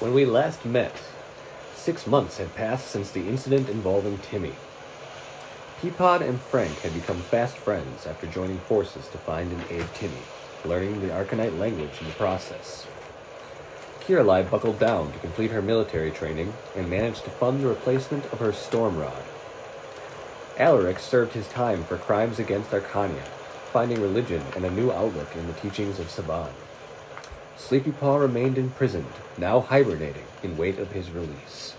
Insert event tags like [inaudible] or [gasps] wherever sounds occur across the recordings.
When we last met, six months had passed since the incident involving Timmy. Peapod and Frank had become fast friends after joining forces to find and aid Timmy, learning the Arcanite language in the process. Qiralai buckled down to complete her military training and managed to fund the replacement of her storm rod. Alaric served his time for crimes against Arcania, finding religion and a new outlook in the teachings of Saban. Sleepy Paw remained imprisoned, now hibernating in wait of his release.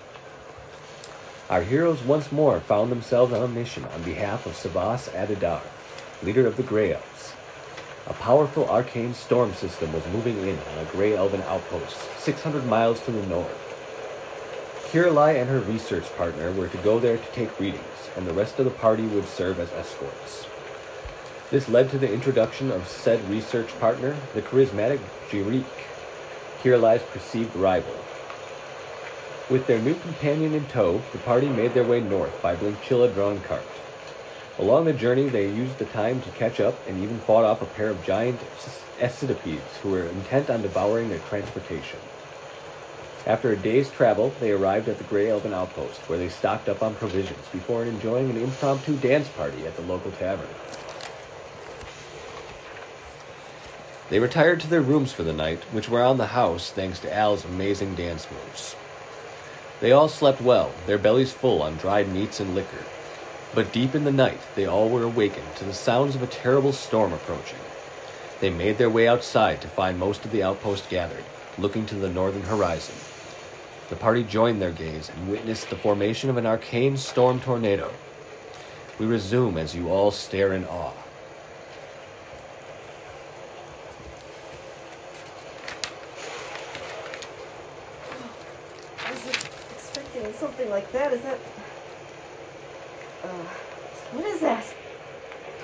Our heroes once more found themselves on a mission on behalf of Sabas Adidar, leader of the Grey Elves. A powerful arcane storm system was moving in on a Grey Elven outpost 600 miles to the north. Qiralai and her research partner were to go there to take readings, and the rest of the party would serve as escorts. This led to the introduction of said research partner, the charismatic Jirik, Qiralai's perceived rival. With their new companion in tow, the party made their way north by Blinkchilla drawn cart. Along the journey, they used the time to catch up and even fought off a pair of giant Escidopedes who were intent on devouring their transportation. After a day's travel, they arrived at the Grey Elven outpost, where they stocked up on provisions before enjoying an impromptu dance party at the local tavern. They retired to their rooms for the night, which were on the house thanks to Al's amazing dance moves. They all slept well, their bellies full on dried meats and liquor. But deep in the night, they all were awakened to the sounds of a terrible storm approaching. They made their way outside to find most of the outpost gathered, looking to the northern horizon. The party joined their gaze and witnessed the formation of an arcane storm tornado. We resume as you all stare in awe. I was expecting something like that. Is that. Uh, what is that?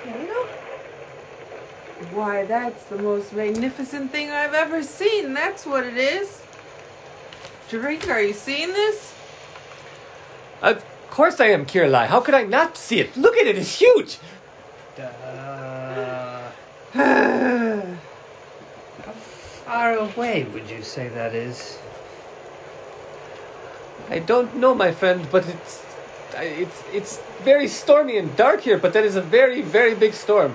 Tornado? Why, that's the most magnificent thing I've ever seen. That's what it is. Drake, are you seeing this? Of course I am, Qiralai. How could I not see it? Look at it, it's huge! Uh, [sighs] how far away would you say that is? I don't know, my friend, but it's it's it's very stormy and dark here. But that is a very very big storm.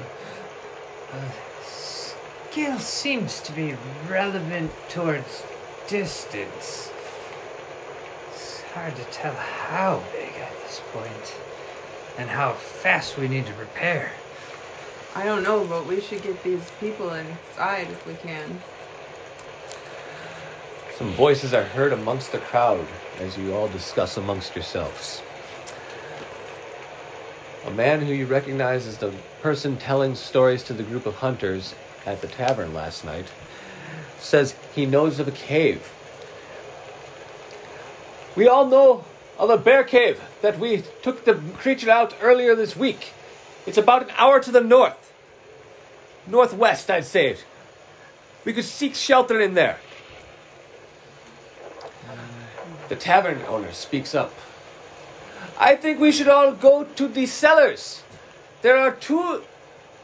Scale seems to be relevant towards distance. It's hard to tell how big at this point, and how fast we need to repair. I don't know, but we should get these people inside if we can. Some voices are heard amongst the crowd as you all discuss amongst yourselves. A man who you recognize as the person telling stories to the group of hunters at the tavern last night says he knows of a cave. We all know of a bear cave that we took the creature out earlier this week. It's about an hour to the north. Northwest, I'd say. We could seek shelter in there. The tavern owner speaks up. I think we should all go to the cellars. There are two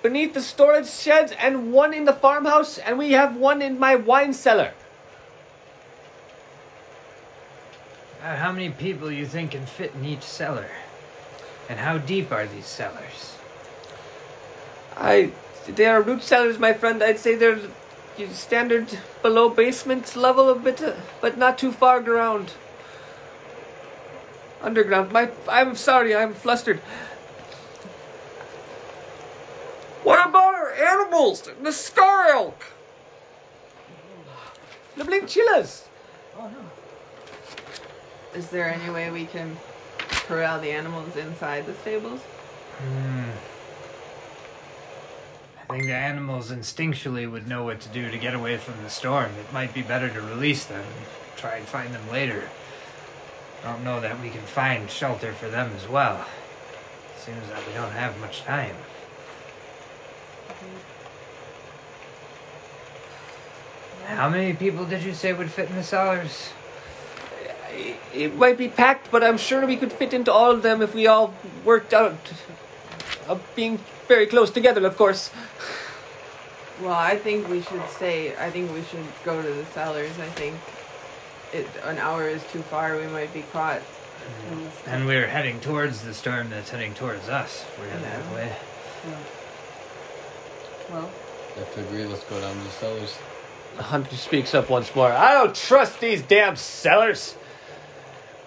beneath the storage sheds and one in the farmhouse, and we have one in my wine cellar. Uh, how many people you think can fit in each cellar? And how deep are these cellars? I, they are root cellars, my friend. I'd say they're standard below basement level a bit, uh, but not too far ground. Underground. My, I'm sorry, I'm flustered. What about our animals? The scar elk. The blinkchillas. Is there any way we can corral the animals inside the stables? Hmm. I think the animals instinctually would know what to do to get away from the storm. It might be better to release them and try and find them later. I don't know that we can find shelter for them as well. Seems that we don't have much time. How many people did you say would fit in the cellars? It might be packed, but I'm sure we could fit into all of them if we all worked out. Of being very close together, of course. Well, I think we should stay. I think we should go to the cellars. I think. It, an hour is too far, we might be caught. in And we're heading towards the storm that's heading towards us. We're heading that Yeah. way. Well, I have to agree. Let's go down to the cellars. The hunter speaks up once more. I don't trust these damn cellars.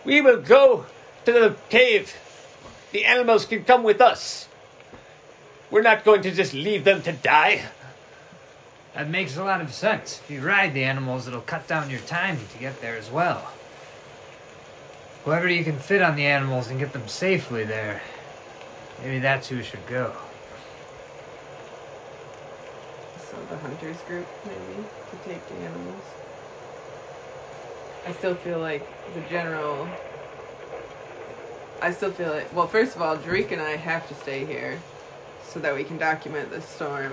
We will go to the cave. The animals can come with us. We're not going to just leave them to die. That makes a lot of sense. If you ride the animals, it'll cut down your time to get there as well. Whoever you can fit on the animals and get them safely there, maybe that's who should go. So the hunters group maybe to take the animals. I still feel like the general. I still feel like well, first of all, Drake and I have to stay here, so that we can document this storm.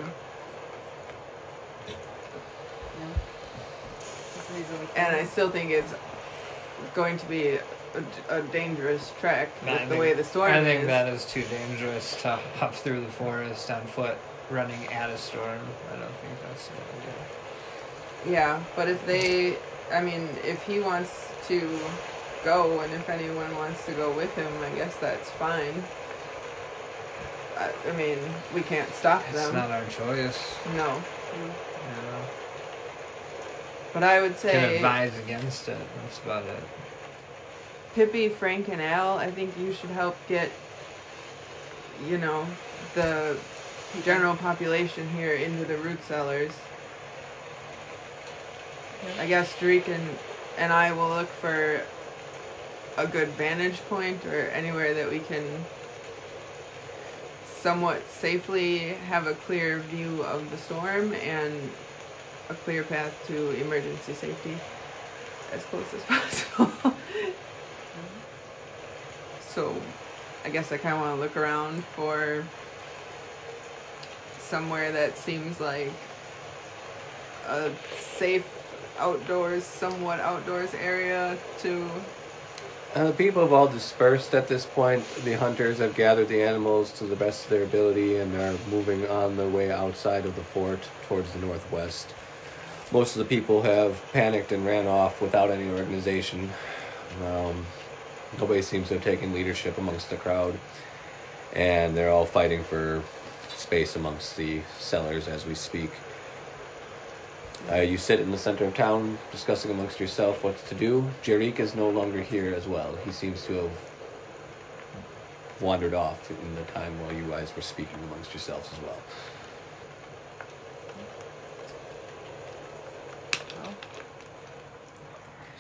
yeah. That's the reason we And I still think it's going to be a, a dangerous trek I with the think- way the storm I think is. that is too dangerous to hop through the forest on foot, running at a storm. I don't think that's a good idea. Yeah, but if they, I mean, if he wants to go, and if anyone wants to go with him, I guess that's fine. I, I mean, we can't stop It's them. It's not our choice. No, You know. But I would Can say advise against it. That's about it. Pippi, Frank, and Al. I think you should help get, you know, the general population here into the root cellars. I guess Streak and, and I will look for a good vantage point or anywhere that we can somewhat safely have a clear view of the storm and a clear path to emergency safety as close as [laughs] possible. so I guess I kind of want to look around for somewhere that seems like a safe outdoors, somewhat outdoors area to. Uh, the people have all dispersed at this point. The hunters have gathered the animals to the best of their ability and are moving on their way outside of the fort towards the northwest. Most of the people have panicked and ran off without any organization. Um, nobody seems to have taken leadership amongst the crowd, and they're all fighting for space amongst the cellars as we speak. Uh, you sit in the center of town discussing amongst yourself what to do. Jerik is no longer here as well. He seems to have wandered off in the time while you guys were speaking amongst yourselves as. Well,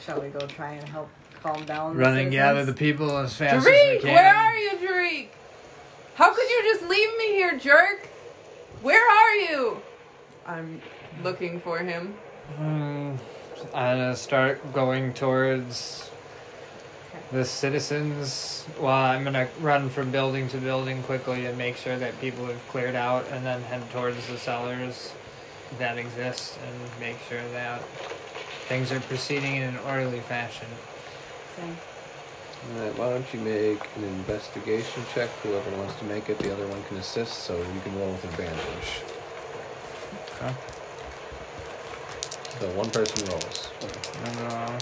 shall we go try and help calm down? the Run and gather the people as fast as we can. where are you, Jareek? How could you just leave me here, jerk? Where are you? I'm looking for him. Hmm, I'm gonna start going towards the citizens. Well, I'm gonna run from building to building quickly and make sure that people have cleared out, and then head towards the cellars that exist and make sure that things are proceeding in an orderly fashion. Same. Alright, why don't you make an investigation check? Whoever wants to make it, the other one can assist, so you can roll with advantage. Okay. So one person rolls. And, uh,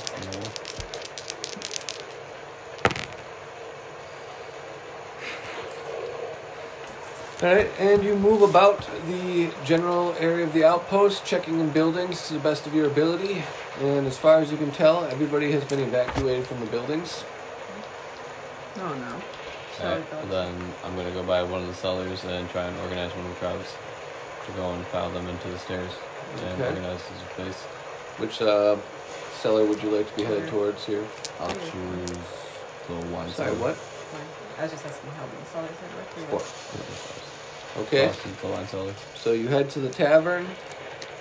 Alright, and you move about the general area of the outpost, checking in buildings to the best of your ability. And as far as you can tell, everybody has been evacuated from the buildings. Oh no. Shall we Alright, go? then I'm gonna go by one of the cellars and try and organize one of the crowds to go and file them into the stairs and Okay. organize this place. Which uh, cellar would you like to be headed towards here? I'll choose the wine Sorry, cellar. what? Fine. I was just asking how many cellars had Four. Okay, I'll choose the wine cellar. so you head to the tavern,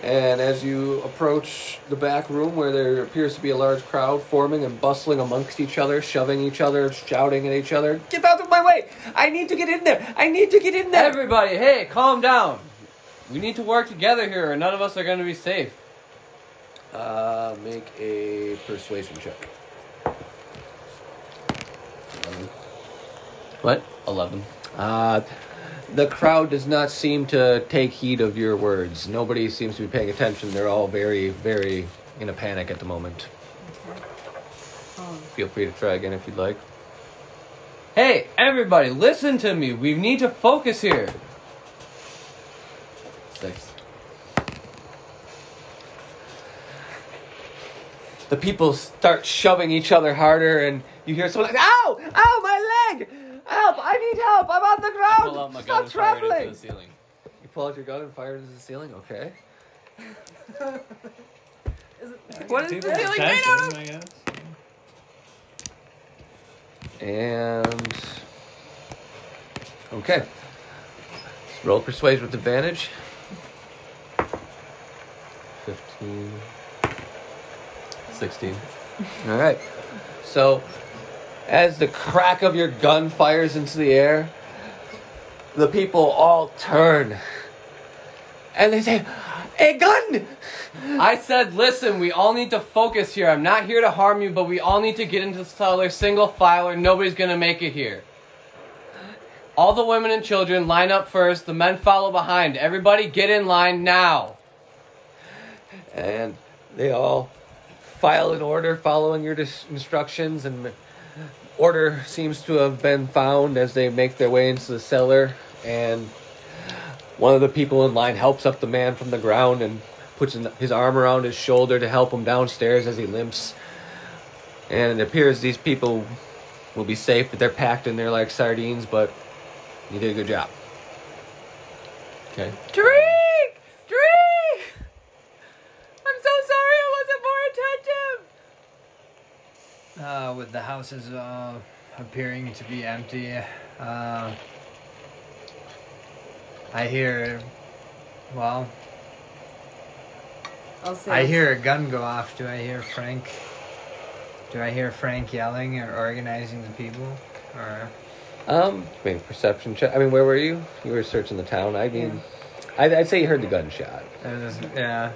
and as you approach the back room where there appears to be a large crowd forming and bustling amongst each other, shoving each other, shouting at each other, Get out of my way! I need to get in there! I need to get in there! Everybody, hey, calm down. We need to work together here, or none of us are going to be safe. Uh, make a persuasion check. Eleven. What? Eleven. Uh, the crowd does not seem to take heed of your words. Nobody seems to be paying attention. They're all very, very in a panic at the moment. Um, Feel free to try again if you'd like. Hey, everybody, listen to me. We need to focus here. Six. The people start shoving each other harder, and you hear someone like, "Ow! Ow! My leg! Help! I need help! I'm on the I ground! pull out my gun Stop and fire it traveling!" into the ceiling. You pull out your gun and fire it into the ceiling. Okay. [laughs] is it, What is the ceiling made out of? I guess. And okay. Let's roll persuasion with advantage. Fifteen. 16. All right. So, as the crack of your gun fires into the air, the people all turn, and they say, "A gun!" I said, listen, we all need to focus here. I'm not here to harm you, but we all need to get into the cellar single file or nobody's gonna make it here. All the women and children line up first, the men follow behind. Everybody get in line now. And they all file in order, following your instructions, and order seems to have been found as they make their way into the cellar. And one of the people in line helps up the man from the ground and puts his arm around his shoulder to help him downstairs as he limps. And it appears these people will be safe, but they're packed in there like sardines. But you did a good job. Okay. Drake! Drake! I'm so sorry I wasn't more attentive! Uh, with the houses uh, appearing to be empty, uh, I hear, well, I'll say I hear a gun go off. Do I hear Frank? Do I hear Frank yelling or organizing the people? Or Um, make a perception check. I mean, where were you? You were searching the town. I mean, I'd, I'd say you heard the gunshot. there's just, yeah,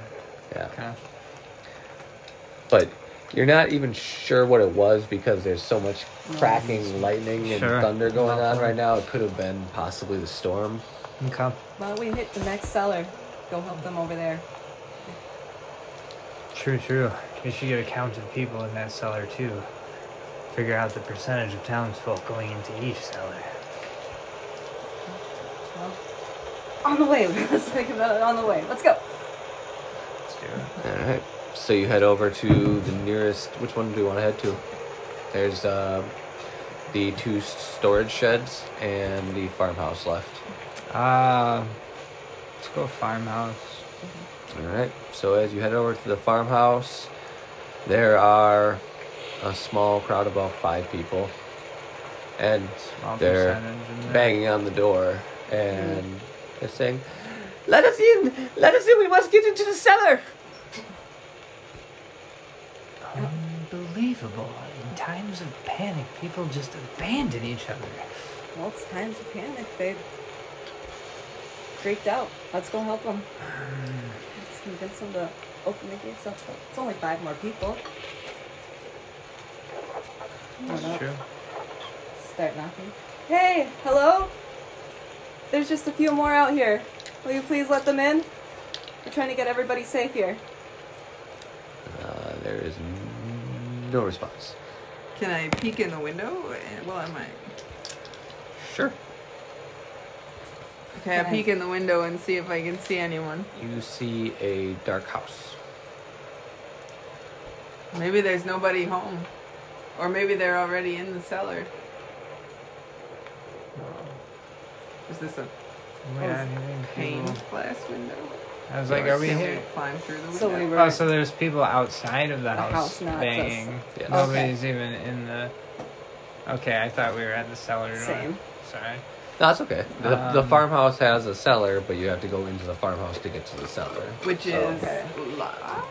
Yeah, kind of. but you're not even sure what it was because there's so much cracking, lightning, and Sure. thunder going on right now. It could have been possibly the storm. Okay. Why don't we hit the next cellar? Go help them over there. True, true. We should get a count of people in that cellar too. Figure out the percentage of townsfolk going into each cellar. Well, on the way. [laughs] Let's think about it on the way. Let's go. Let's do it. All right. So you head over to the nearest. Which one do you want to head to? There's uh, the two storage sheds and the farmhouse left. Uh, let's go farmhouse. All right. So as you head over to the farmhouse, there are a small crowd of about five people, and Small they're percentage in there. banging on the door, and they're saying, "Let us in! Let us in! We must get into the cellar." Unbelievable. In times of panic, people just abandon each other. Well, it's time to panic. They freaked out. Let's go help them. Let's convince them to open the gates up. It's only five more people. Why not? True. Start knocking. Hey, hello? There's just a few more out here. Will you please let them in? We're trying to get everybody safe here. Uh, there is n- no response. Can I peek in the window? Eh, Well, I might. Sure. Okay, I Okay. peek in the window and see if I can see anyone. You see a dark house. Maybe there's nobody home. Or maybe they're already in the cellar. Is this a Yeah, I think pane glass window? I was like, are we can here? climb through the window? So we were. Oh, so there's people outside of the, The house, house, banging. Yes. Nobody's even in the. Okay, I thought we were at the cellar door. Same. Sorry. No, that's okay. The, the Um, farmhouse has a cellar, but you have to go into the farmhouse to get to the cellar. Which is Okay. locked.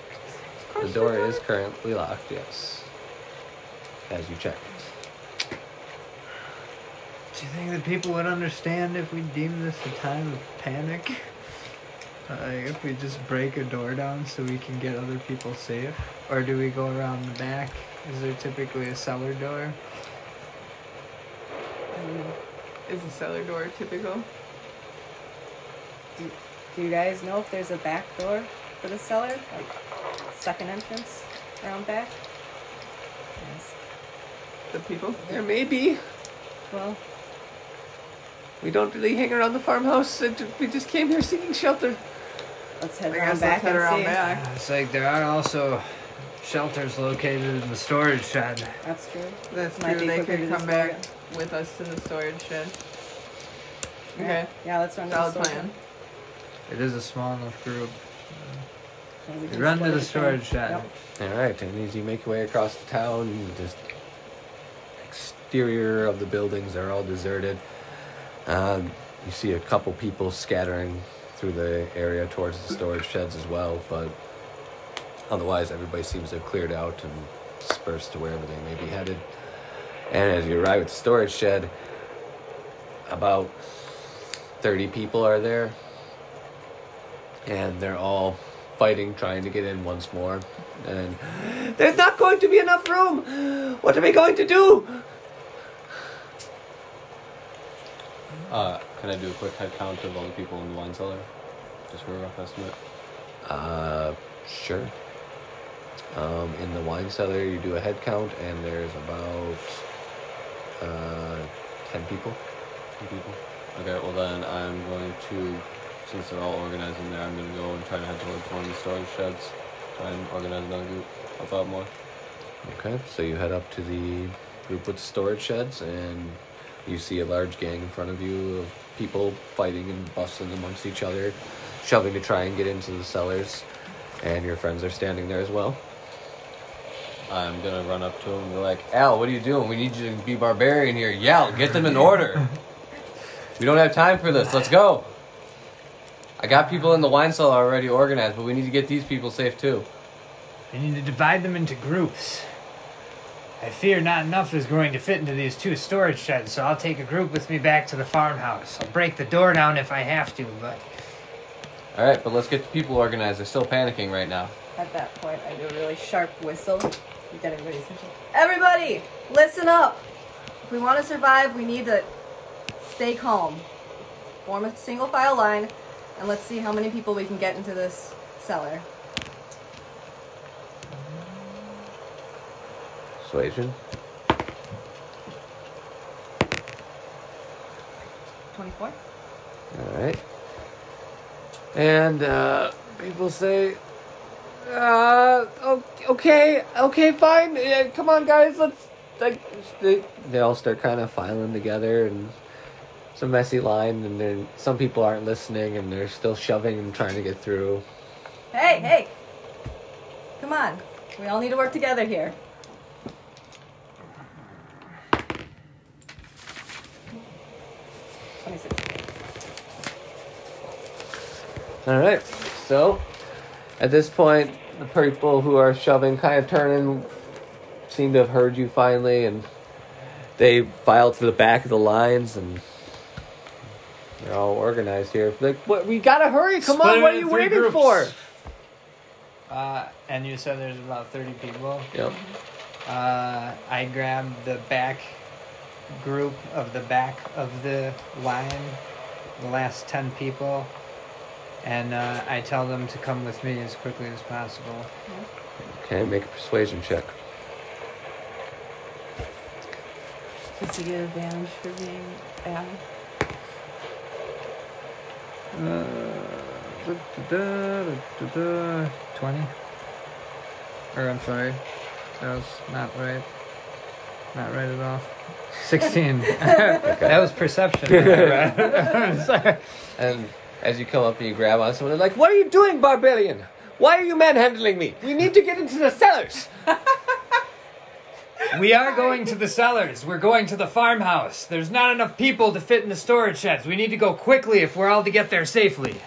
The door is currently locked, yes. As you check. Do you think that people would understand if we deem this a time of panic? [laughs] Like if we just break a door down so we can get other people safe? Or do we go around the back? Is there typically a cellar door? Mm, is a cellar door typical? Do, do you guys know if there's a back door for the cellar? Like, second entrance around back? Yes. The people. There may be. Well, We don't really hang around the farmhouse. We just came here seeking shelter. Let's head I around guess back let's head and around see. back. It's like there are also shelters located in the storage shed. That's true. That's Might true. be They quicker could come destroy back it. with us to the storage shed. Yeah. Okay. Yeah, let's run to the store. plan. It is a small enough group. And we We can run to split the it storage then. shed. Yep. All right, and as you make your way across the town, just exterior of the buildings are all deserted. Um, you see a couple people scattering through the area towards the storage sheds as well, but otherwise everybody seems to have cleared out and dispersed to wherever they may be headed. And as you arrive at the storage shed, about 30 people are there, and they're all fighting, trying to get in once more. And there's not going to be enough room. What are we going to do? Uh, can I do a quick head count of all the people in the wine cellar? Just for a rough estimate. Uh, sure. Um, in the wine cellar, you do a head count, and there's about uh, 10 people. Two people. Okay, well then I'm going to, since they're all organized in there, I'm gonna go and try to head towards one of the storage sheds. Try and organize another group. Help out more. Okay, so you head up to the group with the storage sheds, and you see a large gang in front of you of people fighting and bustling amongst each other, shoving to try and get into the cellars. And your friends are standing there as well. I'm gonna run up to him and be like, Al, what are you doing? We need you to be barbarian here. Yell, get them in [laughs] order. we don't have time for this. Let's go. I got people in the wine cellar already organized, but we need to get these people safe too. We need to divide them into groups. I fear not enough is going to fit into these two storage sheds, so I'll take a group with me back to the farmhouse. I'll break the door down if I have to, but All right, but let's get the people organized. They're still panicking right now. At that point, I do a really sharp whistle. You get everybody's attention. Everybody, listen up. If we want to survive, we need to stay calm. Form a single file line, and let's see how many people we can get into this cellar. Persuasion. 24. All right. And uh, people say, uh, okay, okay, fine. Yeah, come on, guys, let's. Like, they, they all start kind of filing together, and it's a messy line. And then some people aren't listening, and they're still shoving and trying to get through. Hey, hey! Come on. We all need to work together here. Twenty-six. All right. So, at this point, the people who are shoving kind of turning seem to have heard you finally, and they file to the back of the lines, and they're all organized here. Like, what? We gotta hurry! Come Split on! What are you waiting groups. for? uh, and you said there's about 30 people. Yep. Uh, I grab the back group of the back of the line, the last 10 people, and uh, I tell them to come with me as quickly as possible. Okay, make a persuasion check. Does he get advantage for being Al? Uh, da, da, da, da, da, 20? Or, I'm sorry, that was not right. Not right at all. 16. [laughs] That was perception. [laughs] [laughs] Sorry. And as you come up and you grab on someone, they're like, "What are you doing, barbarian? Why are you manhandling me? We need to get into the cellars." [laughs] We are going to the cellars. We're going to the farmhouse. There's not enough people to fit in the storage sheds. We need to go quickly if we're all to get there safely.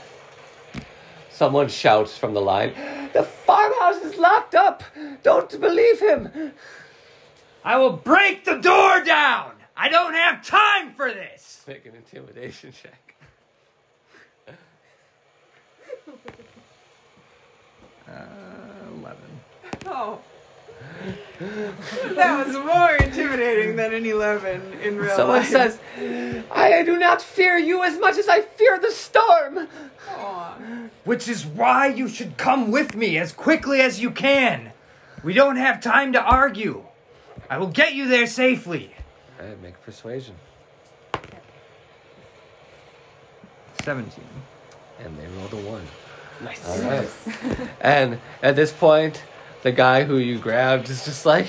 Someone shouts from the line, The farmhouse is locked up! Don't believe him! I will break the door down. I don't have time for this. Make an intimidation check. Uh, 11. Oh. that was more intimidating than an 11 in real Someone life. says, I do not fear you as much as I fear the storm! Aw. Which is why you should come with me as quickly as you can. We don't have time to argue. I will get you there safely. All right, make a persuasion. 17. And they rolled a one. Nice. All right. and at this point, the guy who you grabbed is just like,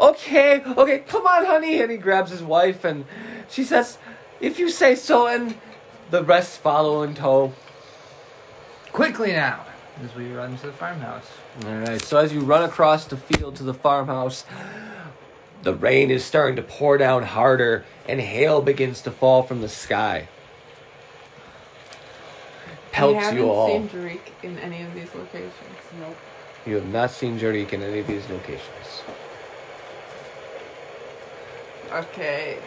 okay, okay, come on, honey. And he grabs his wife and she says, if you say so, and the rest follow in tow. Quickly now, as we run to the farmhouse. All right. So as you run across the field to the farmhouse, the rain is starting to pour down harder, and hail begins to fall from the sky. We Pelts haven't seen Tariq in any of these locations. Nope. You have not seen Jarik in any of these locations. Okay.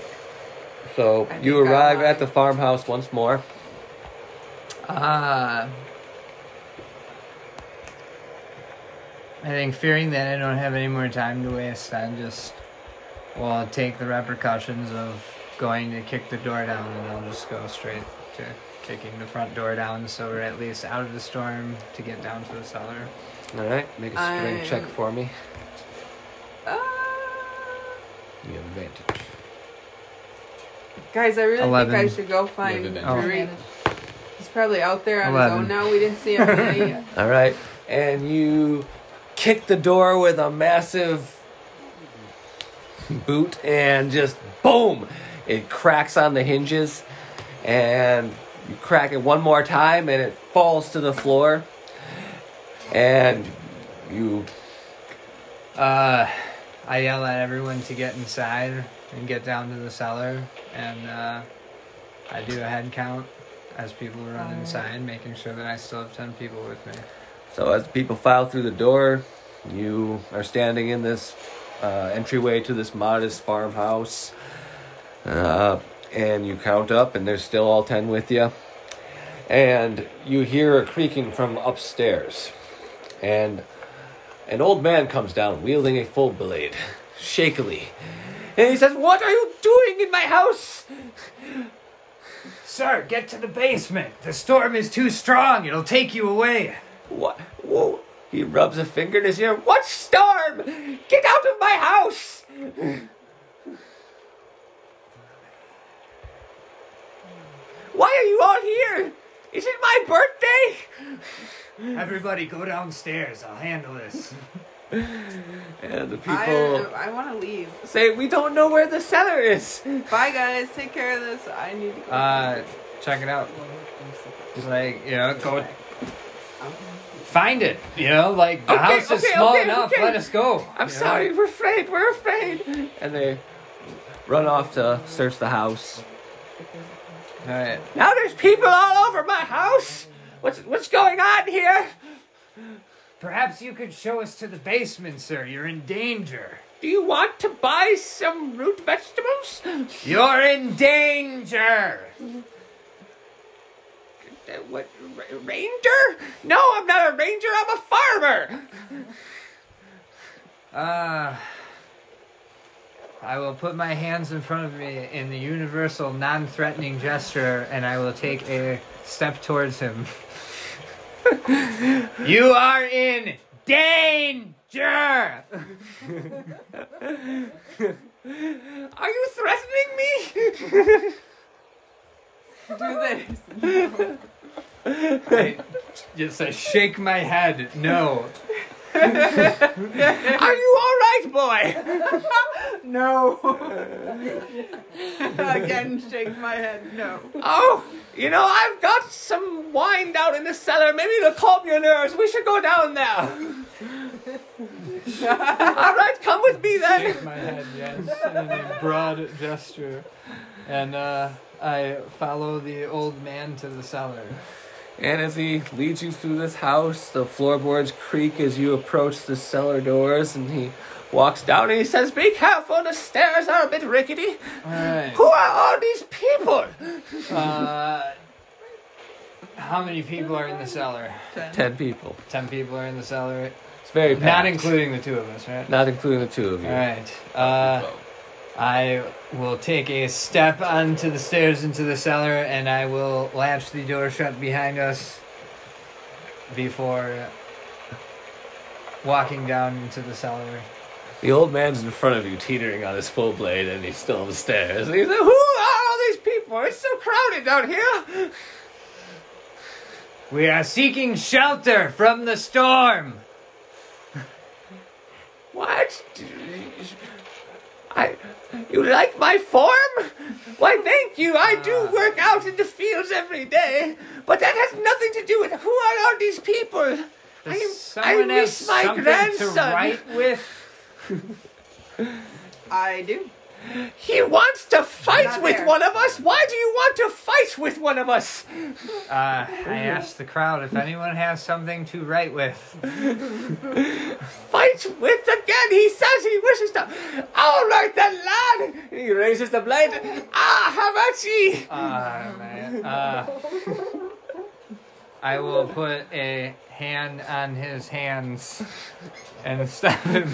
So I you think I arrive might. at the farmhouse once more. Uh, I think fearing that I don't have any more time to waste, I just will take the repercussions of going to kick the door down and I'll just go straight to kicking the front door down so we're at least out of the storm to get down to the cellar. All right, make a strength I'm- check for me. Uh, You have advantage. guys, I really Eleven. think I should go find You Oh. He's probably out there on Eleven. his own now. We didn't see him [laughs] today yet. All right, and you kick the door with a massive boot, and just boom, it cracks on the hinges, and you crack it one more time, and it falls to the floor, and you Uh, I yell at everyone to get inside and get down to the cellar, and uh, I do a head count as people run inside, making sure that I still have 10 people with me. So as people file through the door, you are standing in this uh, entryway to this modest farmhouse, uh, and you count up, and there's still all ten with you, and you hear a creaking from upstairs, and an old man comes down wielding a full blade, shakily, and he says, "What are you doing in my house?" Sir, get to the basement. The storm is too strong. It'll take you away. What? Whoa. He rubs a finger in his ear. What storm? Get out of my house! Why are you all here? Is it my birthday? Everybody go downstairs. I'll handle this. And the people I, I want to leave. say, We don't know where the cellar is. Bye, guys. Take care of this. I need to go. Uh, check it out. Just like, you know, go find it. You know, like the Okay, house is okay, small okay, enough. okay. Let us go. I'm you know? sorry, we're afraid, we're afraid. And they run off to search the house. All right. Now there's people all over my house. What's what's going on here? Perhaps you could show us to the basement, sir. You're in danger. Do you want to buy some root vegetables? You're in danger. What ranger? No, I'm not a ranger. I'm a farmer. Uh, I will put my hands in front of me in the universal non-threatening gesture, and I will take a step towards him. [laughs] you are in danger. [laughs] Are you threatening me? [laughs] Do this. I just I shake my head. No. Are you all right, boy? [laughs] No. [laughs] Again, shake my head. No. Oh, you know I've got some wine down in the cellar. Maybe to calm your nerves. We should go down there. [laughs] all right, come with me then. Shake my head, yes, in a broad gesture, and uh, I follow the old man to the cellar. And as he leads you through this house, the floorboards creak as you approach the cellar doors, and he walks down and he says, Be careful, the stairs are a bit rickety. All right. Who are all these people? Uh, how many people are in the cellar? Ten people. Ten people are in the cellar, It's very not including the two of us, right? Not including the two of you. All right. Uh, I will take a step onto the stairs into the cellar, and I will latch the door shut behind us before walking down into the cellar. The old man's in front of you, teetering on his full blade, and he's still on the stairs. And he's like, Who are all these people? It's so crowded down here. We are seeking shelter from the storm. What? I. You like my form? Why, thank you. I do ah. work out in the fields every day, but that has nothing to do with who are all these people. I, Does I have miss my grandson. to write with? [laughs] I do. He wants to fight with there. one of us. Why do you want to fight with one of us? Uh, I asked the crowd if anyone has something to write with. Fight with again. He says he wishes to. All right, then, lad. He raises the blade. Ah, how about Hamachi. Uh, man. Uh, I will put a hand on his hands and stop him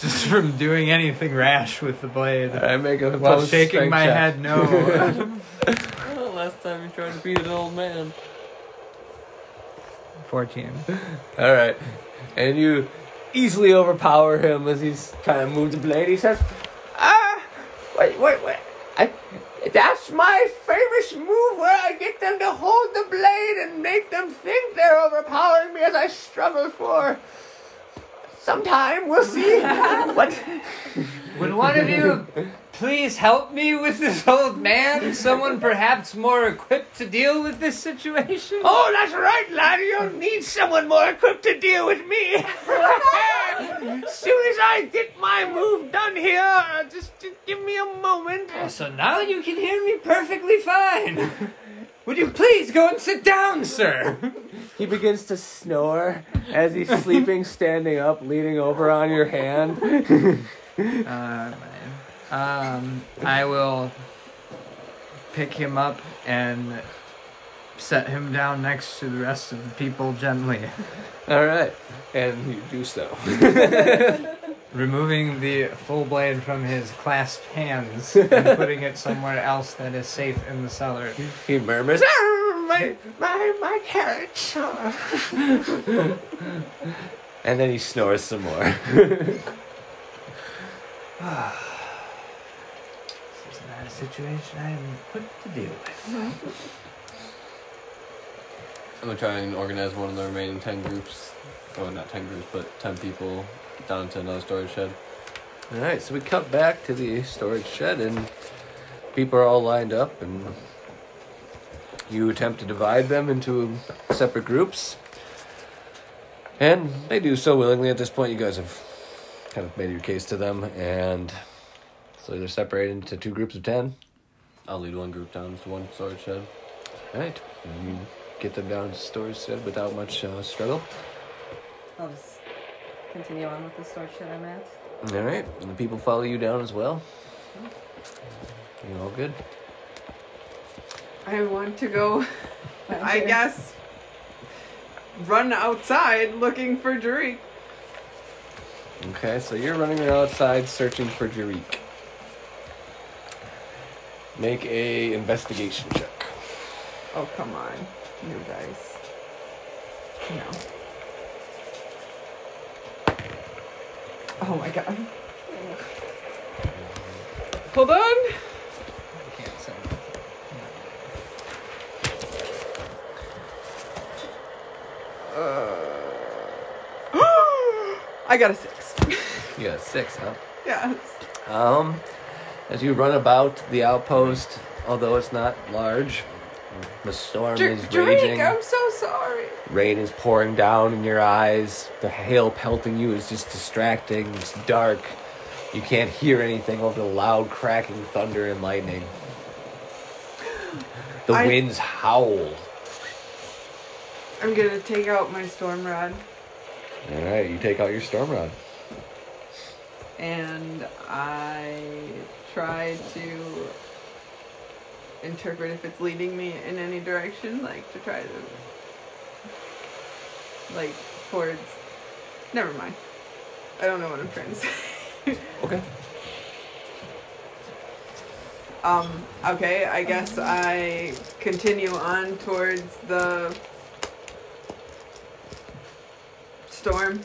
just from doing anything rash with the blade. I make a While shaking my check. head no. [laughs] Last time you tried to beat an old man. 14. All right, and you easily overpower him as he's trying to move the blade. He says, "Ah, wait, wait, wait! I, that's my famous move where I get them to hold the blade and make them think they're overpowering me as I struggle for." Sometime we'll see. [laughs] what? Would one of you please help me with this old man? Someone perhaps more equipped to deal with this situation? Oh, that's right, lad. You don't need someone more equipped to deal with me. as [laughs] soon as I get my move done here, uh, just, just give me a moment. Oh, so now you can hear me perfectly fine. Would you please go and sit down, sir? He begins to snore as he's sleeping, standing up, leaning over on your hand. Uh, um, I will pick him up and set him down next to the rest of the people gently, All right, and you do so. [laughs] removing the full blade from his clasped hands [laughs] and putting it somewhere else that is safe in the cellar. He murmurs, "Ah, "My, my, my carrots." and then he snores some more. [laughs] This is not a situation I am equipped to deal with. I'm gonna try and organize one of the remaining ten groups. Oh, not ten groups, but ten people down to another storage shed. All right, so we cut back to the storage shed, and people are all lined up, and you attempt to divide them into separate groups. And they do so willingly. At this point, you guys have kind of made your case to them, and so they're separated into two groups of ten. I'll lead one group down to one storage shed. All right, you get them down to storage shed without much uh, struggle. I'll just continue on with the storage shed I'm at. All right, and the people follow you down as well. You all good? I want to go, [laughs] I guess, run outside looking for Drake. Okay, so you're running around outside searching for Jarik. Make a investigation check. Oh, come on. You guys. No. Oh my god. Hold on. I can't say. I got a six. You got a six, huh? yes. Um, as you run about the outpost, although it's not large, the storm is Dr- Drake, raging. I'm so sorry. Rain is pouring down in your eyes. The hail pelting you is just distracting. It's dark. You can't hear anything over the loud cracking thunder and lightning. The I- winds howl. I'm gonna take out my storm rod All right, you take out your storm rod. and I try to interpret if it's leading me in any direction, like to try to, like, towards. Never mind. I don't know what I'm trying to say. [laughs] Okay. Um, okay, I guess I continue on towards the storm.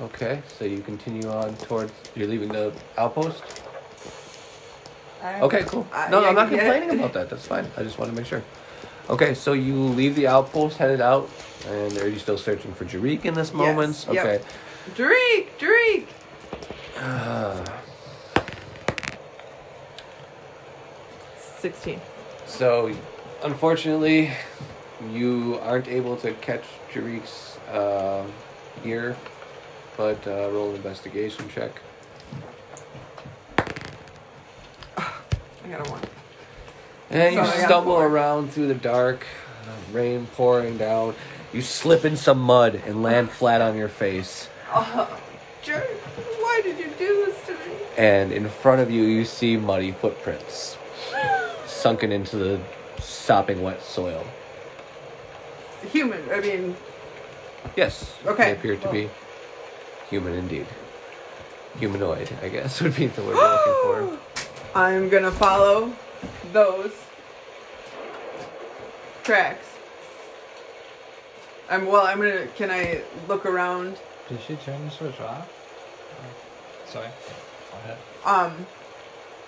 Okay, so you continue on towards. You're leaving the outpost. I- Okay, cool. Uh, No, yeah, I'm not [laughs] yeah. complaining about that. That's fine. I just want to make sure. Okay, so you leave the outpost, headed out, and are you still searching for Jarik in this moment? Yes, yep. Okay. Drake, Drake. Uh, Sixteen. so, unfortunately, you aren't able to catch Jarik's uh, ear, but uh, roll an investigation check. I got a one. And you So stumble around through the dark, uh, rain pouring down. You slip in some mud and land flat on your face. Oh, why did you do this to me? And in front of you, you see muddy footprints [laughs] sunken into the sopping wet soil. Human. I mean, Yes, Okay, they appear to well- be human indeed. Humanoid, I guess, [laughs] would be the word we're looking [gasps] [laughs] I'm gonna follow those tracks. I'm well. I'm gonna. Can I look around? Did she turn the switch off? Oh, Sorry. Go ahead. Um.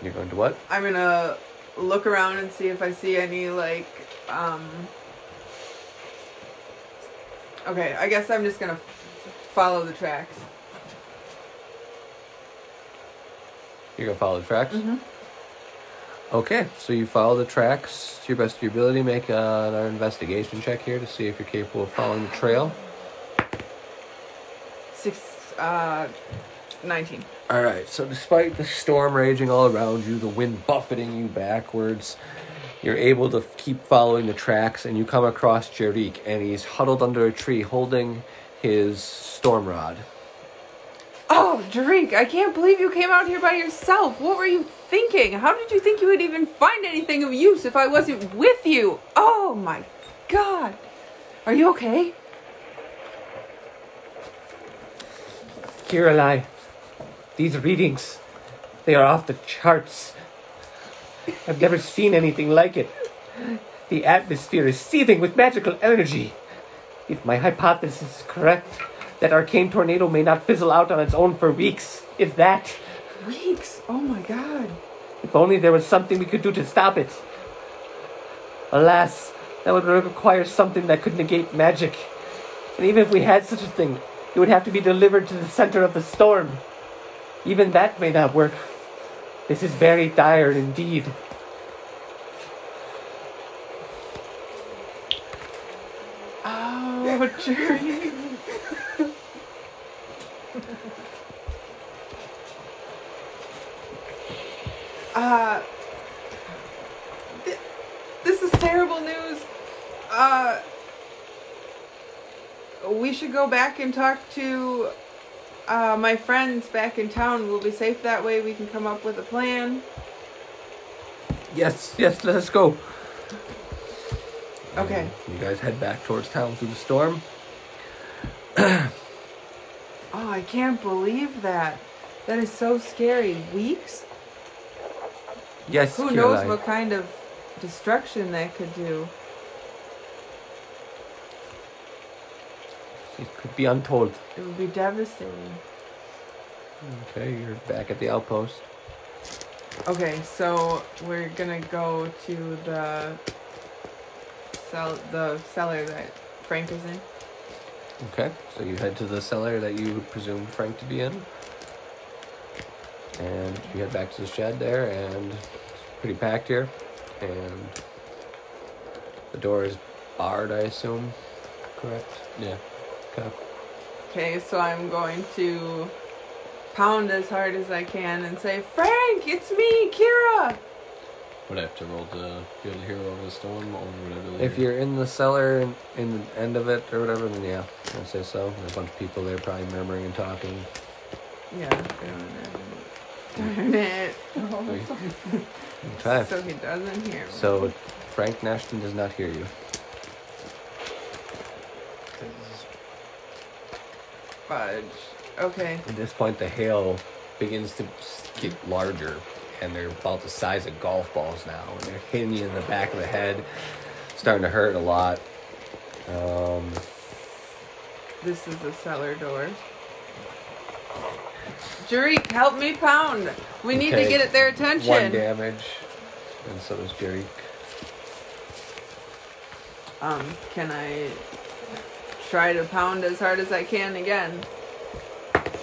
You're going to what? I'm gonna look around and see if I see any like. Um. Okay, I guess I'm just gonna follow the tracks. You're going to follow the tracks? Mm-hmm. Okay, so you follow the tracks to your best of your ability. Make uh, an investigation check here to see if you're capable of following the trail. Six. Uh. Nineteen. All right. So despite the storm raging all around you, the wind buffeting you backwards, you're able to keep following the tracks, and you come across Jarik, and he's huddled under a tree holding his storm rod. Oh, Drink, I can't believe you came out here by yourself. What were you thinking? How did you think you would even find anything of use if I wasn't with you? Oh my god. Are you okay? Qiralai, these readings, they are off the charts. I've never seen anything like it. The atmosphere is seething with magical energy. If my hypothesis is correct, that arcane tornado may not fizzle out on its own for weeks, if that. Weeks. Oh my god. If only there was something we could do to stop it. Alas, that would require something that could negate magic. And even if we had such a thing, it would have to be delivered to the center of the storm. Even that may not work. This is very dire indeed. Oh, Drink. Uh, th- this is terrible news. Uh, we should go back and talk to uh, my friends back in town. We'll be safe that way. We can come up with a plan. Yes, yes, let us go. Okay. You guys head back towards town through the storm. [clears throat] Oh, I can't believe that. That is so scary. Weeks? Yes, Who knows what kind of destruction that could do? It could be untold. It would be devastating. Okay, you're back at the outpost. Okay, so we're gonna go to the cell, the cellar that Frank is in. Okay, so you head to the cellar that you presumed Frank to be in. And you head back to the shed there, and pretty packed here. And the door is barred, I assume. Correct? Yeah. Okay. Okay, so I'm going to pound as hard as I can and say, Frank, it's me, Kira. Would I have to roll to be able to hear over the storm, or would I really? If you're in the cellar and in the end of it or whatever, then yeah, I'd say so. There's a bunch of people there probably murmuring and talking. Yeah. Darn it. [laughs] Okay. So he doesn't hear me. So Frank Nashton does not hear you. Fudge. Okay. At this point, the hail begins to get larger, and they're about the size of golf balls now, and they're hitting you in the back of the head, starting to hurt a lot. Um, This is the cellar door. Jarik, help me pound. We need to Okay. get at their attention. One damage, and so does Jerry. Um, can I try to pound as hard as I can again?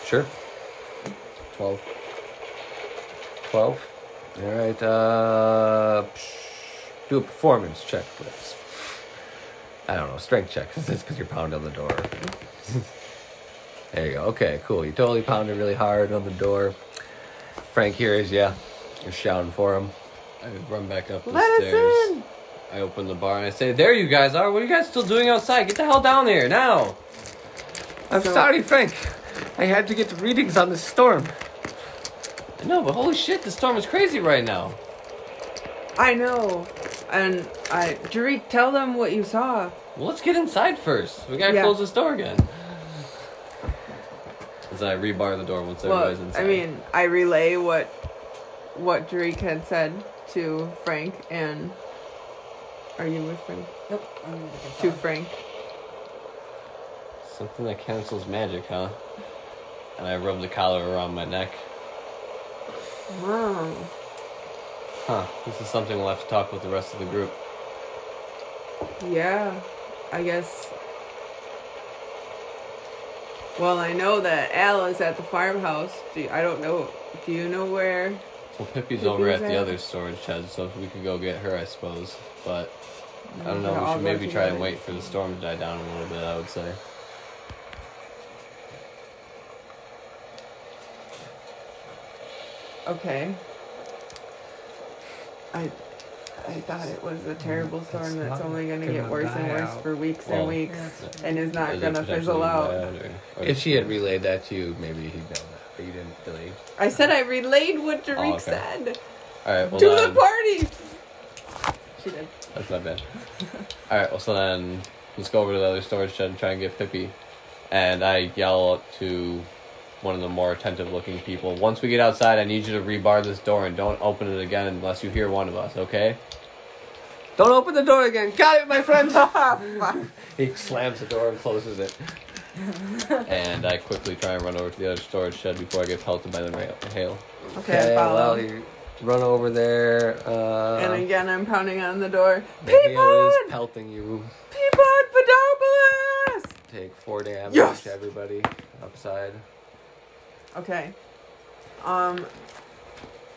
Sure. 12. 12. All right. Uh, do a performance check, please. I don't know, strength check. Is this because you're pounding on the door. [laughs] there you go. Okay, cool. You totally pounded really hard on the door. Frank hears you. You're shouting for him. I run back up the Let us stairs. in. I open the bar and I say, There you guys are. What are you guys still doing outside? Get the hell down here now. I'm So- sorry, Frank. I had to get the readings on this storm. I know, but holy shit, the storm is crazy right now. I know. And I, Jarik, tell them what you saw. Well, let's get inside first. We gotta Yeah. close this door again. As I rebar the door once Well, everybody's inside. I mean, I relay what what Jarik had said to Frank and. Are you with Frank? Nope. I'm gonna get Frank. something that cancels magic, huh? And I rub the collar around my neck. Wow. Huh, this is something we'll have to talk with the rest of the group. Yeah, I guess. Well, I know that Al is at the farmhouse. Do you- I don't know. Do you know where? Well, Pippi's Pippi's over at the other storage shed, so we could go get her, I suppose. But I don't know. We should maybe try and wait for the storm to die down a little bit. I would say. Okay. I I thought it was a terrible storm that's only going to get worse and worse out. for weeks Well, and weeks, Yeah. and is not going to fizzle out. or- or- If she had relayed that to you, maybe he'd know that, but you didn't really. I said I relayed what Jarik Oh, okay. said All right. Well, to then, the party. She did. That's not bad. All right. Well, so then let's go over to the other storage shed and try and get Pippi. And I yell out to one of the more attentive-looking people. Once we get outside, I need you to rebar this door and don't open it again unless you hear one of us. Okay? Don't open the door again. Got it, my friend. [laughs] He slams the door and closes it. and I quickly try and run over to the other storage shed before I get pelted by the rail- hail. Okay, I follow. well, you run over there. Uh, and again, I'm pounding on the door. the hail is Peapod! pelting you. Peapod Pedopoulos! Take four damage, Yes! everybody. Upside. Okay. Um,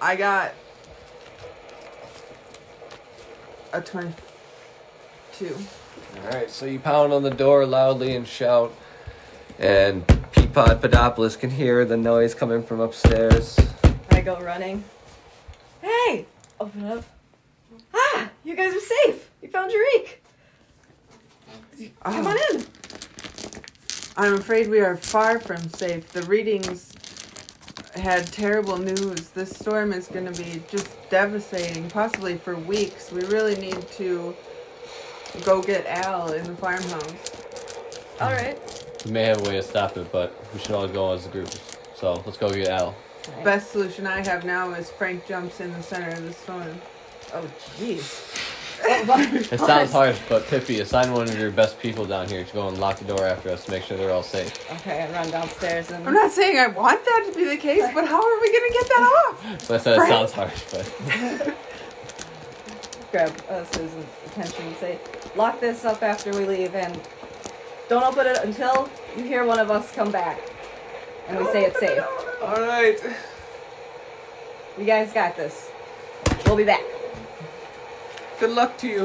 I got a 22. Alright, so you pound on the door loudly and shout. And Peapod Pedopoulos can hear the noise coming from upstairs. I go running. Hey! Open up. Ah! You guys are safe! You found Jarik! Come Oh, on in! I'm afraid we are far from safe. The readings had terrible news. This storm is going to be just devastating, possibly for weeks. We really need to go get Al in the farmhouse. Alright. We may have a way to stop it, but we should all go as a group. So let's go get Al. Best solution I have now is Frank jumps in the center of the storm. Oh, jeez. It sounds harsh, but Pippi, assign one of your best people down here to go and lock the door after us to make sure they're all safe. Okay, I run downstairs and. I'm not saying I want that to be the case, but how are we going to get that off? [laughs] So I said it sounds harsh, but [laughs] grab uh, Susan's attention and say, lock this up after we leave and don't open it until you hear one of us come back. And we say it's safe. Alright. You guys got this. We'll be back. Good luck to you.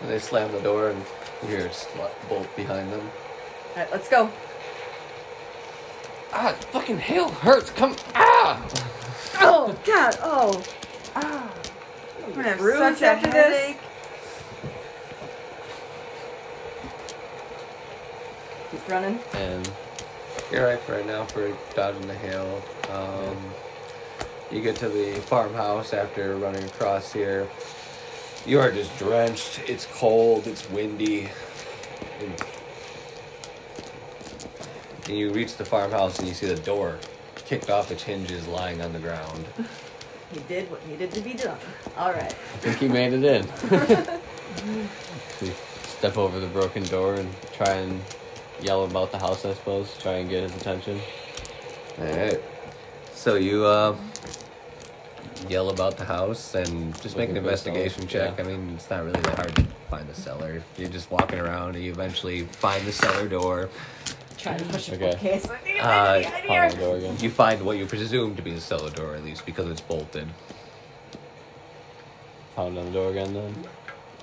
And they slam the door and you hear a sl- bolt behind them. Alright, let's go. ah, fucking hail hurts. Come ah. Oh, God, oh. Ah, I'm going to have Bruised such a after this? headache. Keep running. And You're right for right now for dodging the hail. Um, you get to the farmhouse after running across here. You are just drenched. It's cold. It's windy. And, and you reach the farmhouse and you see the door kicked off its hinges lying on the ground. He did what needed to be done. Alright. I think he made it in. [laughs] we step over the broken door and try and yell about the house, I suppose. Try and get his attention. Alright. So you uh, yell about the house and just make an Looking for the cellar, investigation check. yeah. I mean, it's not really that hard to find the cellar. You're just walking around and you eventually find the cellar door. Trying to push a Okay. bookcase. Uh, Pound the door again. You find what you presume to be the cellar door, at least because it's bolted. Pound on the door again then.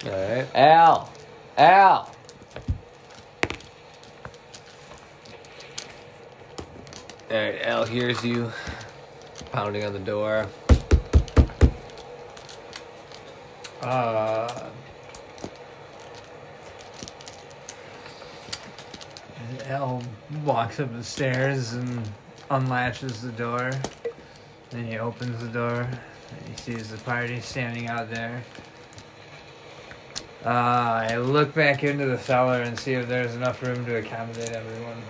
All right. Al! Al! All right. Al hears you pounding on the door. Uh, Elle walks up the stairs and unlatches the door. Then he opens the door. And he sees the party standing out there. Uh, I look back into the cellar and see if there's enough room to accommodate everyone.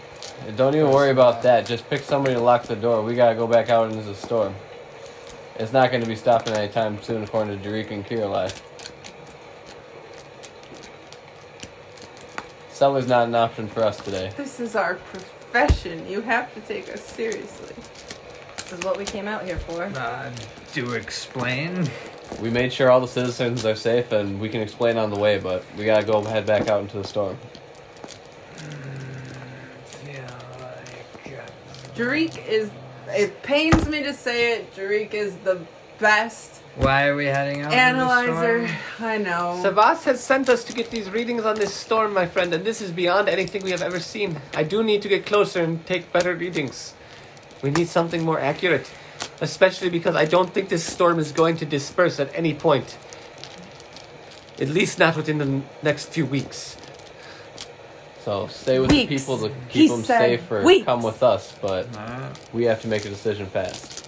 Don't even worry about that. Just pick somebody to lock the door. We gotta go back out into the storm. It's not gonna be stopping anytime soon, according to Jarik and Qiralai. Cellar's not an option for us today. This is our profession. You have to take us seriously. This is what we came out here for. Uh, do explain. We made sure all the citizens are safe, and we can explain on the way. But we gotta go head back out into the storm. Feel like, uh, Jarik is. It pains me to say it. Jarik is the best Why are we heading out? analyzer. In the storm? I know. Savas has sent us to get these readings on this storm, my friend, and this is beyond anything we have ever seen. I do need to get closer and take better readings. We need something more accurate, especially because I don't think this storm is going to disperse at any point. At least not within the next few weeks. So stay with Weeks. the people to He keep them said safe, or weeks. come with us. But we have to make a decision fast.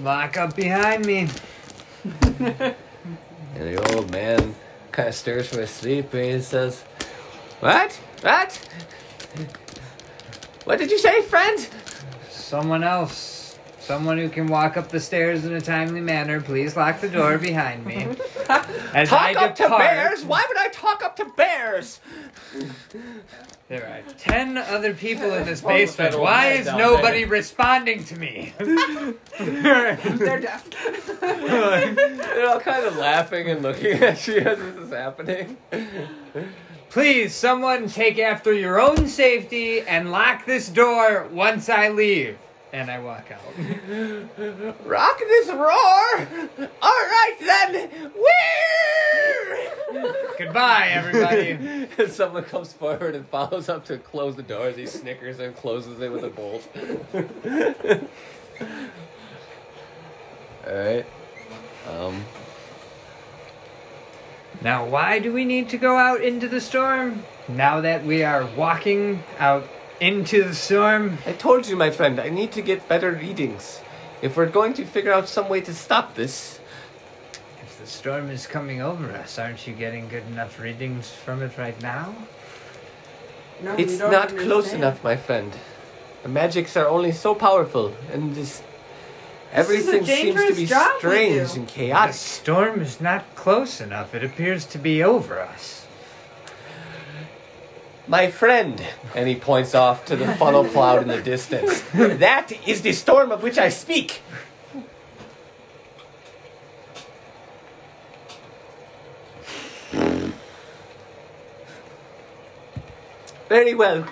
lock up behind me. [laughs] And the old man kind of stirs from his sleep and he says, What? What? What did you say, friend? Someone else. Someone who can walk up the stairs in a timely manner, please lock the door behind me. [laughs] As I Talk up to bears? Why would I talk up to bears? There are ten other people in this [laughs] basement. Why is nobody there? responding to me? [laughs] They're deaf. They're all kind of laughing and looking at you as this is happening. Please, someone take after your own safety and lock this door once I leave. And I walk out. [laughs] Rock this roar! Alright then! Where? Goodbye, everybody. [laughs] and someone comes forward and follows up to close the door as he snickers and closes it with a bolt. [laughs] Alright. Um, Now, why do we need to go out into the storm? Now that we are walking out into the storm? I told you, my friend, I need to get better readings. If we're going to figure out some way to stop this, If the storm is coming over us, aren't you getting good enough readings from it right now? No, it's don't not close enough, my friend. The magics are only so powerful, and this. Everything seems to be strange and chaotic. The storm is not close enough. It appears to be over us. My friend, and he points off to the funnel cloud in the distance. that is the storm of which I speak. Very well.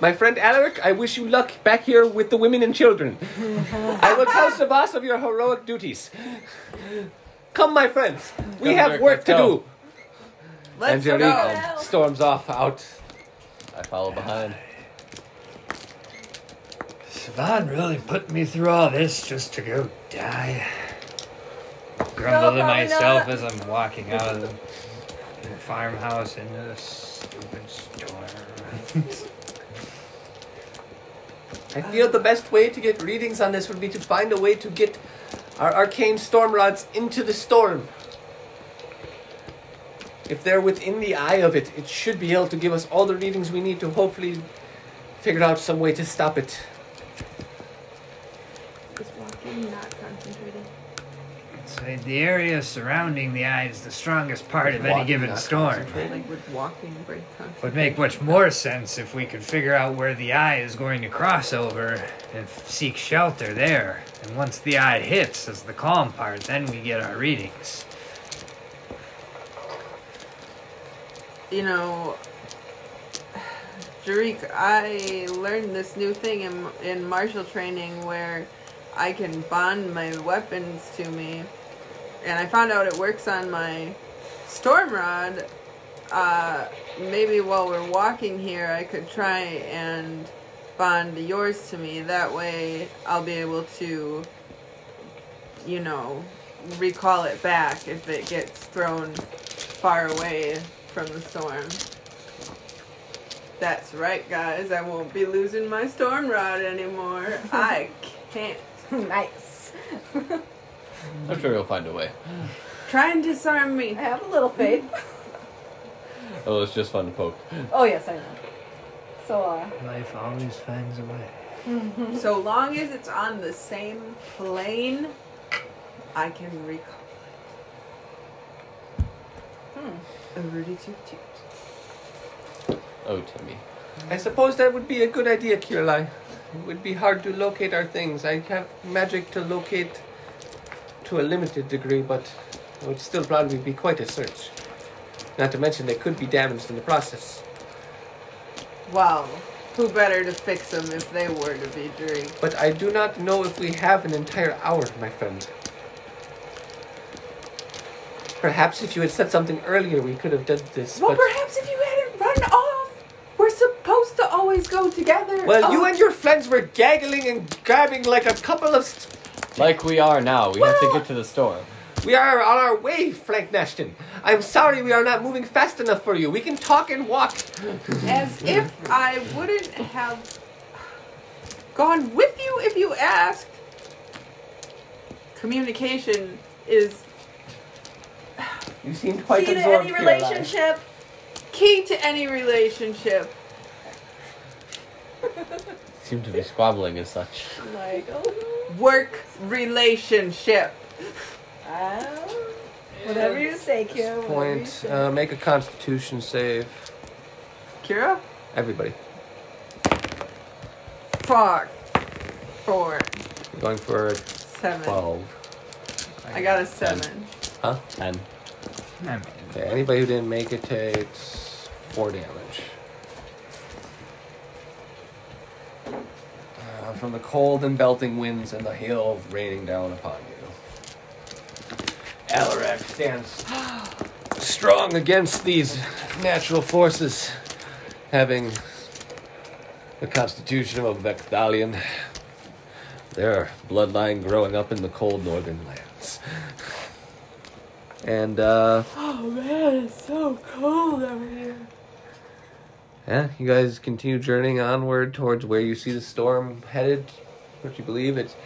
My friend Alaric, I wish you luck back here with the women and children. I will tell Savas of your heroic duties. Come, my friends. We Come, have work to do. Let's and go. Storms off out. I follow behind. Siobhan really put me through all this just to go die. Grumble to myself not. as I'm walking out of the the farmhouse into the stupid storm. [laughs] I feel the best way to get readings on this would be to find a way to get our arcane storm rods into the storm. If they're within the eye of it, it should be able to give us all the readings we need to hopefully figure out some way to stop it. Just walking, not concentrating. So the area surrounding the eye is the strongest part of any given storm. concentrating. Like with walking break Would make much more sense if we could figure out where the eye is going to cross over and f- seek shelter there. And once the eye hits as the calm part, then we get our readings. You know, Jarik, I learned this new thing in in martial training where I can bond my weapons to me, and I found out it works on my storm rod. Uh, maybe while we're walking here, I could try and bond yours to me. That way, I'll be able to, you know, recall it back if it gets thrown far away from the storm. That's right, guys. I won't be losing my storm rod anymore. [laughs] I can't. [laughs] nice. I'm sure you'll find a way. Try and disarm me. I have a little faith. [laughs] Oh, it's just fun to poke. Oh yes, I know. So uh, Life always finds a way. So long as it's on the same plane, I can recall it. hmm. A Rudy toot toot. Oh, Timmy. I suppose that would be a good idea, Qiralai. It would be hard to locate our things. I have magic to locate to a limited degree, but it would still probably be quite a search. Not to mention they could be damaged in the process. Well, who better to fix them if they were to be Drake? But I do not know if we have an entire hour, my friend. Perhaps if you had said something earlier, we could have done this. Well, but perhaps if you hadn't run off, we're supposed to always go together. well, you Oh, and your friends were gaggling and grabbing like a couple of. St- Like we are now, we have to get to the store. we are on our way, Frank Nashton. I'm sorry we are not moving fast enough for you. We can talk and walk. As if I wouldn't have gone with you if you asked. Communication is You seem quite key to absorbed, any relationship. key to any relationship. [laughs] Seem to be squabbling as such. Like, oh, Work relationship. uh, whatever you say, Kira. whatever you Point. say. Uh, make a Constitution save. Kira? Everybody. Fuck. Four. You're going for a Seven. 12. I got a seven. Huh? Ten. I mean, Okay, anybody who didn't make it takes 4 damage. Uh, from the cold and belting winds and the hail raining down upon you. Alaric stands [gasps] strong against these natural forces, having the constitution of a Vecthalion. Their bloodline growing up in the cold northern lands. And, uh, Oh man, it's so cold out here. Yeah, you guys continue journeying onward towards where you see the storm headed. What you believe it's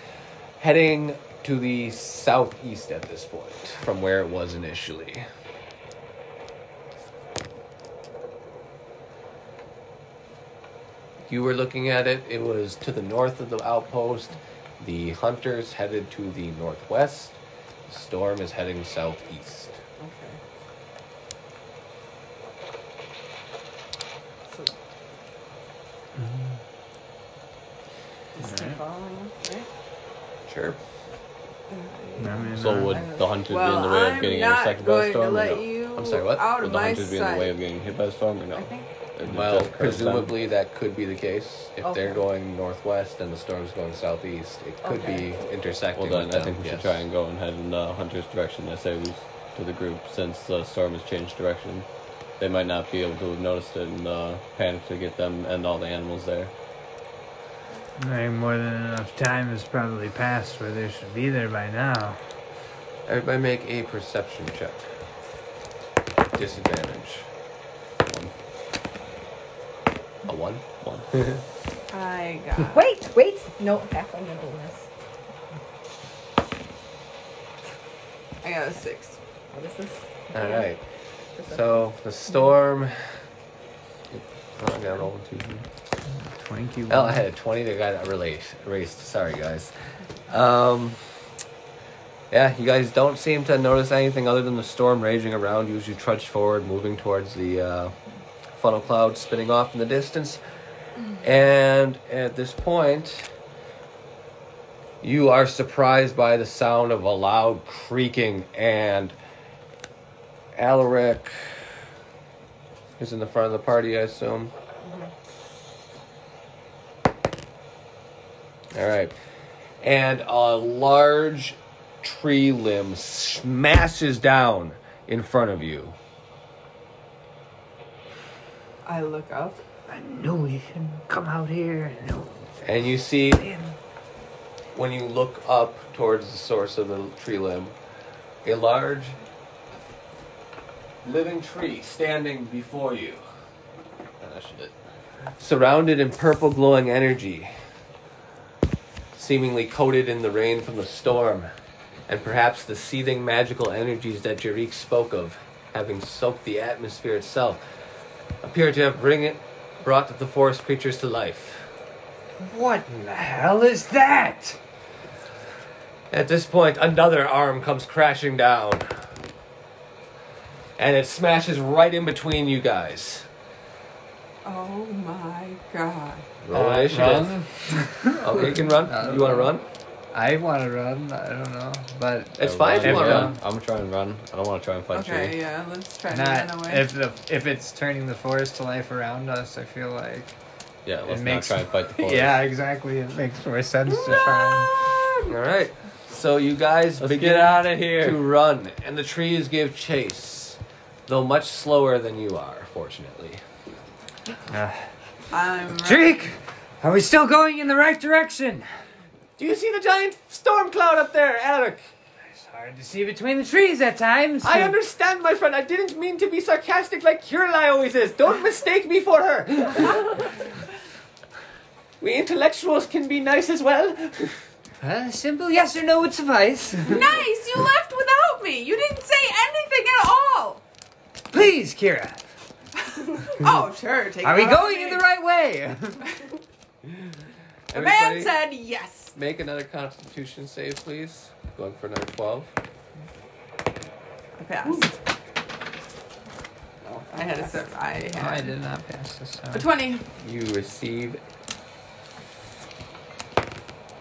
heading to the southeast at this point from where it was initially. You were looking at it, it was to the north of the outpost. The hunters headed to the northwest. The storm is heading southeast. Just keep following, right? Sure. I mean, So uh, would the hunters Well, be in the way of I'm getting not intersected by the storm? or no? I'm sorry, what? out Would the my hunters be in the way of getting hit by the storm or no? I think. Is it Well, just them? presumably that could be the case. If they're going northwest and the storm's going southeast, it could Okay. be intersecting. Well, then with I them, think we should try and go and head in the hunter's direction. I say we to the group since the storm has changed direction. They might not be able to have noticed it and uh, panic to get them and all the animals there. I think more than enough time has probably passed where they should be there by now. Everybody make a perception check. Disadvantage. A one. One. [laughs] I got. Wait, wait. No, halfling nimbleness. I got a six. What is this? All right. So the storm. Oh, I got roll two. Twenty. Oh, I had a 20 that got erased. erased. Sorry, guys. Um, Yeah, you guys don't seem to notice anything other than the storm raging around you as you trudge forward, moving towards the uh, funnel cloud spinning off in the distance. And at this point, you are surprised by the sound of a loud creaking, and Alaric is in the front of the party, I assume. Mm-hmm. All right. And a large tree limb smashes down in front of you. I look up. I knew you shouldn't come out here. No. And you see, when you look up towards the source of the tree limb, a large living tree standing before you. Ah, shit. Surrounded in purple glowing energy, seemingly coated in the rain from the storm, and perhaps the seething magical energies that Jarik spoke of, having soaked the atmosphere itself, appear to have bring it, brought the forest creatures to life. What in the hell is that? At this point, another arm comes crashing down. And it smashes right in between you guys. Oh my god. Roll Uh, initiative. run? [laughs] Okay, you can run. You want to run? I want to run. I don't know, but It's fine if you want to run. I'm gonna try and run. I don't want to try and fight Okay, you. yeah, let's try to run not away. if the if it's turning the forest to life around us. I feel like Yeah, let's it makes not try and fight the forest. yeah, exactly. It makes more sense to try. All right. So you guys Let's begin get out of here. to run, and the trees give chase, though much slower than you are, fortunately. And, uh, I'm Drake, are we still going in the right direction? Do you see the giant storm cloud up there, Alec? It's hard to see between the trees at times. I understand, my friend. I didn't mean to be sarcastic like Qiralai always is. Don't [laughs] mistake me for her. [laughs] we intellectuals can be nice as well. A simple yes or no would suffice. [laughs] Nice! You left without me! You didn't say anything at all! Please, Kira, Oh, sure, take are we going in the right way? The man Everybody, said yes. make another Constitution save, please. Going for another twelve. I passed. Oh, I had a sip. I Oh, I did not pass this time. a 20. You receive.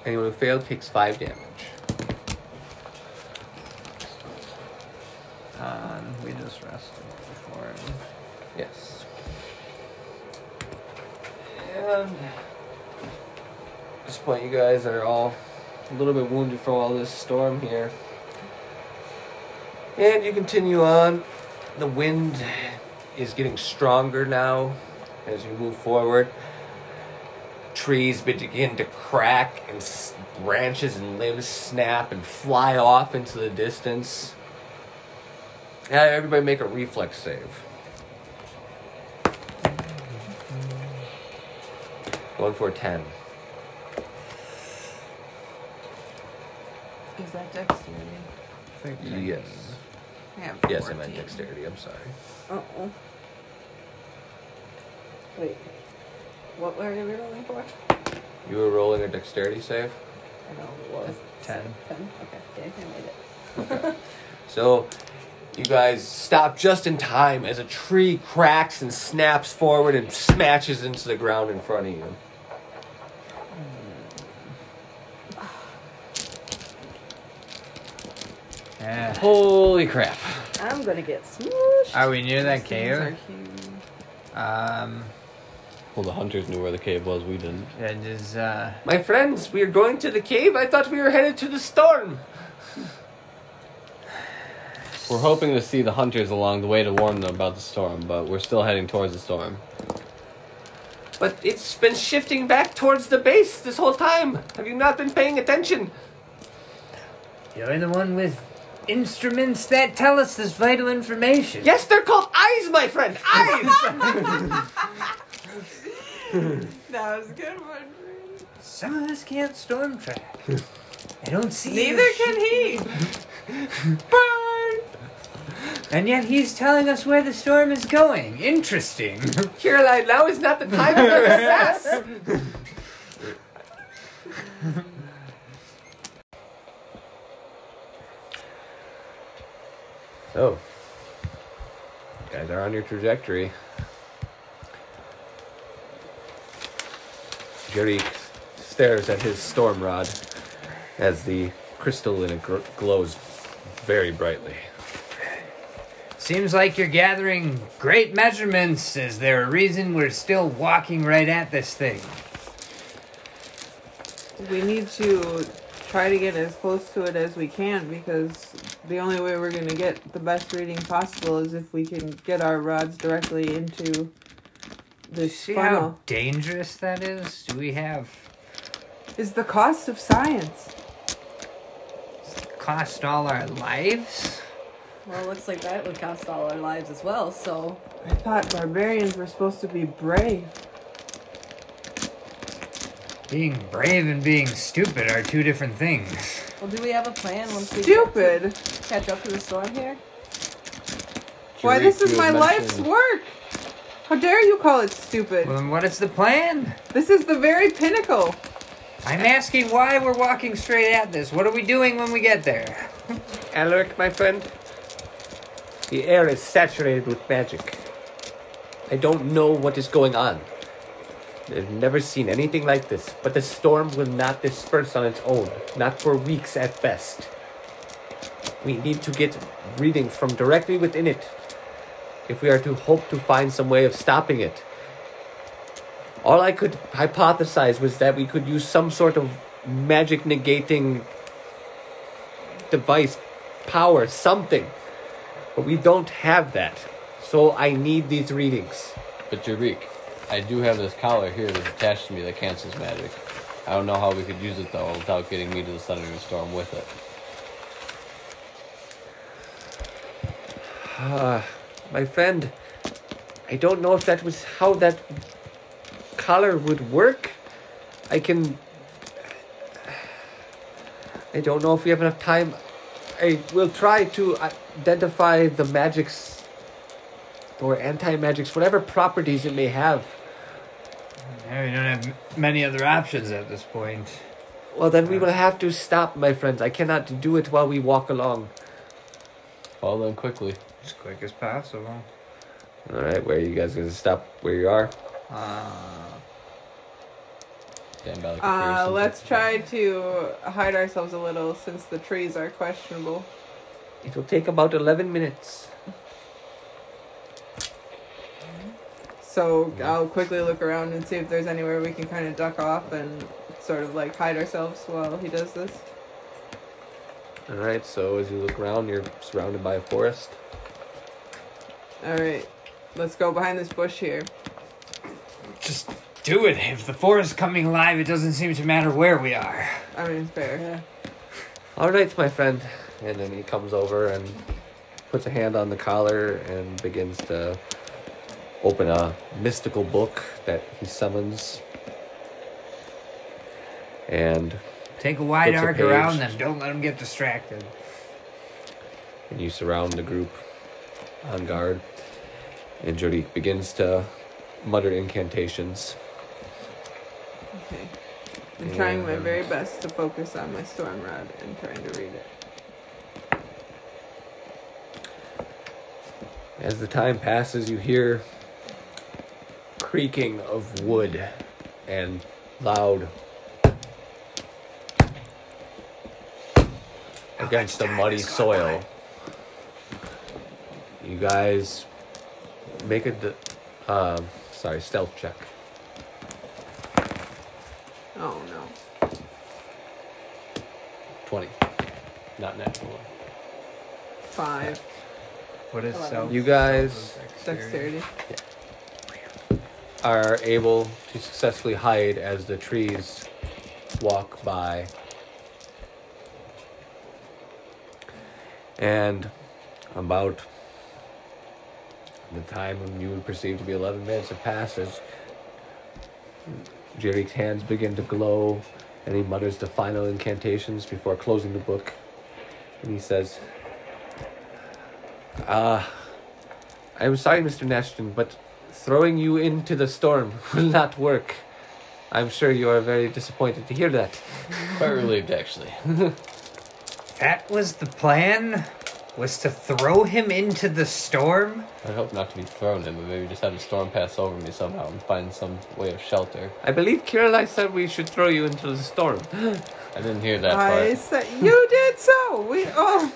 Anyone who failed takes five damage. Um, we just rested before. Yes. And at this point, you guys are all a little bit wounded from all this storm here. And you continue on. The wind is getting stronger now as you move forward. Trees begin to crack, and branches and limbs snap and fly off into the distance. Everybody make a reflex save. Going for a Is that dexterity? Yes. I have Yes, I meant 14. dexterity. I'm sorry. Uh-oh. Wait. What were we rolling for? You were rolling a dexterity save. I don't know what was. Ten. Ten? Okay. Yeah, I made it. So, you guys stop just in time as a tree cracks and snaps forward and smashes into the ground in front of you. Yeah. Holy crap! I'm gonna get smooshed. Are we near that These are cave? huge. Um, Well, the hunters knew where the cave was. We didn't. yeah, just, uh, My friends, we are going to the cave. I thought we were headed to the storm. We're hoping to see the hunters along the way to warn them about the storm, but we're still heading towards the storm. But it's been shifting back towards the base this whole time. Have you not been paying attention? you're the one with instruments that tell us this vital information. Yes, they're called eyes, my friend. Eyes! [laughs] That was a good one. Some of us can't storm track. I don't see Neither can he. [laughs] Bye! And yet he's telling us where the storm is going. Interesting. [laughs] Caroline, now is not the time for your So, you guys are on your trajectory. Jerry stares at his storm rod as the crystal in it gr- glows very brightly. Seems like you're gathering great measurements. Is there a reason we're still walking right at this thing? We need to try to get as close to it as we can because the only way we're going to get the best reading possible is if we can get our rods directly into this See funnel. how dangerous that is? Do we have Is the cost of science. cost all our lives? Well, it looks like that would cost all our lives as well, so. I thought barbarians were supposed to be brave. Being brave and being stupid are two different things. Well, do we have a plan once we Stupid. Get to catch up to the storm here? Why, Jerry, this is you my had life's mentioned- work. How dare you call it stupid? Well, then what is the plan? This is the very pinnacle. I'm asking why we're walking straight at this. What are we doing when we get there? [laughs] Alaric, my friend, the air is saturated with magic. I don't know what is going on. I've never seen anything like this, but the storm will not disperse on its own, not for weeks at best. We need to get readings from directly within it if we are to hope to find some way of stopping it. All I could hypothesize was that we could use some sort of magic negating device, power, something. But we don't have that. So I need these readings. But Jarik, I do have this collar here that's attached to me that cancels magic. I don't know how we could use it though without getting me to the Thundering Storm with it. Ah, my friend, I don't know if that was how that collar would work. I can. I don't know if we have enough time. I will try to identify the magics or anti magics, whatever properties it may have. Yeah, we don't have many other options at this point. Well, then we will have to stop, my friends. I cannot do it while we walk along. Follow them quickly. As quick as possible. All right, where are you guys gonna stop? Where you are? Uh, Stand by like Uh, let's try to hide ourselves a little since the trees are questionable. It will take about eleven minutes. So I'll quickly look around and see if there's anywhere we can kind of duck off and sort of like hide ourselves while he does this. All right, so as you look around, you're surrounded by a forest. All right, let's go behind this bush here. just do it. If the forest is coming alive, it doesn't seem to matter where we are. I mean, fair. Yeah. All right, my friend. And then he comes over and puts a hand on the collar and begins to open a mystical book that he summons. And Take a wide Flips a arc around them. Don't let them get distracted. and you surround the group on guard. And Jody begins to mutter incantations. Okay. I'm trying my um, very best to focus on my storm rod and trying to read it. As the time passes, you hear creaking of wood and loud against the muddy soil. You guys make a d- uh, sorry stealth check. Oh no. Twenty. Not natural. Five. What is Eleven. self? You guys Dexterity. Are able to successfully hide as the trees walk by. And about the time you would perceive to be 11 minutes have passed as Jerry's hands begin to glow and he mutters the final incantations before closing the book. And he says, Ah, I'm sorry, Mr. Nashton, but throwing you into the storm [laughs] will not work. I'm sure you are very disappointed to hear that. Quite relieved actually. [laughs] That was the plan. was to throw him into the storm? I hope not to be thrown in, but maybe just have the storm pass over me somehow and find some way of shelter. I believe Qiralai said we should throw you into the storm. [gasps] I didn't hear that I part. said you [laughs] did so. We oh.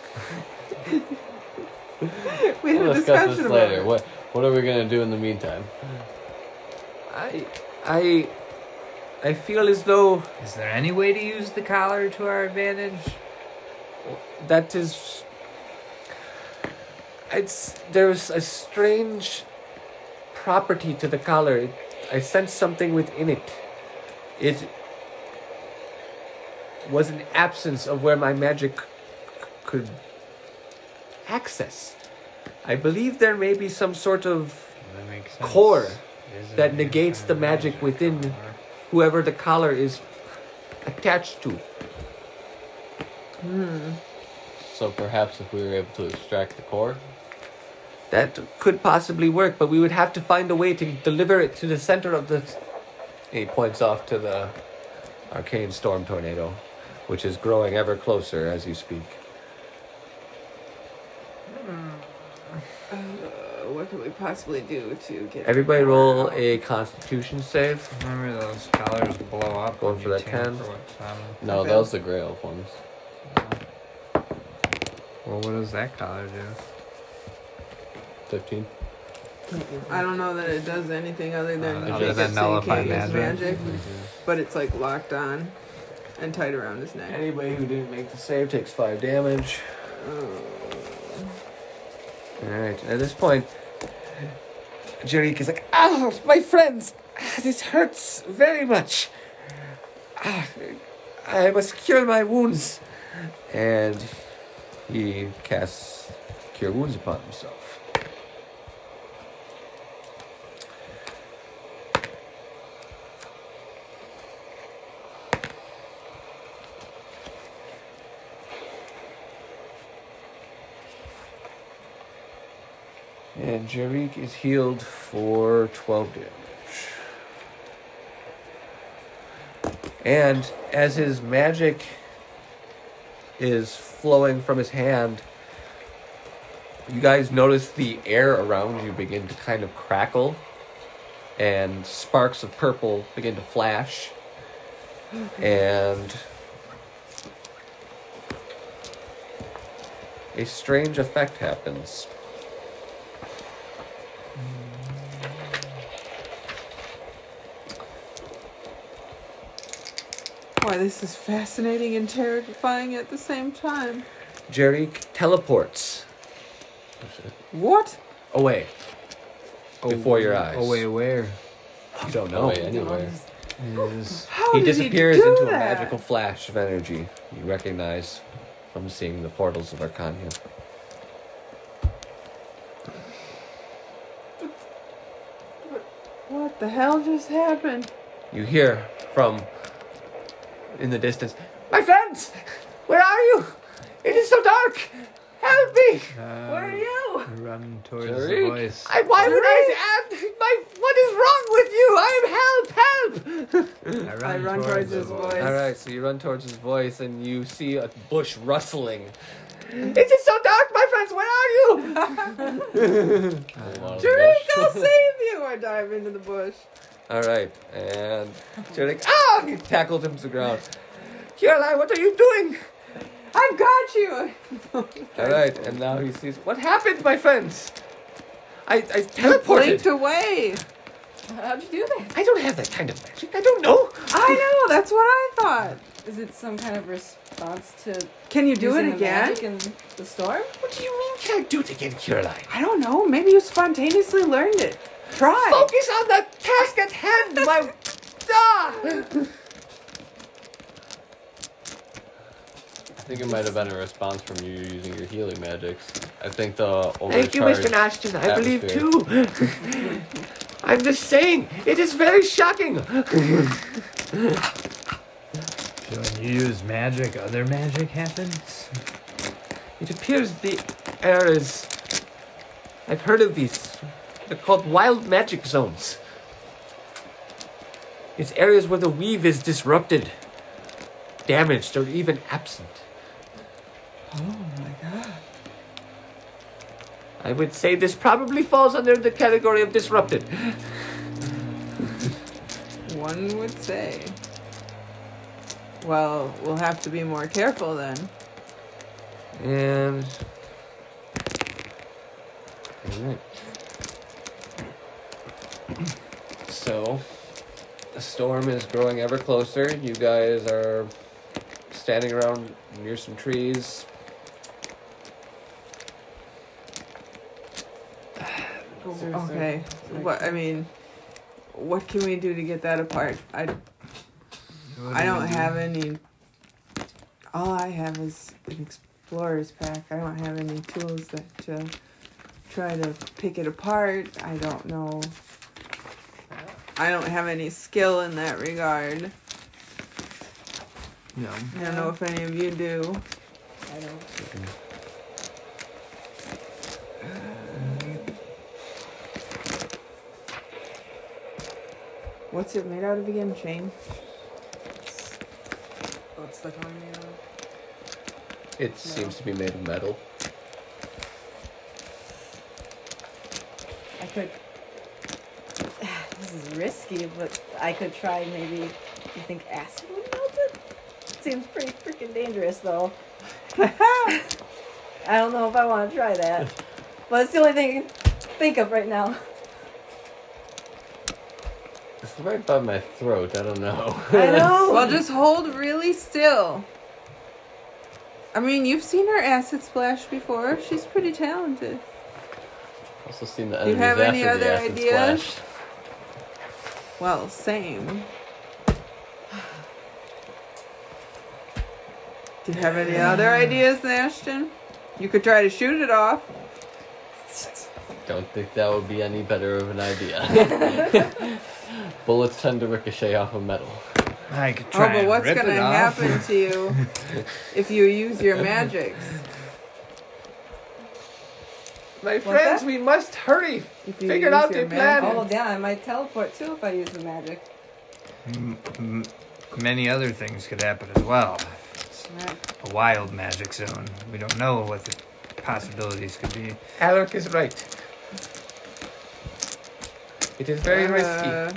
we had We'll a discuss discussion this about later. it. What What are we gonna do in the meantime? I, I, I feel as though Is there any way to use the collar to our advantage? that is. It's there's a strange property to the collar. It, I sense something within it. It was an absence of where my magic c- could access. I believe there may be some sort of That. Core that negates the magic within whoever the collar is attached to. So perhaps if we were able to extract the core, That could possibly work, but we would have to find a way to deliver it to the center of the. He points off to the arcane storm tornado, which is growing ever closer as you speak. Uh, what could we possibly do to get? Everybody roll a Constitution save. Remember those collars blow up? Going when for you that tamper 10? what's on them? no, Okay. those the Grey Elf ones. Well, what does that collar do? Fifteen. I don't know that it does anything other than Uh, make other it than so you nullify can't use magic? magic, but it's like locked on and tight around his neck. Anybody who didn't make the save takes five damage. Alright, at this point, Jarik is like, Ah, my friends, this hurts very much. Ah, I must cure my wounds. And he casts Cure Wounds upon himself. And Jarik is healed for 12 damage. And as his magic is flowing from his hand, you guys notice the air around you begin to kind of crackle, and sparks of purple begin to flash. And a strange effect happens. Why, this is fascinating and terrifying at the same time. Jarik teleports What? away before your eyes. Oh, wait, where? You don't know. way, anywhere. Is How he did disappears he do into a that? magical flash of energy you recognize from seeing the portals of Arcania. What the hell just happened? You hear from in the distance, My friends! Where are you? It is so dark! Help me! uh, Where are you? Run towards Tariq? the voice. I, why would I? And my, what is wrong with you? I am help! Help! I I run towards the his voice. All right, so you run towards his voice and you see a bush rustling. It is so dark, my friends. Where are you? Pull out of the Drake, bush. I'll save you! I dive into the bush. All right, and you're like, ah! He tackled him to the ground. Caroline, what are you doing? I've got you! [laughs] All right, and now he sees what happened, my friends. I I You teleported. blinked away. How'd you do that? I don't have that kind of magic. I don't know. I know, that's what I thought. Is it some kind of response to Can you do using it the again? magic in the storm? What do you mean? Can I do it again, Caroline? I don't know. Maybe you spontaneously learned it. Try. Focus on the task at hand, [laughs] my. Ah! I think it might have been a response from you using your healing magics. I think the Thank you, Mr. overcharged Nashton. I believe too. [laughs] I'm just saying, it is very shocking. So when you use magic, other magic happens? It appears the air is. I've heard of these. They're called wild magic zones. It's areas where the weave is disrupted, damaged, or even absent. Oh my god. I would say this probably falls under the category of disrupted. One would say. Well, we'll have to be more careful then. And. Alright. So, the storm is growing ever closer. You guys are standing around near some trees. Oh, okay. What I mean, what can we do to get that apart? I I don't have any. All I have is an explorer's pack. I don't have any tools that to try to pick it apart. I don't know. I don't have any skill in that regard. No. I don't know if any of you do. I don't. What's it made out of again, Shane? What's the coin made of? It seems to be made of metal. I could. This is risky, but I could try maybe. You think acid would melt it? Seems pretty freaking dangerous, though. [laughs] I don't know if I want to try that, but it's the only thing I can think of right now. It's right by my throat. I don't know. I [laughs] know. Well, just hold really still. I mean, you've seen her acid splash before. She's pretty talented. also seen the other thing. Do you have any other ideas? splash. Well, same. Do you have any mm. other ideas, Ashton? You could try to shoot it off. Don't think that would be any better of an idea. [laughs] [laughs] Bullets tend to ricochet off of metal. I could oh, try. Oh, but and what's rip gonna happen to you [laughs] if you use your magics? My What's friends, that? we must hurry. If you Figured out your the plan. magic- Oh, yeah, I might teleport too if I use the magic. M- m- many other things could happen as well. Right. a wild magic zone. We don't know what the possibilities could be. Alec is right. It is very risky, Uh,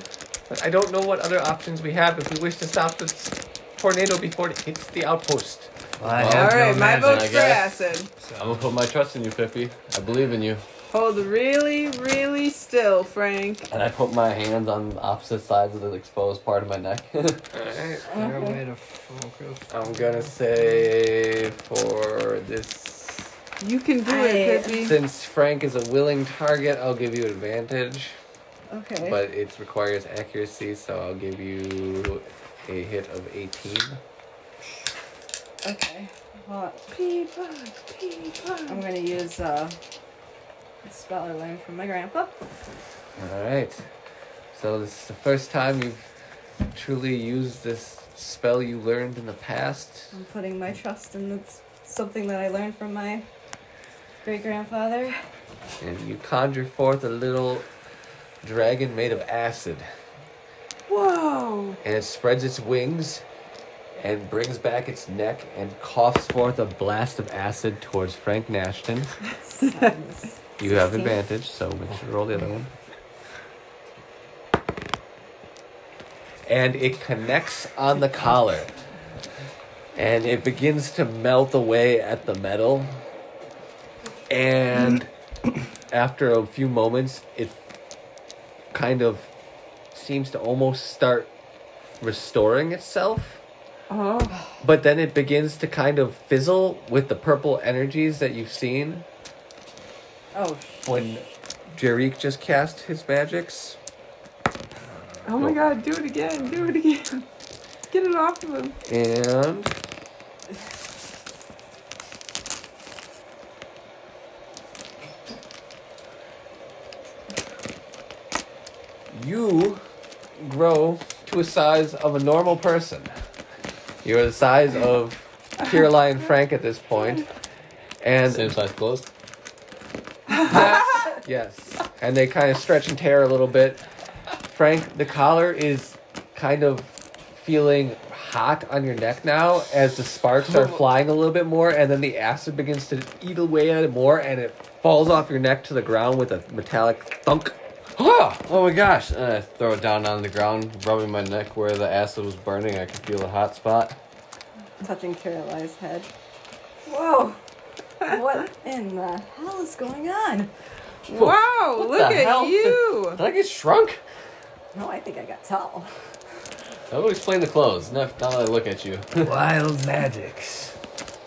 but I don't know what other options we have if we wish to stop this tornado before it hits the outpost. Well, I Well, have all no my magic, vote's I for guess. acid. I'm gonna put my trust in you, Pippi. I believe in you. Hold really, really still, Frank. And I put my hands on opposite sides of the exposed part of my neck. [laughs] Alright, Is way to focus? I'm gonna say for this, You can do I- it, Pippi. Since Frank is a willing target, I'll give you advantage, Okay. but it requires accuracy, so I'll give you a hit of 18. Okay. Well, Peapod, peapod. I'm gonna use uh, a spell I learned from my grandpa. Alright. So this is the first time you've truly used this spell you learned in the past. I'm putting my trust in it's something that I learned from my great grandfather. And you conjure forth a little dragon made of acid. Whoa. And it spreads its wings and brings back its neck and coughs forth a blast of acid towards Frank Nashton. You have advantage, so make sure to roll the other one. And it connects on the collar. And it begins to melt away at the metal. And [clears throat] after a few moments, it kind of seems to almost start restoring itself. Oh. But then it begins to kind of fizzle with the purple energies that you've seen Oh, when Jarik just cast his magics. Oh my god, do it again, do it again. [laughs] Get it off of him. And you grow to a size of a normal person. You're the size of and Frank at this point. And Same size clothes. Yes. And they kind of stretch and tear a little bit. Frank, the collar is kind of feeling hot on your neck now as the sparks are flying a little bit more, and then the acid begins to eat away at it more, and it falls off your neck to the ground with a metallic thunk. Oh, oh my gosh. And I throw it down on the ground, rubbing my neck where the acid was burning. I can feel the hot spot. Touching Caroline's head. Whoa! what in the hell is going on? Wow, look at hell? you. Did I get shrunk? No, I think I got tall. That would explain the clothes. Now, now that I look at you. [laughs] Wild magics.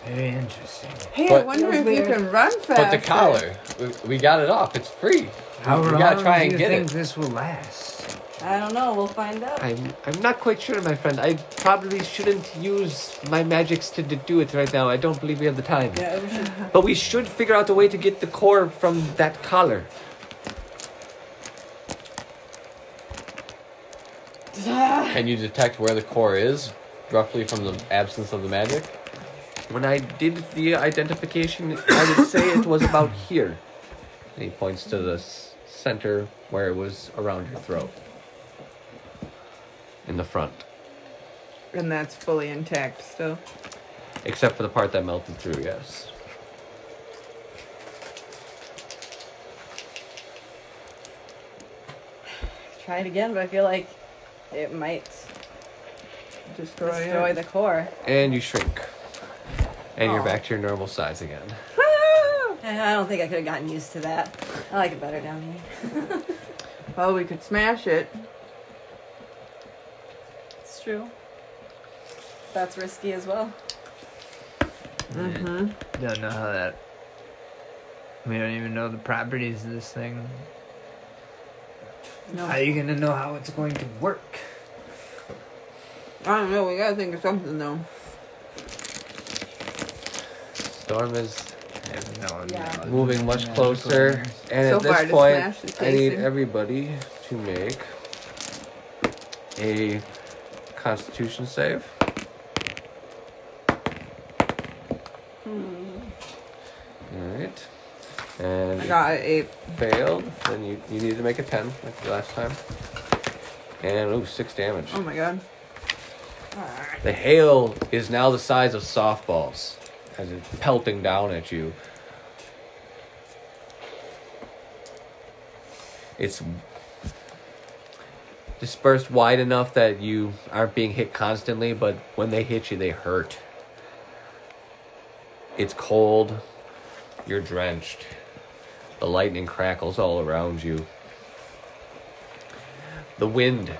Very interesting. Hey, I But- wonder Feels if you can run faster. But the collar, we, we got it off. It's free. How we long gotta try do and you get think it. this will last? I don't know. We'll find out. I'm I'm not quite sure, my friend. I probably shouldn't use my magics to, to do it right now. I don't believe we have the time. Yeah, we should. [laughs] But we should figure out a way to get the core from that collar. [sighs] Can you detect where the core is, roughly from the absence of the magic? When I did the identification, I would say it was about here. And he points to the s- center where it was around your throat. In the front. And that's fully intact still. Except for the part that melted through, yes. Try it again, but I feel like it might Destroy, destroy it. the core. And you shrink. And you're back to your normal size again. [laughs] I don't think I could have gotten used to that. I like it better down here. [laughs] Well, we could smash it. It's true. That's risky as well. Mm-hmm. Don't know how that. We don't even know the properties of this thing. No. How are you gonna know how it's going to work? I don't know. We gotta think of something though. Storm is I have no Yeah. moving much closer. And So at this point, I need everybody to make a constitution save. Hmm. Alright. And I got an eight. failed, then you, you need to make a 10 like the last time. And, ooh, 6 damage. Oh my god. The hail is now the size of softballs as it's pelting down at you. It's dispersed wide enough that you aren't being hit constantly, but when they hit you, they hurt. It's cold. You're drenched. The lightning crackles all around you. The wind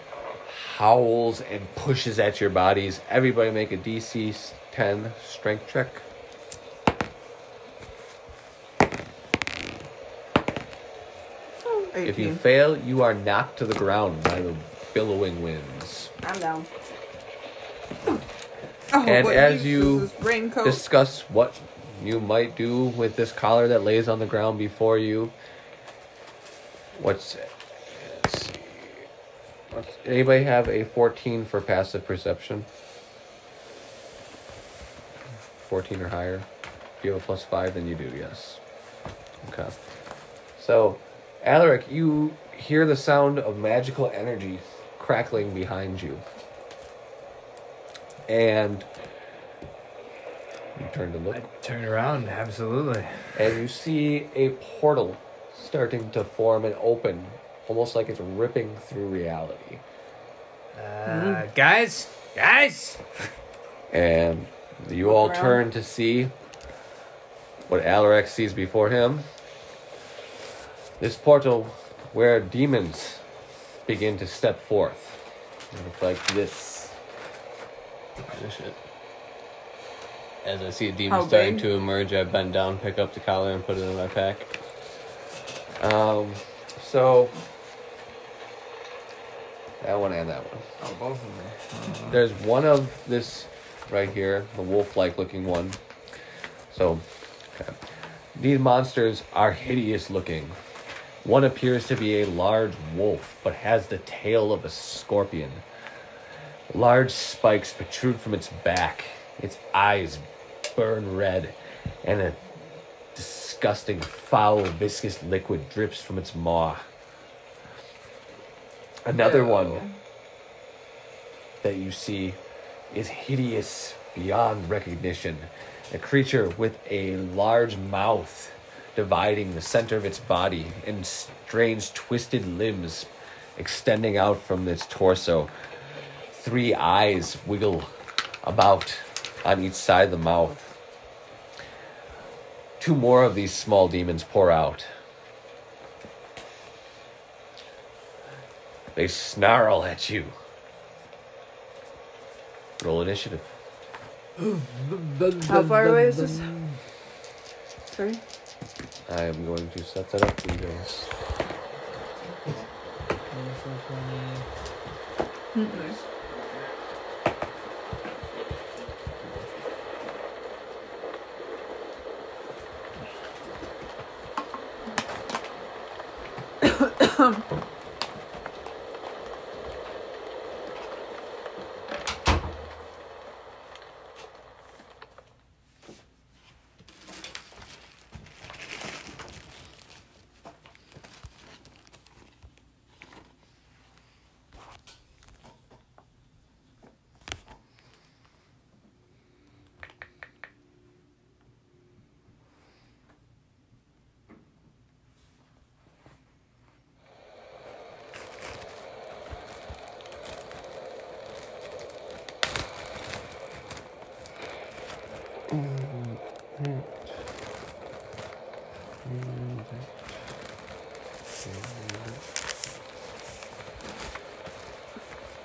howls and pushes at your bodies. Everybody make a DC 10 strength check. If you fail, you are knocked to the ground by the billowing winds. I'm down. [sighs] Oh, and as you is this raincoat? Discuss what you might do with this collar that lays on the ground before you. What's let's see. What's, anybody have a 14 for passive perception? 14 or higher. If you have a plus 5, then you do, yes. Okay. So, Alaric, you hear the sound of magical energy crackling behind you. And you turn to look, I turn around, absolutely. and you see a portal starting to form and open, almost like it's ripping through reality. Uh, Guys, guys, And you all turn to see what Alaric sees before him. This portal where demons begin to step forth. They look like this. Oh, shit. As I see a demon How starting big? to emerge, I bend down, pick up the collar, and put it in my pack. Um, so that one and that one. oh, both of them. There's one of this right here, the wolf-like looking one. So, okay. these monsters are hideous looking. One appears to be a large wolf, but has the tail of a scorpion. Large spikes protrude from its back. Its eyes burn red, and a disgusting, foul, viscous liquid drips from its maw. Another one that you see is hideous beyond recognition. A creature with a large mouth dividing the center of its body in strange twisted limbs extending out from its torso. Three eyes wiggle about on each side of the mouth. Two more of these small demons pour out. They snarl at you. Roll initiative. How far away is this? Sorry. I am going to set that up for you guys.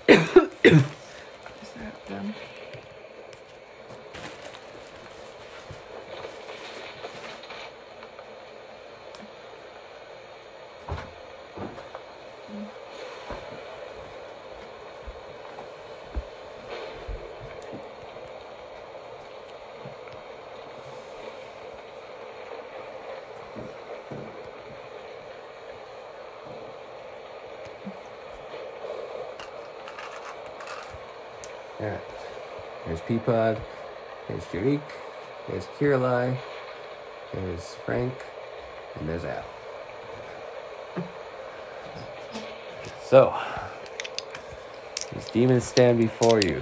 Is that them? Alright. There's Peapod. There's Jarik. There's Qiralai. There's Frank. And there's Al. So, these demons stand before you.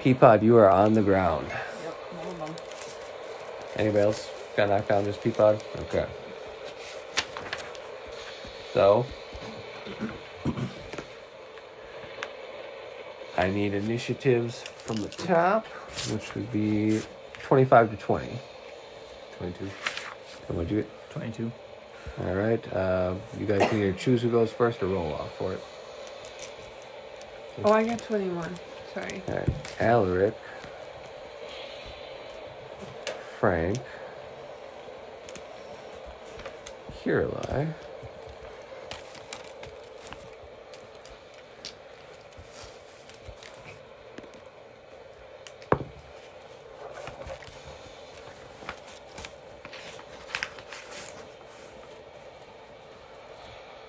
Peapod, you are on the ground. Yep, one of them. Anybody else got knocked down? Just Peapod? Okay. So, I need initiatives from the top, which would be 25 to 20. 22. Can we do it? 22. All right. Uh, you guys can either choose who goes first or roll off for it. Oh, I got 21. Sorry. All right. Alaric, Frank, Qiralai,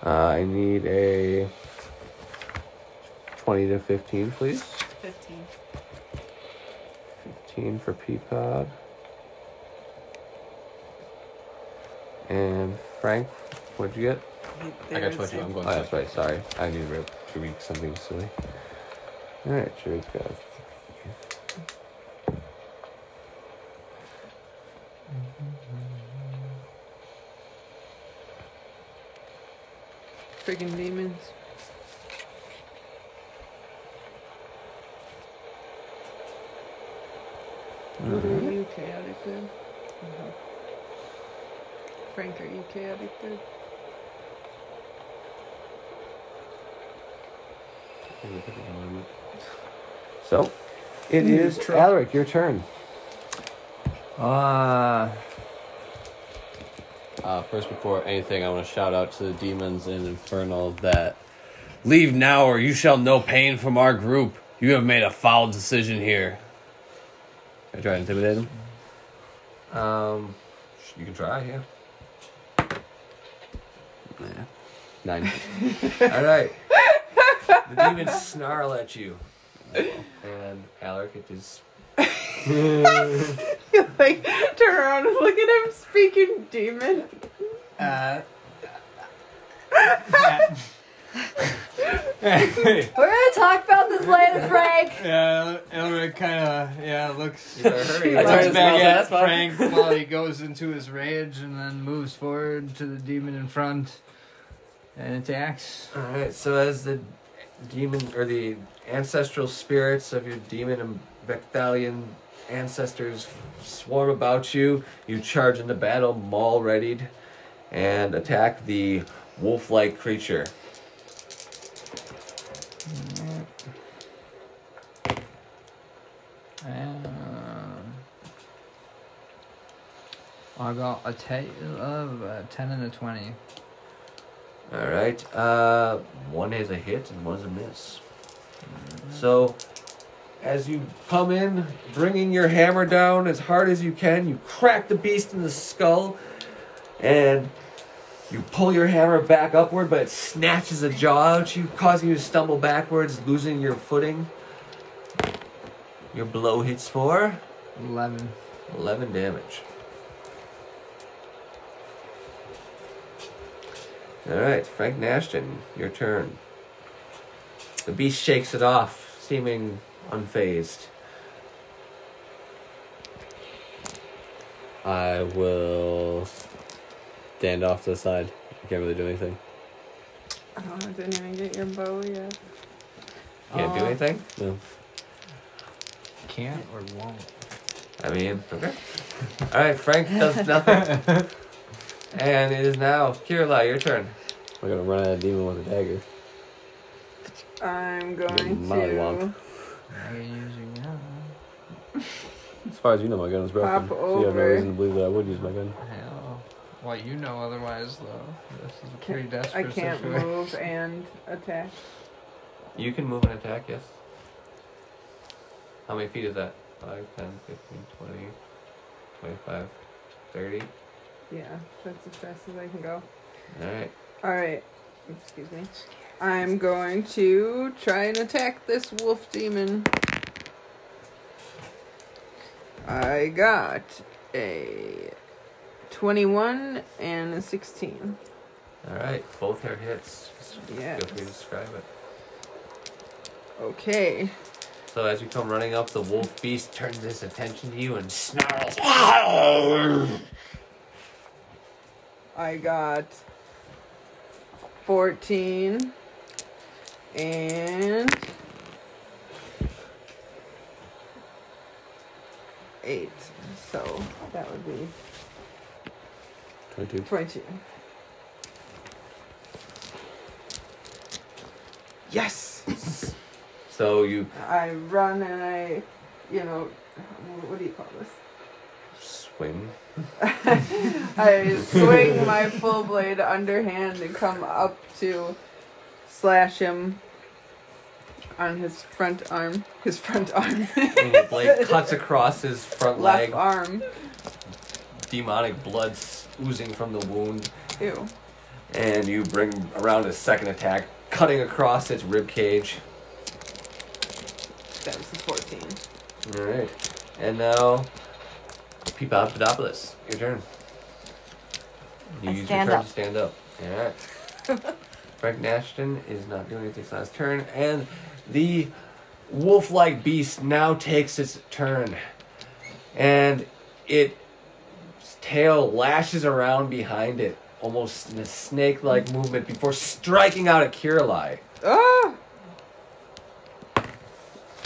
Uh, I need a 20 to 15, please. 15. 15 for Peapod. And Frank, what'd you get? I got 22. I'm Oh, going that's second. right. Sorry. I need to to read something silly. Alright, sure, it's got. Freaking demons. What are you chaotic good? Frank, are you chaotic good? [laughs] So, it is true. Alaric, your turn. Uh, Uh, first, before anything, I want to shout out to the demons in Infernal that leave now or you shall know pain from our group. You have made a foul decision here. Can I try to intimidate them? Um, you can try, yeah. Yeah. Nine. [laughs] Alright. The demons snarl at you. And Alaric, it is. [laughs] like, turn around and look at him speaking demon. Uh, [laughs] that, We're gonna talk about this later, Frank. [laughs] Yeah, Alaric kind of yeah looks. You better hurry. I looks tried to back smell at. Frank [laughs] while he goes into his rage and then moves forward to the demon in front and attacks. Alright, so as the demon or the ancestral spirits of your demon and Becthalion ancestors swarm about you, you charge into battle, maul readied, and attack the wolf like creature. Um, I got a total of a 10 and a 20. Alright, uh, one is a hit and one's a miss. So, as you come in, bringing your hammer down as hard as you can, you crack the beast in the skull, and you pull your hammer back upward, but it snatches a jaw out you, causing you to stumble backwards, losing your footing. Your blow hits for 11. 11 damage. Alright, Frank Nashton, your turn. The beast shakes it off, seeming unfazed. I will stand off to the side. I can't really do anything. Oh, I didn't even get your bow yet. Can't do anything? No. Can't or won't. I mean, okay. [laughs] Alright, Frank does nothing. and it is now Kirla, your turn. I'm gonna run at a demon with a dagger. I'm going Mollywonk. to I can use your gun. As far as you know, my gun is broken. Pop so you have no over. reason to believe that I would use my gun. Hell. What you know otherwise, though. This is a Can- pretty I desperate can't situation. move and attack. You can move and attack, yes. How many feet is that? 5, 10, 15, 20, 25, 30. Yeah, that's as fast as I can go. Alright. Alright, excuse me. I'm going to try and attack this wolf demon. I got a 21 and 16. Alright, both are hits. Yes. Feel free to describe it. Okay. So as you come running up, the wolf beast turns his attention to you and snarls. I got 14 and 8. So that would be 22. 22. Yes! So you I run and I, you know, what do you call this? swing. [laughs] I swing my full blade underhand and come up to slash him on his front arm. His front arm. And the blade [laughs] cuts across his front Left leg. arm. Demonic blood oozing from the wound. Ew. And you bring around a second attack, cutting across its rib cage. That was the 14. Alright. And now, Peapod Pedopoulos, your turn. You I use stand your turn up. to stand up. Alright. [laughs] Frank Nashton is not doing anything so last turn. And the wolf like beast now takes its turn. And it tail lashes around behind it, almost in a snake like movement, before striking out at Qiralai. Ah!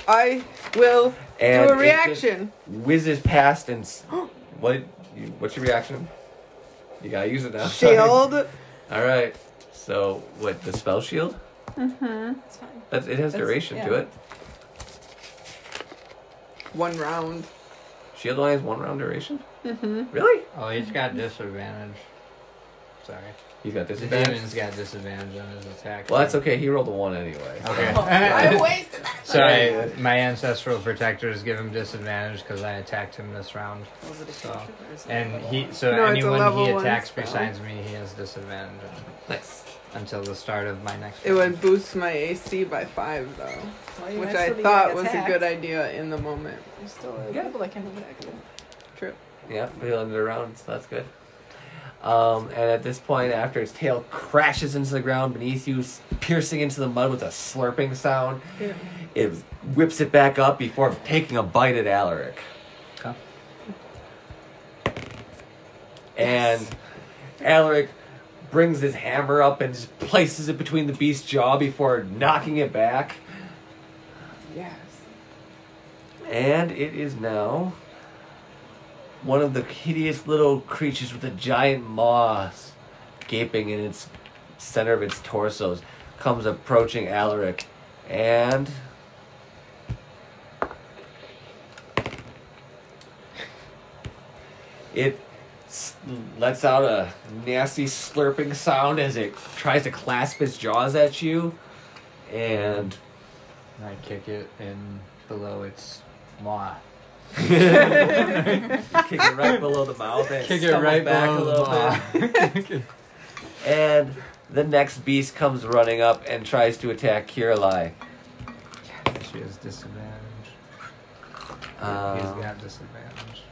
I will And do a it reaction. just whizzes past and s- what? You, what's your reaction? You gotta use it now. Shield. [laughs] All right. So what? The spell shield? It's fine. That's it has That's- duration to yeah. it. One round. Shield only has one round duration. Mm-hmm. Really? Oh, he's got disadvantage. Sorry. He's got The disadvantage. demon's got disadvantage on his attack. Well, that's okay. He rolled a one anyway. Okay. [laughs] I [laughs] wasted that. Sorry, my ancestral protectors give him disadvantage because I attacked him this round. Was it a So, cantrip or is it And he, so No, anyone he attacks besides me, he has disadvantage Nice. until the start of my next. It round. would boost my AC by five, though, Well, which I thought was a good idea in the moment. There's still Yeah. people that can attack you. True. Yeah, he'll it around, so that's good. Um, and at this point, after its tail crashes into the ground beneath you, piercing into the mud with a slurping sound, it whips it back up before taking a bite at Alaric. Okay. And Alaric brings his hammer up and just places it between the beast's jaw before knocking it back. Yes. And it is now one of the hideous little creatures with the giant maws gaping in its center of its torsos comes approaching Alaric and it lets out a nasty slurping sound as it tries to clasp its jaws at you and I kick it in below its maw. Kick it right below the mouth and Kick it right back below a little the bit. [laughs] And the next beast comes running up and tries to attack Qiralai. she has disadvantage. He's Um, got disadvantage.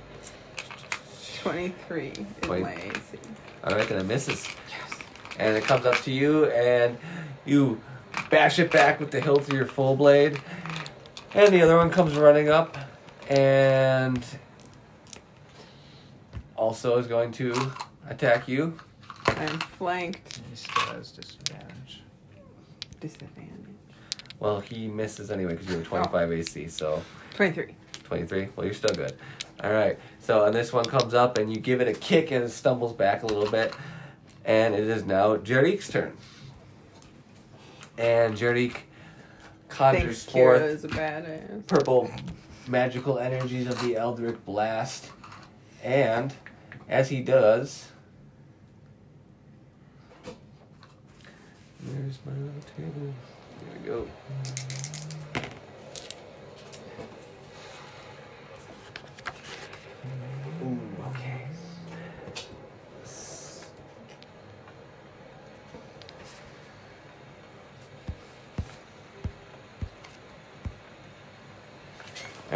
23 is Twenty- my AC. Alright, then it misses. Yes. And it comes up to you, and you bash it back with the hilt of your full blade. And the other one comes running up, and also is going to attack you. I'm flanked. He still has disadvantage. Disadvantage. Well, he misses anyway because you have 25 AC, so 23. 23. Well, you're still good. All right. So, and this one comes up, and you give it a kick, and it stumbles back a little bit. And it is now Jarik's turn. And Jarik conjures Thinks Kira forth is a badass. purple magical energies of the Eldritch Blast. And as he does. There's my little table. There we go.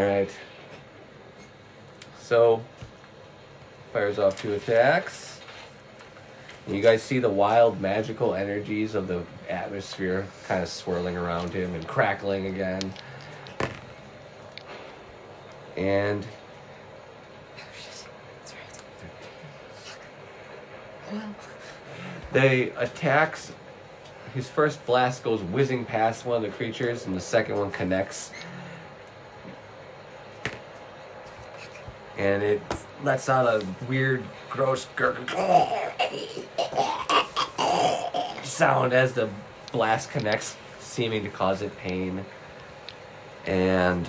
All right. So, fires off two attacks. You guys see the wild magical energies of the atmosphere kind of swirling around him and crackling again. And the attacks his first blast goes whizzing past one of the creatures and the second one connects and it lets out a weird, gross sound as the blast connects, seeming to cause it pain. And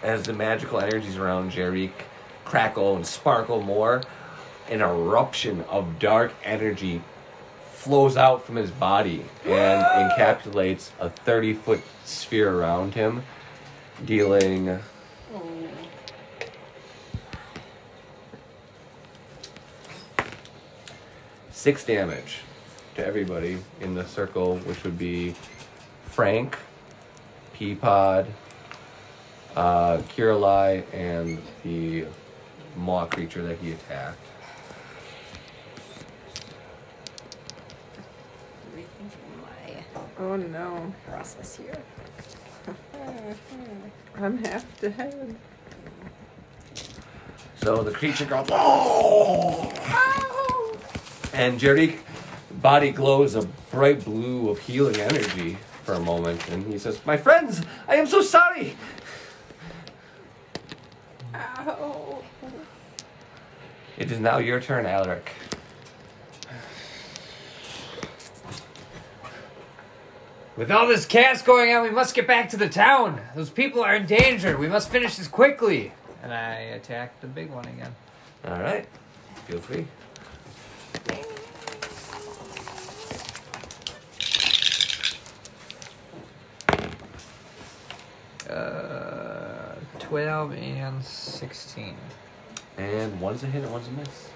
as the magical energies around Jarik crackle and sparkle more, an eruption of dark energy flows out from his body and [gasps] encapsulates a 30 foot sphere around him, dealing six damage to everybody in the circle, which would be Frank, Peapod, uh, Qiralai, and the maw creature that he attacked. Rethinking Oh no. process here. [laughs] I'm half dead. So the creature goes, "Oh!" And Jarik body glows a bright blue of healing energy for a moment, and he says, "My friends, I am so sorry." Ow. It is now your turn, Alaric. With all this chaos going on, we must get back to the town. Those people are in danger. We must finish this quickly. And I attack the big one again. All right, feel free. Uh, 12 and 16. And one's a hit and one's a miss.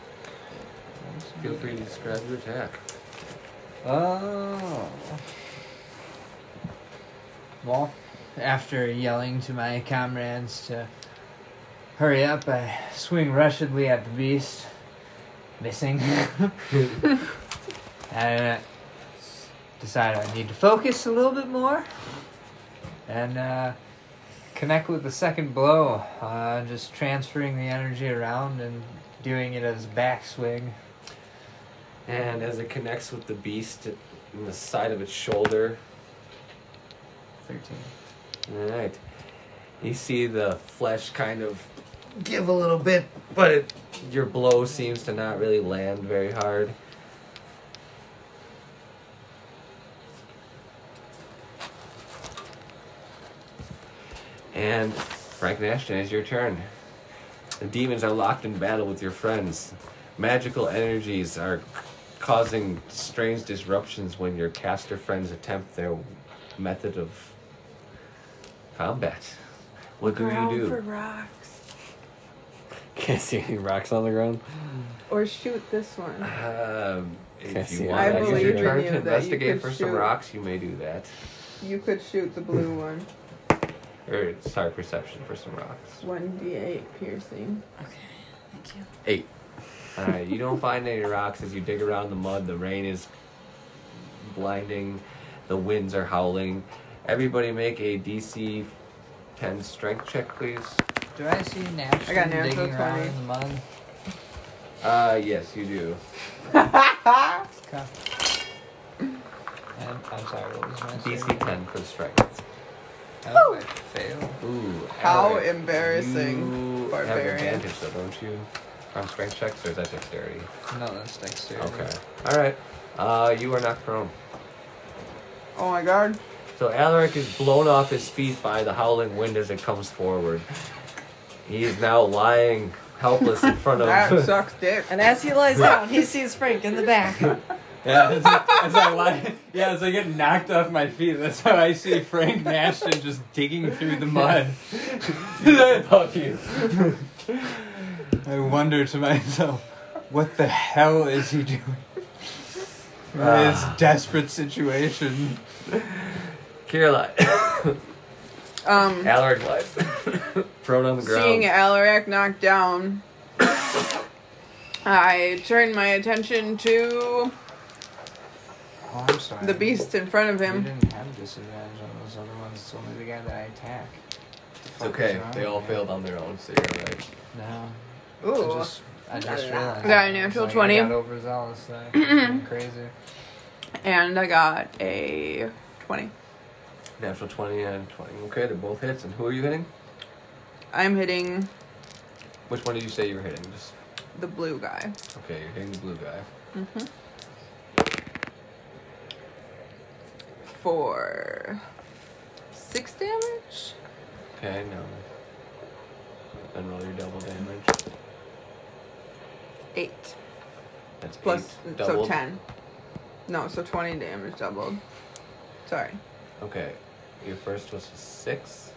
Feel free to describe your attack. Oh. Well, after yelling to my comrades to hurry up, I swing rushedly at the beast missing. and [laughs] uh, decided I need to focus a little bit more and uh, connect with the second blow. Uh, just transferring the energy around and doing it as backswing. And as it connects with the beast in the side of its shoulder, 13. Alright. You see the flesh kind of give a little bit, but it, your blow seems to not really land very hard. And Frank Nashton, it's your turn. The demons are locked in battle with your friends. Magical energies are causing strange disruptions when your caster friends attempt their method of combat. What do you do? For rocks. Can't see any rocks on the ground. Or shoot this one. Um, Can't if see you it. want I to use believe your in turn you to that you investigate could for some shoot. rocks, you may do that. You could shoot the blue [laughs] one. Or sorry, perception for some rocks. 1d8 piercing. Okay, thank you. Eight. Alright, you don't find any rocks as you dig around the mud. The rain is blinding. The winds are howling. Everybody make a DC 10 strength check, please. Do I see natural I got natural digging around in the mud? Uh, yes, you do. [laughs] Okay. And I'm sorry, what was my DC 10 for strength. Oh, I failed. Ooh. How Alaric, embarrassing, You barbarian. have advantage, though, don't you? On strength checks, or is that dexterity? No, that's dexterity. Okay. Alright. Uh, you are knocked prone. Oh my god. So Alaric is blown off his feet by the howling wind as it comes forward. He is now lying helpless in front of. That of. [laughs] sucks dick. And as he lies down, he sees Frank in the back. [laughs] Yeah, as I, as I lie, yeah, as I get knocked off my feet, that's how I see Frank Nashton just digging through the mud. [laughs] above you. I wonder to myself, what the hell is he doing? In this Ah. desperate situation. Caroline. Um, Alaric lies [laughs] prone on the ground. seeing Alaric knocked down, I turned my attention to Oh, I'm sorry. the beast in front of You him. didn't have disadvantage on those other ones. It's only the guy that I attack. It's okay. They all failed on their own, so you're right. No. Ooh. I just, I just realized. Got a It's natural like 20. I got overzealous there. [clears throat] Crazy. And I got a 20. Natural 20 and 20. Okay, they're both hits. And who are you hitting? I'm hitting Which one did you say you were hitting? Just the blue guy. okay. You're hitting the blue guy. Mm-hmm. For six damage? Okay, no. Then roll your double damage. Eight. That's Plus, eight. so Doubled. 10. No, so 20 damage doubled. Sorry. Okay. Your first was six.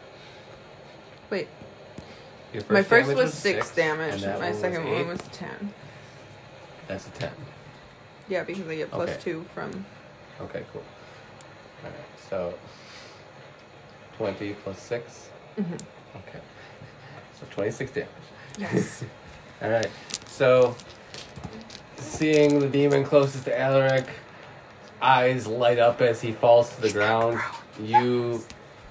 Wait, Your first my first damage was six, and damage. that My one was second one was 10. That's a ten. Yeah, because I get plus Okay. two from. Okay, cool. Alright, so 20 plus 6. Mhm. Okay. So 26 damage. Yes. [laughs] Alright, so seeing the demon closest to Alaric, eyes light up as he falls to the ground. You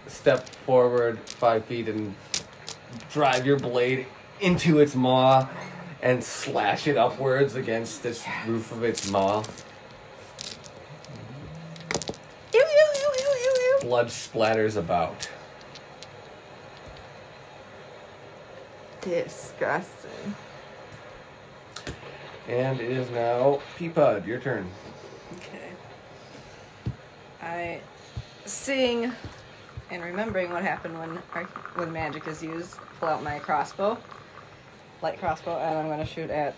step forward five feet and drive your blade into its maw and slash it upwards against this roof of its maw. Ew, ew, ew, ew, ew, ew. Blood splatters about. Disgusting. And it is now Peapod, your turn. Okay. I, seeing and remembering what happened when when magic is used, pull out my crossbow, light crossbow, and I'm gonna shoot at.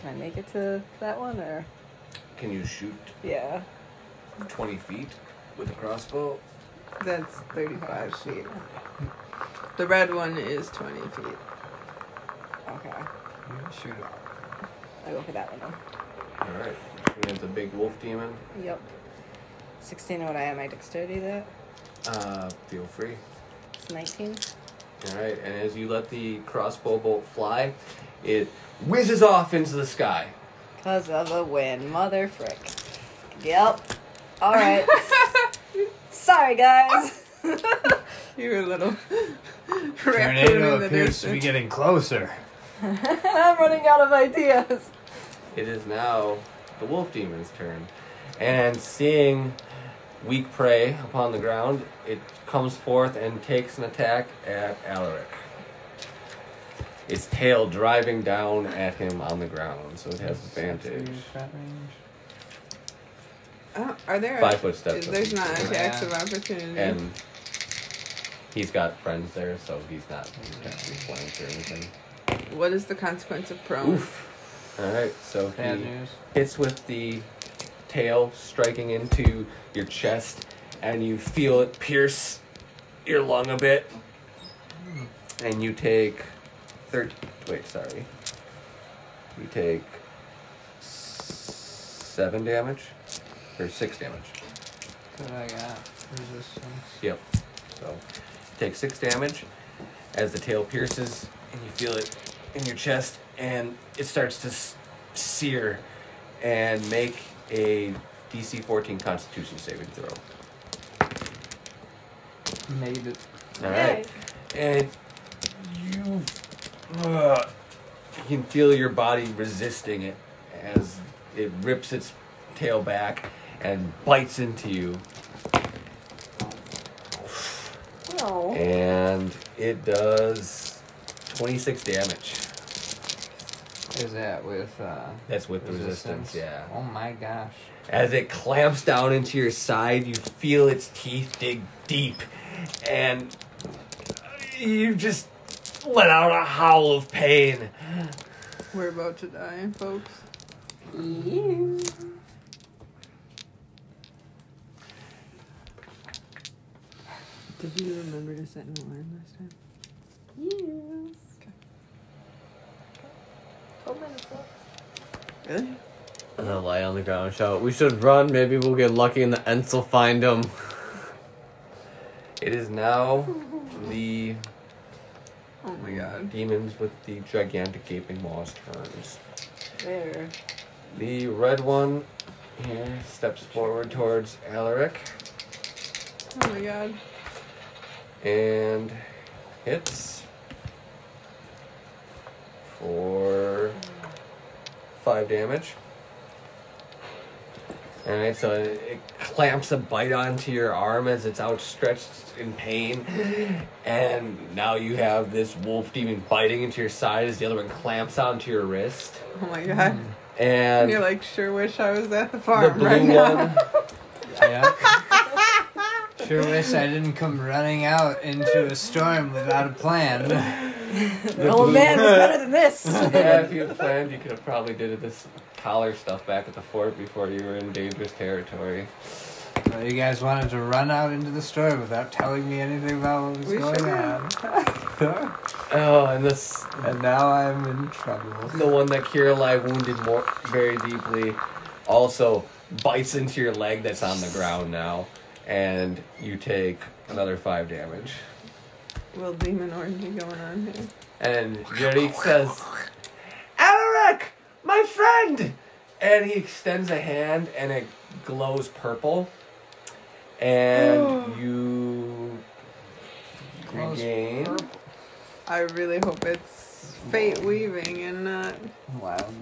Can I make it to that one or? Can you shoot Yeah. 20 feet with a crossbow? That's 35 feet. The red one is 20 feet. Okay. Shoot it. I go for that one. Then. Alright. Shooting at the big wolf demon. Yep. 16 what I have my dexterity that. Uh, feel free. It's 19. Alright, and as you let the crossbow bolt fly, it whizzes off into the sky. Cause of the wind, mother frick. Yep. All right. [laughs] Sorry, guys. [laughs] You're a little [laughs] Tornado appears to be getting closer. I'm running out of ideas. It is now the wolf demon's turn. And seeing weak prey upon the ground, it comes forth and takes an attack at Alaric. Its tail driving down at him on the ground, so it has advantage. Oh, are there Five foot steps. There's not and, attacks of opportunity. and he's got friends there, so he's not potentially flanked or anything. what is the consequence of prone? Oof. Alright, so Bad he news. hits with the tail striking into your chest, and you feel it pierce your lung a bit. And you take third. Wait, sorry. You take seven damage or six damage. What I got? Resistance. Yep. So take six damage as the tail pierces, and you feel it in your chest, and it starts to sear. And make a DC 14 Constitution saving throw. Made it. All right. And you, uh, you can feel your body resisting it as it rips its tail back and bites into you. No. And it does 26 damage is that with? Uh, That's with the resistance. resistance. Yeah. Oh my gosh. As it clamps down into your side, you feel its teeth dig deep, and you just let out a howl of pain. We're about to die, folks. Yeah. Did you remember to set an alarm last time? Yeah. Really? And then lay on the ground and shout, We should run. Maybe we'll get lucky and the Ents will find him. It is now the. Oh my god. Demons with the gigantic gaping maws turns. There. The red one here steps forward towards Alaric. Oh my god. And hits for five damage. Alright, so it, it clamps a bite onto your arm as it's outstretched in pain. And now you have this wolf demon biting into your side as the other one clamps onto your wrist. Oh my god. And You're like, sure wish I was at the the farm blue right now. one Yeah. sure wish I didn't come running out into a storm without a plan. The oh, old man was better than this. [laughs] yeah, if you had planned, you could have probably did this collar stuff back at the fort before you were in dangerous territory. Well, you guys wanted to run out into the storm without telling me anything about what was We going should on. [laughs] Oh, and this and now I'm in trouble. the one that Qiralai wounded more very deeply also bites into your leg that's on the ground now, and you take another five damage. Little demon orgy going on here. And Yurik says, Alaric, my friend! And he extends a hand and it glows purple. And oh. you Glows regain. I really hope it's fate weaving and not. Wild,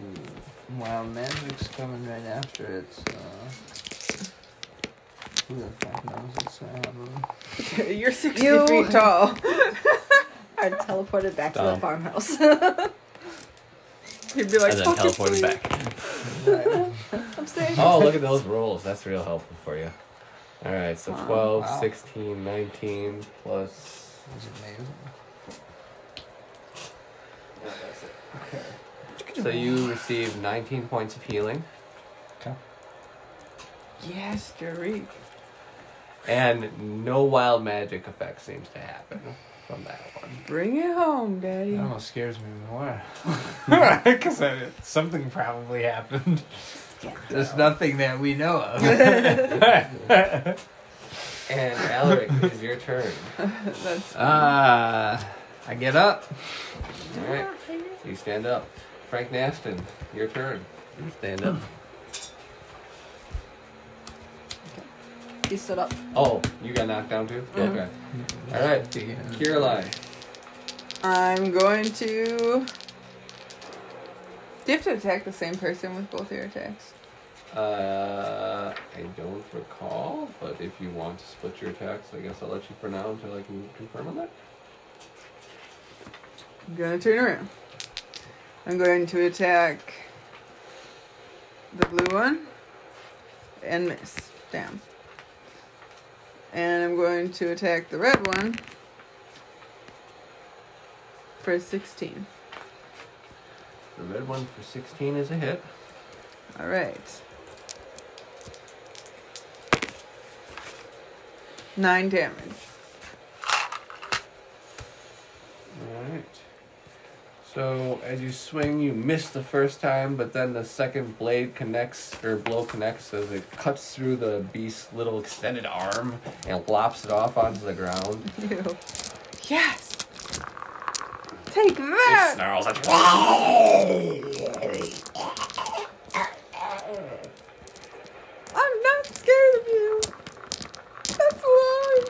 wild magic's coming right after it. So. Who the fuck knows it's happening? [laughs] You're 60 You- feet [laughs] tall. I teleported back to Dumb. the farmhouse. He'd be like, and then "Fuck [laughs] oh, it, teleported please." back. I'm safe. Oh, look at those rolls. That's real helpful for you. Alright, so 12, Wow. 16, 19, plus. It's amazing. So you receive 19 points of healing. Yes, Jarik. And no wild magic effect seems to happen from that one. Bring it home, Daddy. It almost scares me more. [laughs] Because something probably happened. There's nothing that we know of. [laughs] And Alaric, it is your turn. [laughs] That's Ah. I get up. All right. You stand up. Frank Naston, your turn. You stand up. He stood up. Oh, you got knocked down too? Okay. All right. Qiralai. I'm going to. Do you have to attack the same person with both your attacks? Uh, I don't recall, but if you want to split your attacks, I guess I'll let you for now until I can confirm on that. I'm gonna turn around. I'm going to attack the blue one and miss. Damn. And I'm going to attack the red one for 16. The red one for 16 is a hit. Alright. Nine damage. So as you swing, you miss the first time, but then the second blade connects, or blow connects as it cuts through the beast's little extended arm and lops it off onto the ground. [laughs] Ew. Yes! Take It snarls like, I'm not scared of you! That's why!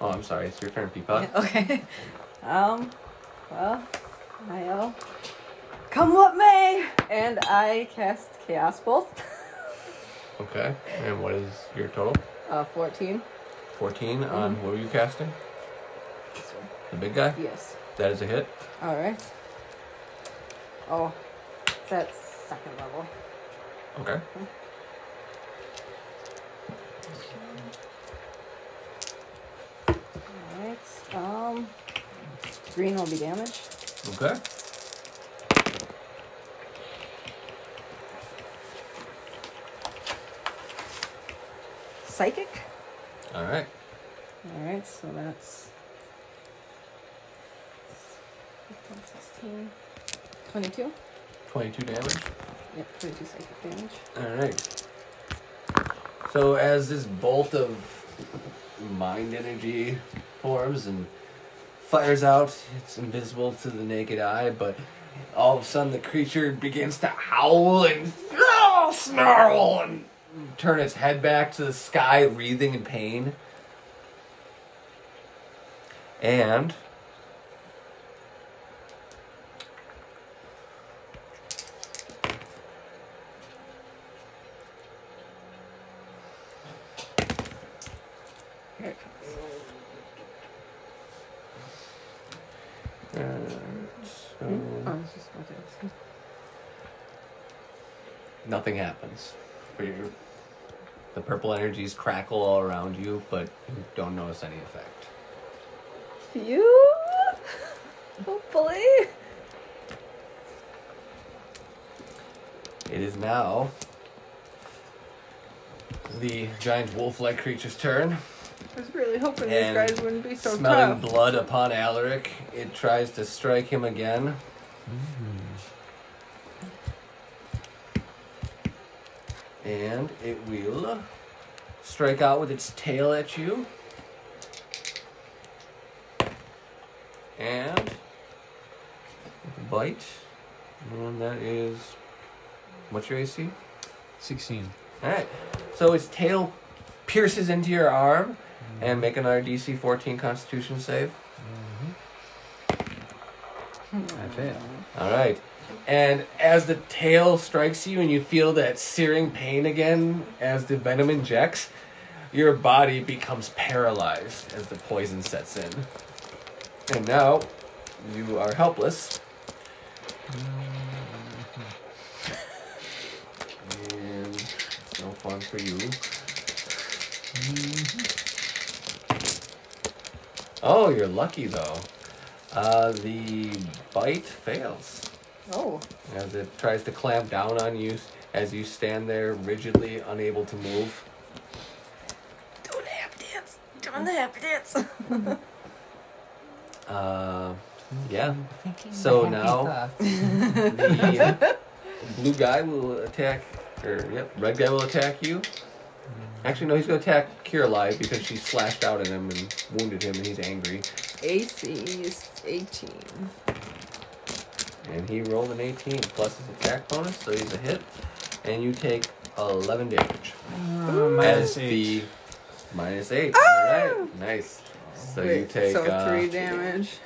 Oh, I'm sorry, it's your turn, Peapod. [laughs] Okay. Um. Well, I yell, "Come what may!" And I cast Chaos Bolt. [laughs] Okay, and what is your total? Uh, fourteen. 14 on what were you casting? This one. The big guy? Yes. That is a hit. All right. Oh, at second level. Okay. All right. Um. Green will be damaged. Okay. Psychic. All right. All right. So that's 15, 16, 22. 22 damage. Yep, 22 psychic damage. All right. So as this bolt of mind energy forms and fires out, it's invisible to the naked eye, but all of a sudden the creature begins to howl and oh, snarl and turn its head back to the sky, wreathing in pain. And Here it comes. uh, so Oh, it's just what it is. Nothing happens for you. The purple energies crackle all around you, but you don't notice any effect. Phew. [laughs] Hopefully. It is now the giant wolf-like creature's turn. I was really hoping And these guys wouldn't be so Smelling tough. blood upon Alaric, it tries to strike him again. Mm-hmm. And it will strike out with its tail at you. And bite. And that is what's your AC? 16. Alright. So its tail pierces into your arm and make another DC 14 constitution save. Mm-hmm. I fail. Alright. And as the tail strikes you and you feel that searing pain again as the venom injects, your body becomes paralyzed as the poison sets in. And now you are helpless. And it's no fun for you. Oh, you're lucky though. Uh, the bite fails Oh. as it tries to clamp down on you as you stand there rigidly unable to move. Doing the happy dance. Doing the happy dance. [laughs] Uh, yeah. So now the blue guy will attack, or yep, red guy will attack you. Actually, no, he's gonna attack Qiralai because she slashed out at him and wounded him, and he's angry. AC is 18. And he rolled an 18 plus his attack bonus, so he's a hit. And you take 11 damage. Uh, minus As eight. the minus 8. Alright, nice. So you take. so uh, 3 damage.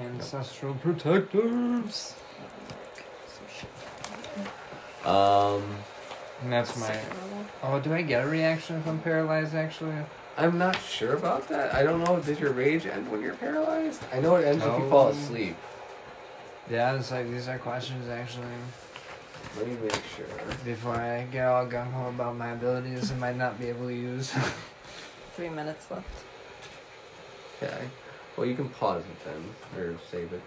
Ancestral protectors. Um, And that's my. Oh, do I get a reaction if I'm paralyzed? Actually, I'm not sure about that. I don't know. Does your rage end when you're paralyzed? I know it ends if you fall Oh. asleep. Yeah. It's like these are questions actually. Let me make sure. Before I get all gung ho about my abilities, I might not be able to use. [laughs] Three minutes left. Okay. Well, you can pause it then, or save it.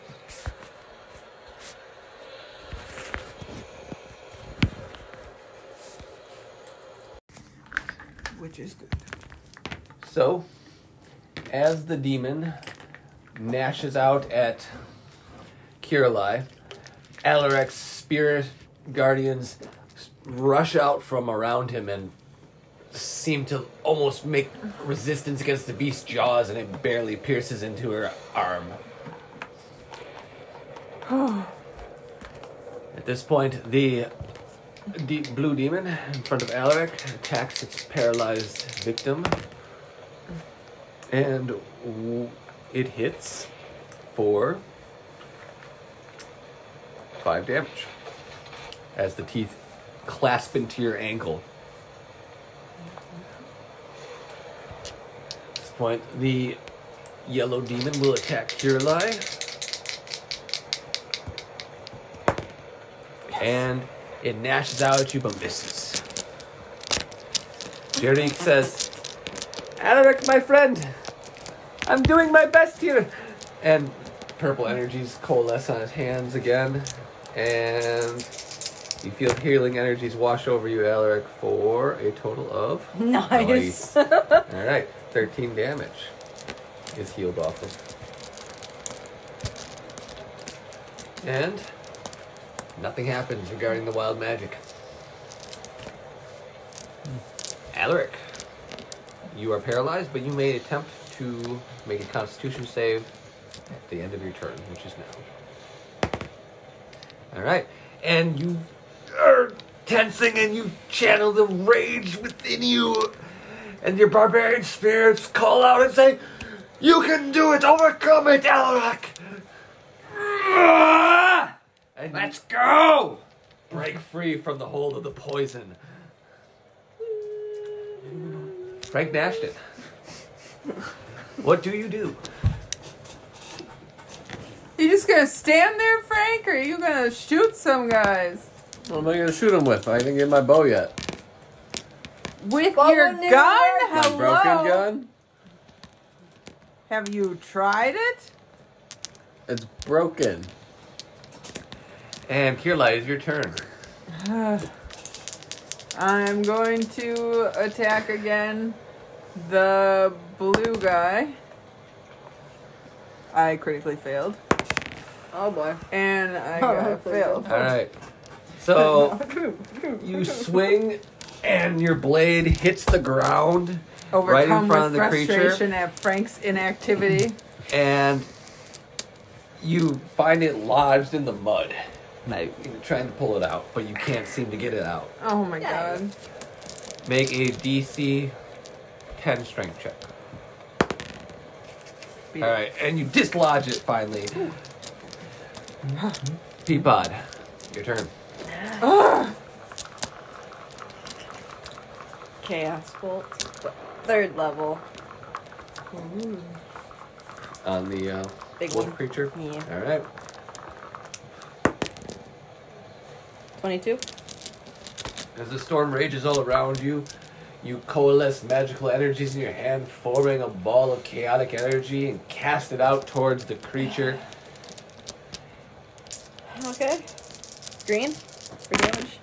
Which is good. So, as the demon gnashes out at Qiralai, Alaric's spirit guardians rush out from around him and seem to almost make resistance against the beast's jaws, and it barely pierces into her arm. [sighs] At this point, the deep blue demon in front of Alaric attacks its paralyzed victim and it hits for five damage as the teeth clasp into your ankle. At this point, the yellow demon will attack Qiralai. And it gnashes out at you but misses. Jarik says, Alaric, my friend, I'm doing my best here. And purple energies coalesce on his hands again. And you feel healing energies wash over you, Alaric, for a total of. Nice. Alright, 13 damage is healed off of. And nothing happens regarding the wild magic. Alaric, you are paralyzed, but you may attempt to make a constitution save at the end of your turn, which is now. Alright, and you are tensing and you channel the rage within you, and your barbarian spirits call out and say, You can do it! Overcome it, Alaric! And Let's go! Break free from the hold of the poison. Frank Nashton. What do you do? You just gonna stand there, Frank, or are you gonna shoot some guys? What am I gonna shoot him with? I didn't get my bow yet. With Bow your and gun? arrow. My Hello? broken gun? Have you tried it? It's broken. And Kirla, it's your turn. [sighs] I'm going to attack again the blue guy. I critically failed. Oh boy. And I Oh, got failed. Alright. So [laughs] you swing and your blade hits the ground right in Overcome front of with the creature. frustration at Frank's inactivity. and you find it lodged in the mud. Now you're trying to pull it out, but you can't seem to get it out. Oh my Yeah. god. Make a DC 10 strength check. Beat All right, and you dislodge it finally. Peapod, your turn. Chaos bolt. Third level. On the uh, Big wolf one. creature. Yeah. All right. 22. As the storm rages all around you, you coalesce magical energies in your hand, forming a ball of chaotic energy, and cast it out towards the creature. Okay. Green for damage.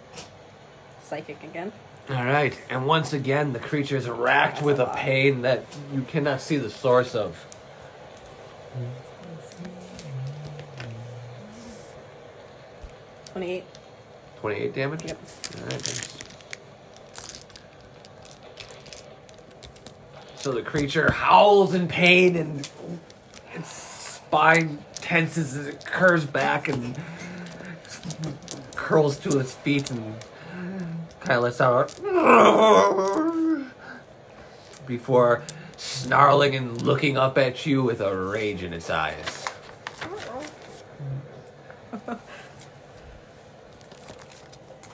Psychic again. All right, and once again, the creature is racked with a pain that you cannot see the source of. Twenty-eight. 28 damage? Yep. Alright, thanks. So the creature howls in pain and its spine tenses as it curves back and curls to its feet and kind of lets out [laughs] before snarling and looking up at you with a rage in its eyes.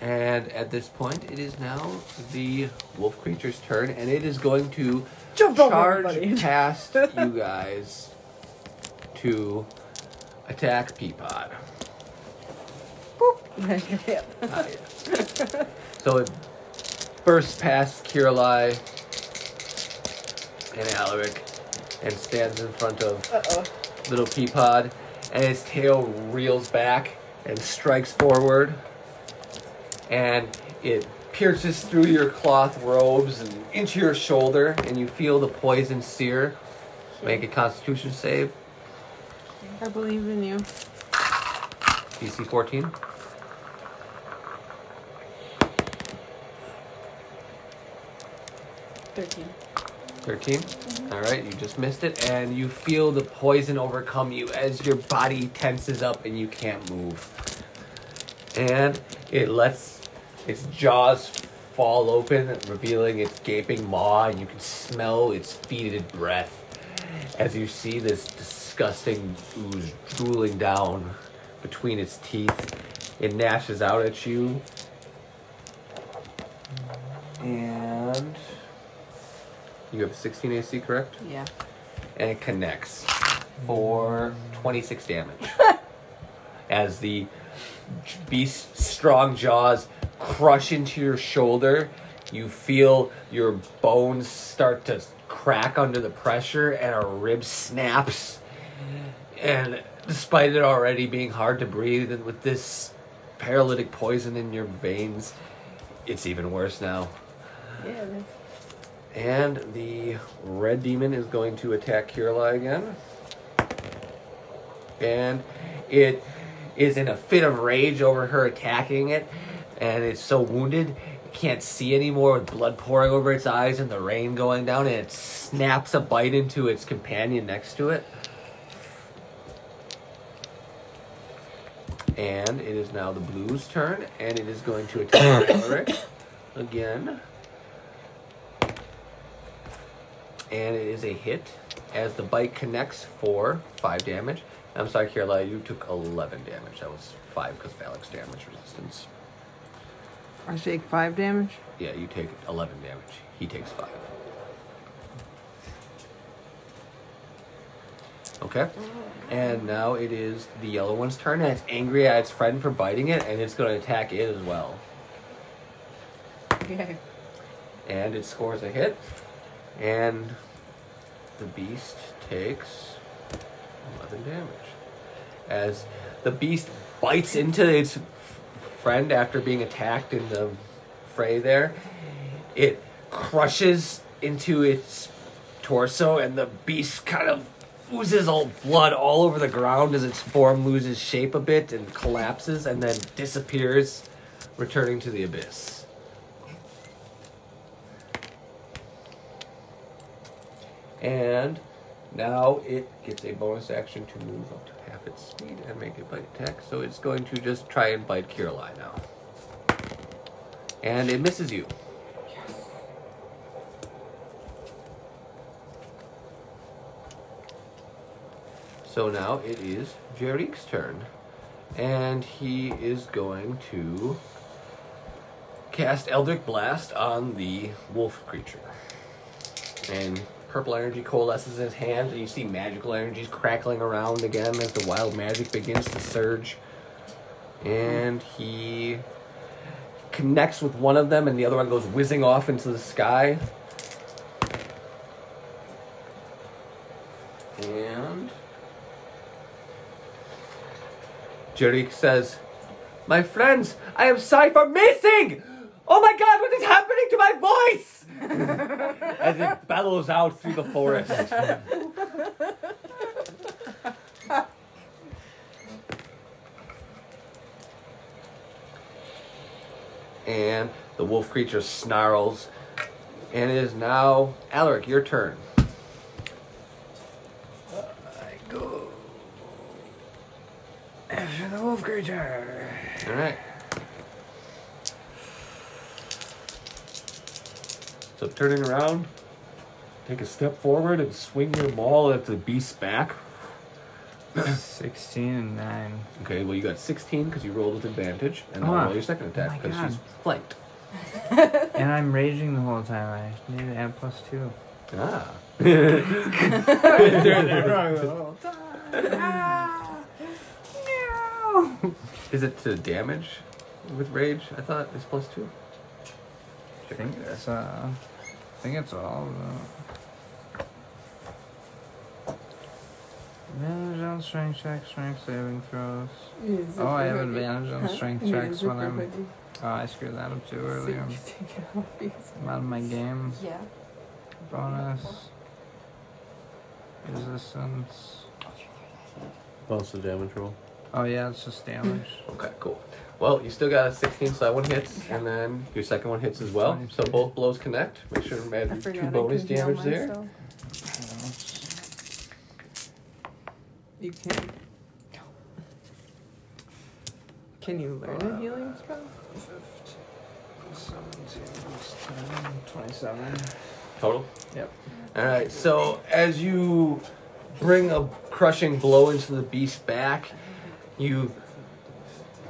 And at this point, it is now the wolf creature's turn, and it is going to Jump charge [laughs] past you guys to attack Peapod. Ah, yeah. so it bursts past Qiralai and Alaric and stands in front of Uh-oh. little Peapod, and its tail reels back and strikes forward, and it pierces through your cloth robes and into your shoulder, and you feel the poison sear. Make a Constitution save. I believe in you. DC 14. Thirteen. 13. All right, you just missed it, and you feel the poison overcome you as your body tenses up and you can't move. And it lets its jaws fall open, revealing its gaping maw, and you can smell its fetid breath as you see this disgusting ooze drooling down between its teeth. It gnashes out at you. And you have 16 AC, correct? Yeah. and it connects for 26 damage. [laughs] As the beast's strong jaws crush into your shoulder, you feel your bones start to crack under the pressure, and a rib snaps. And despite it already being hard to breathe, and with this paralytic poison in your veins, it's even worse now. Yeah. And the red demon is going to attack Kirla again. And it is in a fit of rage over her attacking it. And it's so wounded, it can't see anymore with blood pouring over its eyes and the rain going down. And it snaps a bite into its companion next to it. And it is now the blue's turn. And it is going to attack Elric [coughs] again. And it is a hit as the bite connects for five damage. I'm sorry, Kira, you took 11 damage. That was five because of Alex damage resistance. I take five damage. Yeah, you take 11 damage. He takes five. Okay. And now it is the yellow one's turn, and it's angry at its friend for biting it, and it's going to attack it as well. Okay. And it scores a hit. And the beast takes 11 damage. As the beast bites into its friend after being attacked in the fray there, it crushes into its torso, and the beast kind of oozes all blood all over the ground as its form loses shape a bit and collapses and then disappears, returning to the abyss. And now it gets a bonus action to move up to half its speed and make a bite attack. So it's going to just try and bite Qiralai now. And it misses you. Yes. So now it is Jarik's turn. And he is going to cast Eldritch Blast on the wolf creature. And purple energy coalesces in his hand, and you see magical energies crackling around again as the wild magic begins to surge. And he connects with one of them, and the other one goes whizzing off into the sky. And Jarik says, My friends, I am for missing! Oh my god, what is happening to my voice? [laughs] As it bellows out through the forest. and the wolf creature snarls. And it is now Alaric, your turn. I go after the wolf creature. All right. Turning around, take a step forward and swing your maul at the beast's back. 16 and 9. Okay, well you got 16 because you rolled with advantage, and then Ah. roll your second Oh attack my because God. she's flanked. [laughs] And I'm raging the whole time. I need to add plus 2. Ah. [laughs] [laughs] Is it to damage with rage? I thought it's plus two. I think that's uh, I think it's all of them. Advantage on strength checks, strength saving throws. Oh, I have advantage on strength checks when I'm. Oh, I screwed that up too earlier. I'm out of my game. Yeah. Bonus. Resistance. What's the damage roll? Oh, yeah, it's just damage. Okay, cool. Well, you still got a 16, so that one hits, and then your second one hits as well. So both blows connect. Make sure to add two bonus damage there. You can. Can you learn a uh, healing spell? 17 plus 10, 27. Total? Yep. Alright, so as you bring a crushing blow into the beast's back, you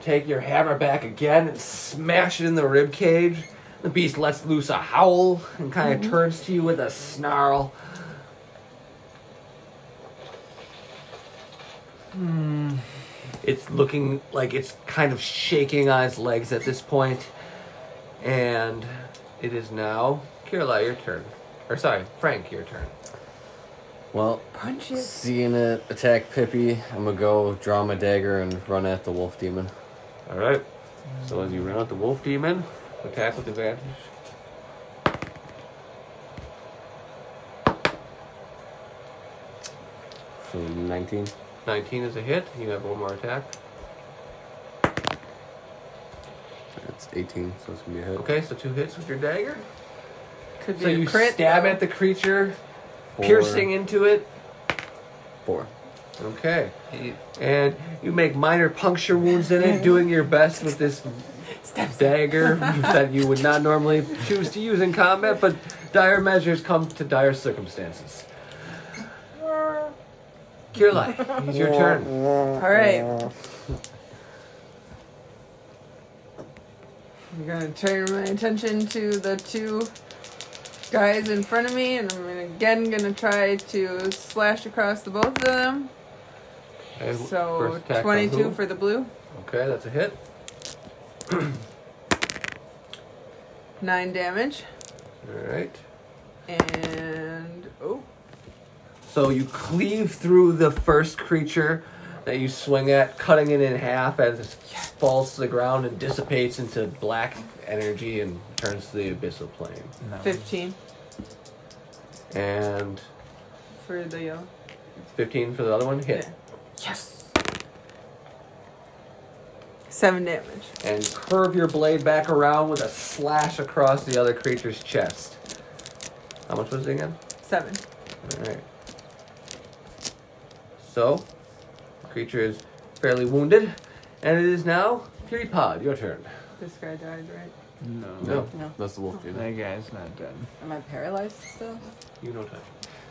take your hammer back again and smash it in the rib cage. The beast lets loose a howl and kind of turns to you with a snarl. Hmm. It's looking like it's kind of shaking on its legs at this point. And it is now Kirla, your turn. Or sorry, Frank, your turn. Well, Punch it. seeing it attack Pippi, I'm gonna go draw my dagger and run at the wolf demon. Alright. So as you run out the wolf demon, attack with advantage. So 19. 19 is a hit. You have one more attack. That's 18, so it's gonna be a hit. Okay, so two hits with your dagger. Could be So a you crit. stab though. at the creature, Four. piercing into it. Four. Okay. And you make minor puncture wounds in it, doing your best with this dagger [laughs] that you would not normally choose to use in combat, but dire measures come to dire circumstances. Qiralai, it's your turn. All right. I'm gonna turn my attention to the two guys in front of me, and I'm again gonna try to slash across the both of them. And So first 22 for the blue, Okay, that's a hit. [clears throat] nine damage, Alright. and oh, So you cleave through the first creature that you swing at, cutting it in half as it falls to the ground and dissipates into black energy and turns to the abyssal plane. 15 And for the uh, 15 for the other one, hit. Yes, seven damage. And curve your blade back around with a slash across the other creature's chest. How much was it again? Seven. Alright. So, the creature is fairly wounded, and it is now Pod, your turn. This guy died, right? No. No, No. That's the wolf oh. demon. That guy's not dead. Am I paralyzed still? you know time.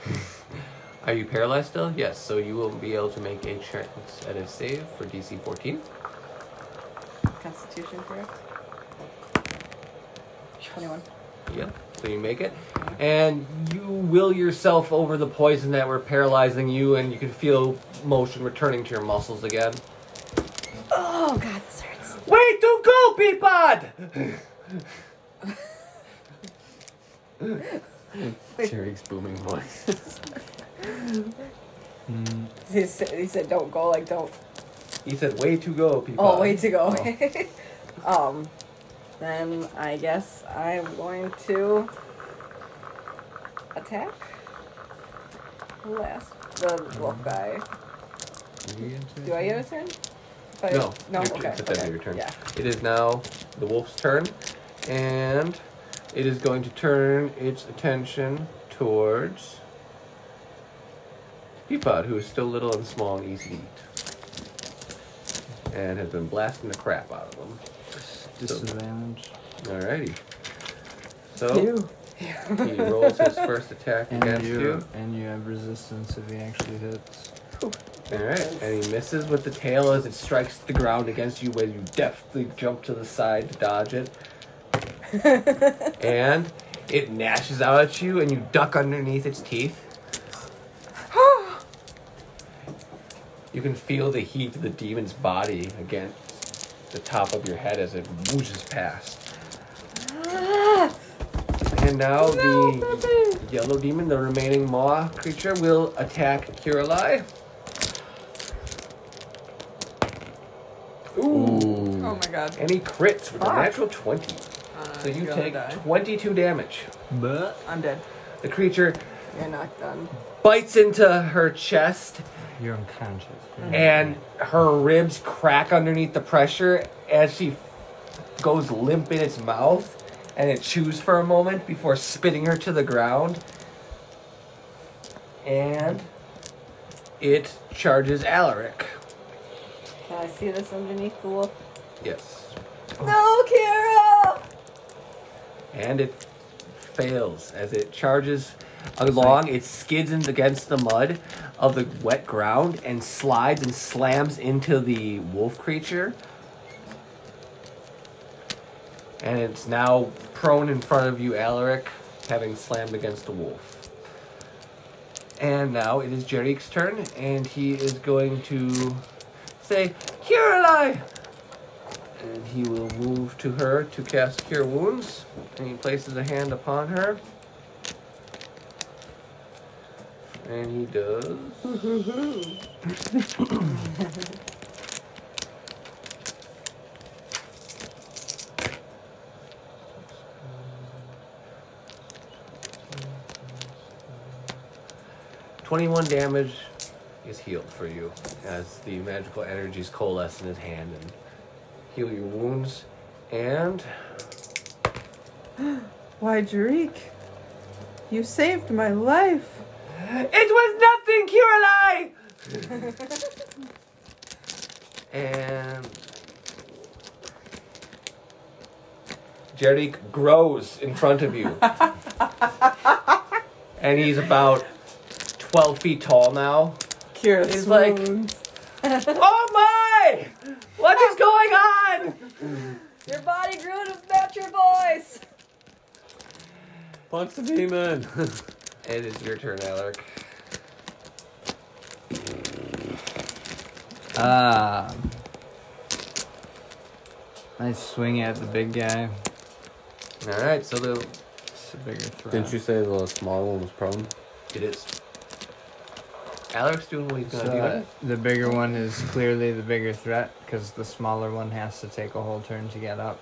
[laughs] Are you paralyzed still? Yes, so you will be able to make a check at a save for DC 14. Constitution, correct? 21. Yep. So you make it. And you will yourself over the poison that were paralyzing you, and you can feel motion returning to your muscles again. Oh, God, this hurts. Wait, don't go, Peapod! [laughs] Jerry's booming voice. [laughs] He said, he said, don't go, like, don't. He said, way to go, people." Oh, way to go. [laughs] um, then I guess I'm going to attack. the Last, the wolf guy. Do I get a turn? If I- No, No, your- okay. it's at the end of okay. your turn. Yeah. It is now the wolf's turn, And it is going to turn its attention towards Peapod, who is still little and small and easy to eat. And has been blasting the crap out of them. Disadvantage. Alrighty. So he rolls his first attack And against you, you. and you have resistance if he actually hits. Alright, and he misses with the tail as it strikes the ground against you, where you deftly jump to the side to dodge it. [laughs] and it gnashes out at you, and you duck underneath its teeth. You can feel the heat of the demon's body against the top of your head as it whooshes past. And now the yellow demon, the remaining maw creature, will attack Qiralai. Ooh. Oh my god. And he crits with a natural 20. Uh, So you take die. 22 damage. But I'm dead. The creature You're not done. bites into her chest, you're unconscious. and her ribs crack underneath the pressure as she goes limp in its mouth. And it chews for a moment before spitting her to the ground. And it charges Alaric. Can I see this underneath the wolf? Yes. No, Kira! and it fails as it charges along. It skids in against the mud of the wet ground and slides and slams into the wolf creature. And it's now prone in front of you, Alaric, having slammed against the wolf. And now it is Jarik's turn, and he is going to say, Qiralai! And he will move to her to cast Cure Wounds. And he places a hand upon her. And he does. Twenty-one damage is healed for you as the magical energies coalesce in his hand and heal your wounds. And Why, Jarik? You saved my life. It was nothing, Qiralai! and Jerry grows in front of you. [laughs] and he's about 12 feet tall now. Kira He's like- Oh my! What is going on? Your body grew to match your voice! Punch the demon. [laughs] It is your turn, Alaric. Ah. I swing at the big guy. Alright, so the, It's a bigger threat. Didn't you say the small one was prone? it is. Alaric's doing what he's So, gonna uh, do. the bigger one is clearly the bigger threat because the smaller one has to take a whole turn to get up.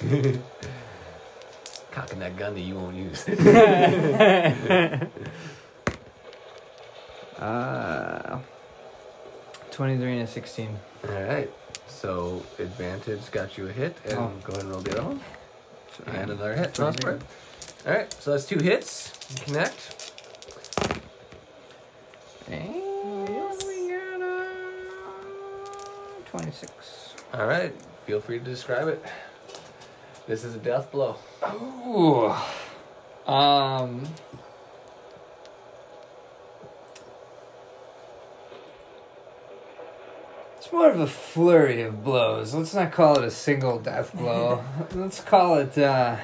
[laughs] Cocking that gun that you won't use. [laughs] Uh, 23 and a 16. Alright, so advantage got you a hit, and Oh. go ahead and roll the other one. And another hit. All right. so that's two hits. Connect. And we got a 26. Alright, feel free to describe it. This is a death blow. Ooh. Um. It's more of a flurry of blows. Let's not call it a single death blow. [laughs] let's call it. uh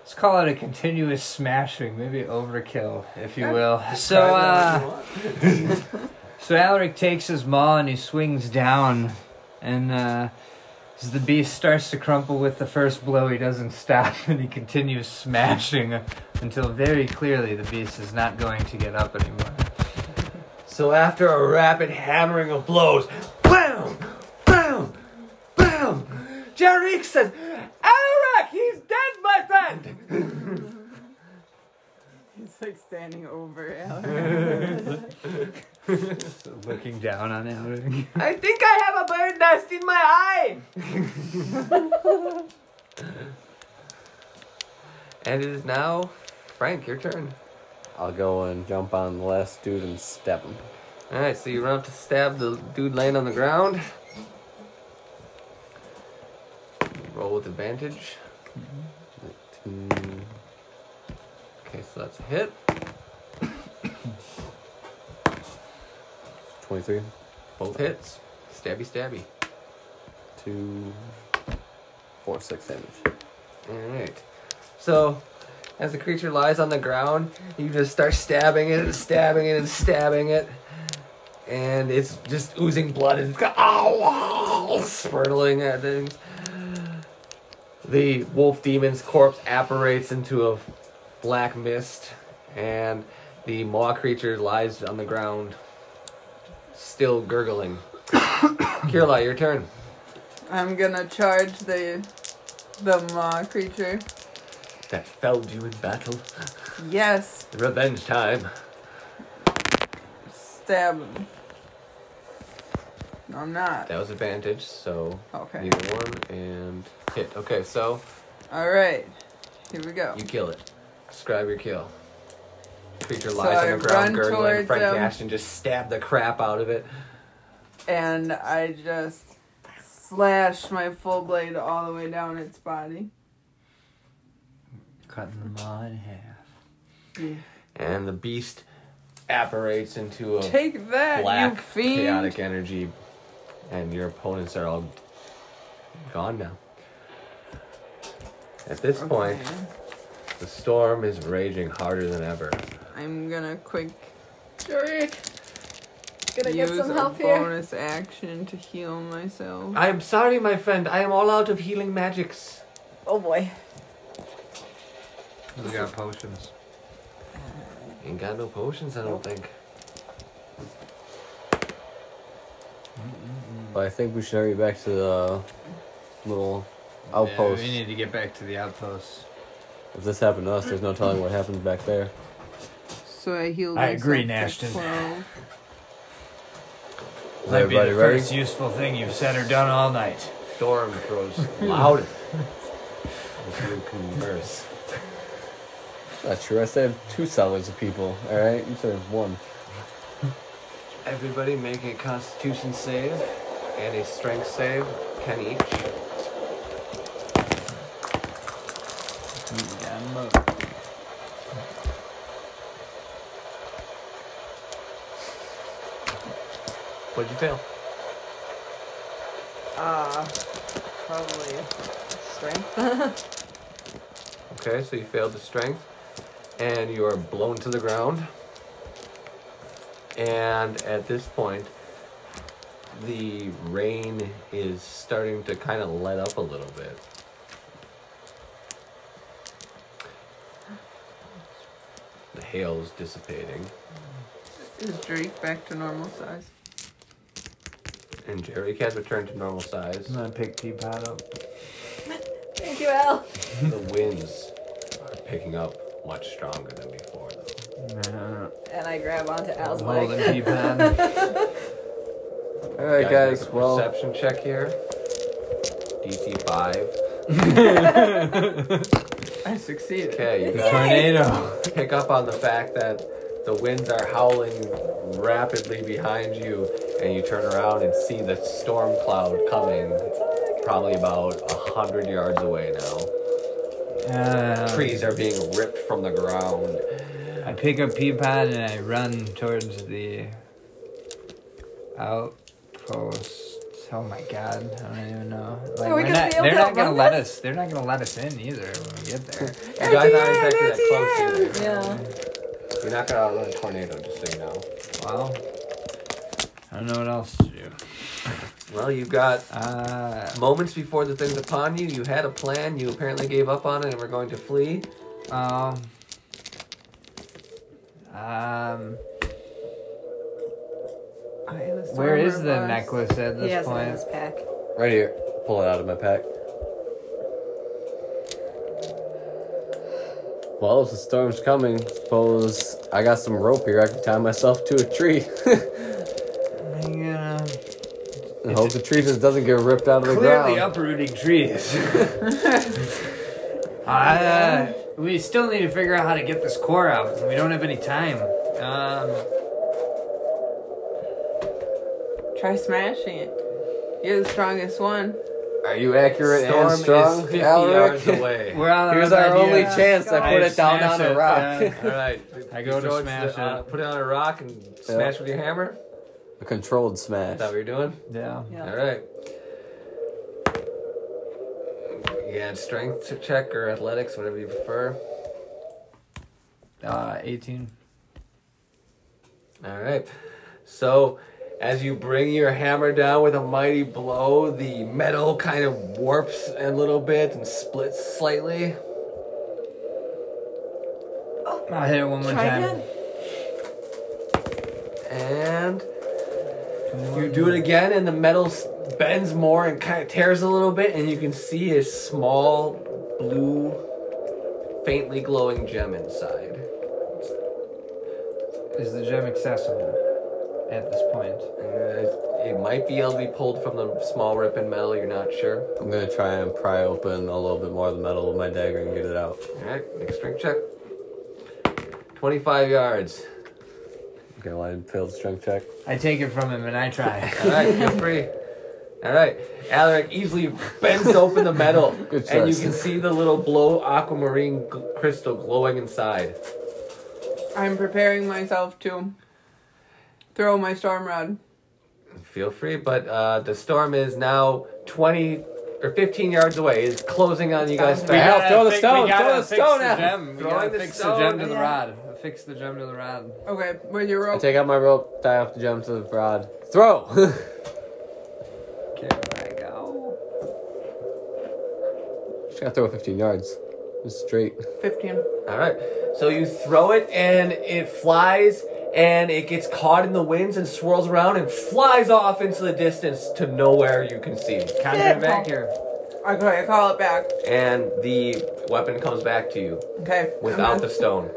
Let's call it a continuous smashing, maybe overkill, if you will. So, uh, [laughs] so Alaric takes his maul and he swings down, and uh, as the beast starts to crumple with the first blow, he doesn't stop [laughs] and he continues smashing until very clearly the beast is not going to get up anymore. So after a rapid hammering of blows, bam, bam, bam, Jarik says, Alaric, he's dead, my friend! [laughs] He's like standing over [laughs] Alaric. [laughs] Looking down on it. [laughs] I think I have a bird nest in my eye. [laughs] and it is now Frank. Your turn. I'll go and jump on the last dude and stab him. All right, so you run up to stab the dude laying on the ground. Roll with advantage. Mm, Okay, so that's a hit. [coughs] [coughs] [coughs] 23, Both hits. Stabby, stabby. Two, four, six damage. All right. So, as the creature lies on the ground, you just start stabbing it and stabbing it and stabbing it, and it's just oozing blood and it's got ow, ow, spurtling at things. The wolf demon's corpse apparates into a black mist, and the maw creature lies on the ground, still gurgling. Qiralai, your turn. I'm gonna charge the the maw creature. That felled you in battle. Yes, Revenge time. stab him. No, I'm not. That was advantage, so Okay. neither one and hit. Okay, so All right. Here we go. you kill it. Describe your kill. Creature So lies I on the ground, gurgling. Frank him. Ashton just stabbed the crap out of it. And I just slash my full blade all the way down its body. Cutting them all in half. Yeah. And the beast apparates into a Take that, you black, fiend! chaotic energy, and your opponents are all gone now. At this point, the storm is raging harder than ever. I'm gonna quick Drake. Gonna use get some a help here. bonus action to heal myself. I am sorry, my friend. I am all out of healing magics. Oh boy. We got potions. Uh, ain't got no potions, I don't think. But I think we should hurry back to the little outpost. Yeah, we need to get back to the outpost. If this happened to us, there's no telling what happens back there. So I healed I agree, for Nashton. 12. Is Might be everybody the ready? first useful thing you've said or done all night. Storm grows [laughs] louder as you converse. Not true. I said two cellars of people. All right, you said one. Everybody make a constitution save and a strength save, 10 each. What'd you fail? Uh, probably strength. [laughs] Okay, so you failed the strength, and you are blown to the ground. And at this point, the rain is starting to kind of let up a little bit. The hail is dissipating, Is Drake back to normal size? And Jerry has returned to normal size. I'm gonna pick Peapod up. Thank you, Al. The winds are picking up much stronger than before, though. And I grab onto Al's holding leg. Peapod. [laughs] All right, guys. make a Well, perception check here. DC five. [laughs] I succeeded. Okay, you guys Tornado. pick up on the fact that the winds are howling rapidly behind you, and you turn around and see the storm cloud coming, probably about a hundred yards away now. Uh, Trees are being ripped from the ground. I pick up Peapod and I run towards the outpost. Oh my god, I don't even know. Like, Are we we're gonna not, be able they're to not gonna let this? us. They're not gonna let us in either when we get there. You guys aren't exactly that close either. Yeah. You're not gonna outrun a tornado, just so you know. well, I don't know what else to do. Well, you've got Uh, moments before the thing's upon you. You had a plan. You apparently gave up on it and were going to flee. um, um, where is the necklace at He this has it in point? his pack. right here. Pull it out of my pack. Well, if the storm's coming, suppose I got some rope here. I can tie myself to a tree. [laughs] Yeah. and hope the tree just doesn't get ripped out of the ground. Clearly ground. uprooting trees. [laughs] uh, we still need to figure out how to get this core out. We don't have any time. Um, Try smashing it. You're the strongest one. Are you accurate Storm and strong, is 50 Alaric? yards [laughs] away. we're on Here's our our idea. only chance. I I put it down on a rock. yeah. All right. [laughs] I go to throw smash uh, it. Put it on a rock and smash with your hammer. A controlled Is smash. that what you're doing? Yeah. Yeah. All right. You add strength to check or athletics, whatever you prefer. Uh, 18. All right. So, as you bring your hammer down with a mighty blow, the metal kind of warps a little bit and splits slightly. I'll hit it one more Try time. again. And you do it again, and the metal bends more and kind of tears a little bit, and you can see a small blue, faintly glowing gem inside. Is the gem accessible at this point? Uh, it might be able to be pulled from the small rip in metal, you're not sure. I'm gonna try and pry open a little bit more of the metal with my dagger and get it out. Alright, make a strength check. 25 yards. Okay, well, I failed the strength check. I take it from him and I try. [laughs] Alright, feel free. Alright, Alaric easily bends open the metal, [laughs] Good and you choice. can see the little blow aquamarine gl- crystal glowing inside. I'm preparing myself to throw my storm rod. Feel free, but uh, the storm is now 20 or 15 yards away. It's closing on you guys We fast. gotta throw the fix- stone, We gotta throw the fix stone the out. gem. We Throwing gotta the fix the stone, gem to the yeah. rod. Fix the gem to the rod. Okay, with your rope? I rope. take out my rope, tie off the gem to the rod. Throw! [laughs] Okay, I go. Just gotta throw it 15 yards. Just straight. 15. All right. So you throw it and it flies and it gets caught in the winds and swirls around and flies off into the distance to nowhere you can see. Conjure it back here. Okay, I call it back. And the weapon comes back to you Okay. without I'm the stone.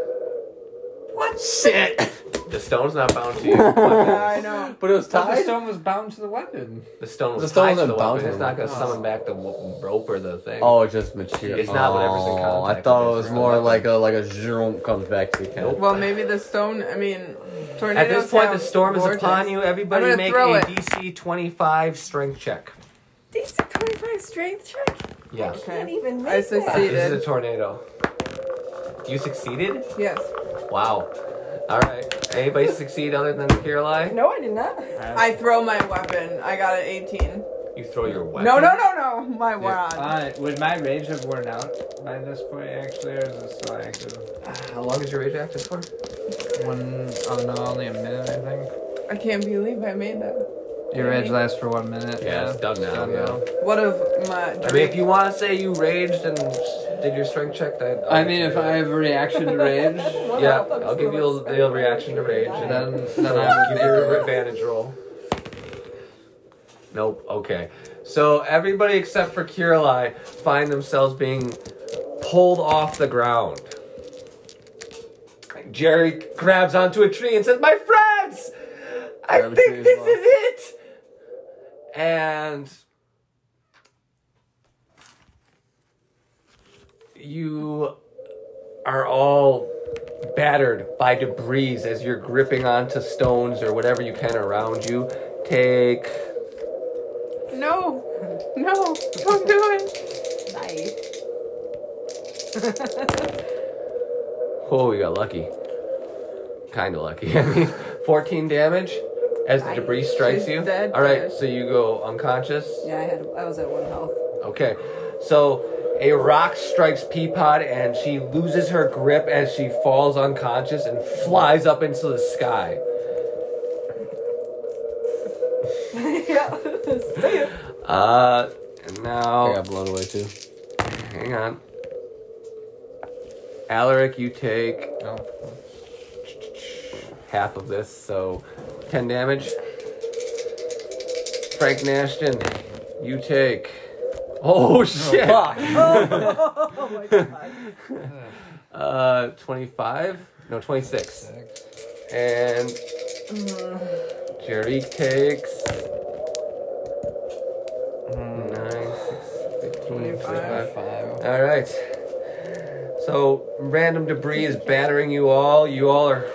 What? Shit! The stone's not bound to you. gonna- [laughs] The Yeah, I know. But it was But the stone was bound to the weapon. The stone was The stone tied to wasn't the bound weapon. to It's the not going to weapon. summon oh. back the w- rope or the thing. Oh, it's just material. It's not whatever's in Oh, I contact thought with it it was for more weapon. like a like a zoom comes back to the camp. Nope. Well, maybe the stone, I mean, tornadoes At this point, the have storm is vortex. upon you. Everybody I'm gonna make throw a it. DC 25 strength check. DC 25 strength check? Yeah. I can't even make I that. succeed. This is a tornado. You succeeded? Yes. Wow. All right. Anybody [laughs] succeed other than Qiralai? No, I did not. I throw my weapon. I got an 18. You throw your weapon. No, no, no, no. My wand. Uh, would my rage have worn out by this point, actually, or is it still active? How long is your rage active for? One, oh no, only a minute, I think. I can't believe I made that. Your rage lasts for one minute. Yeah, it's done now, yeah. What of my. I mean, if you want to say you raged and did your strength check, that I mean, if I have a reaction to rage, [laughs] yeah, I'll give you a, a reaction to rage, and then then [laughs] then I I'll would give you an make advantage roll. Nope. Okay. So everybody except for Qiralai find themselves being pulled off the ground. Jerry grabs onto a tree and says, "My friends, I Grab a tree think as this well." is it." And you are all battered by debris as you're gripping onto stones or whatever you can around you. Take No. No. Don't do it. Nice. Oh, we got lucky. Kind of lucky. [laughs] I mean, 14 damage as the debris strikes She's you. dead, All right, dead. so you go unconscious. Yeah, I had. I was at one health. Okay, so a rock strikes Peapod and she loses her grip as she falls unconscious and flies up into the sky. yeah. See ya. Uh, and I now, got blown away too. hang on. Alaric, you take Oh. half of this, so 10 damage. Frank Nashton, you take. Oh shit! [laughs] Oh my god. Uh, 25. No, 26. And Jerry takes. 9, 6, 15, 25. All right. So random debris is battering you all. You all are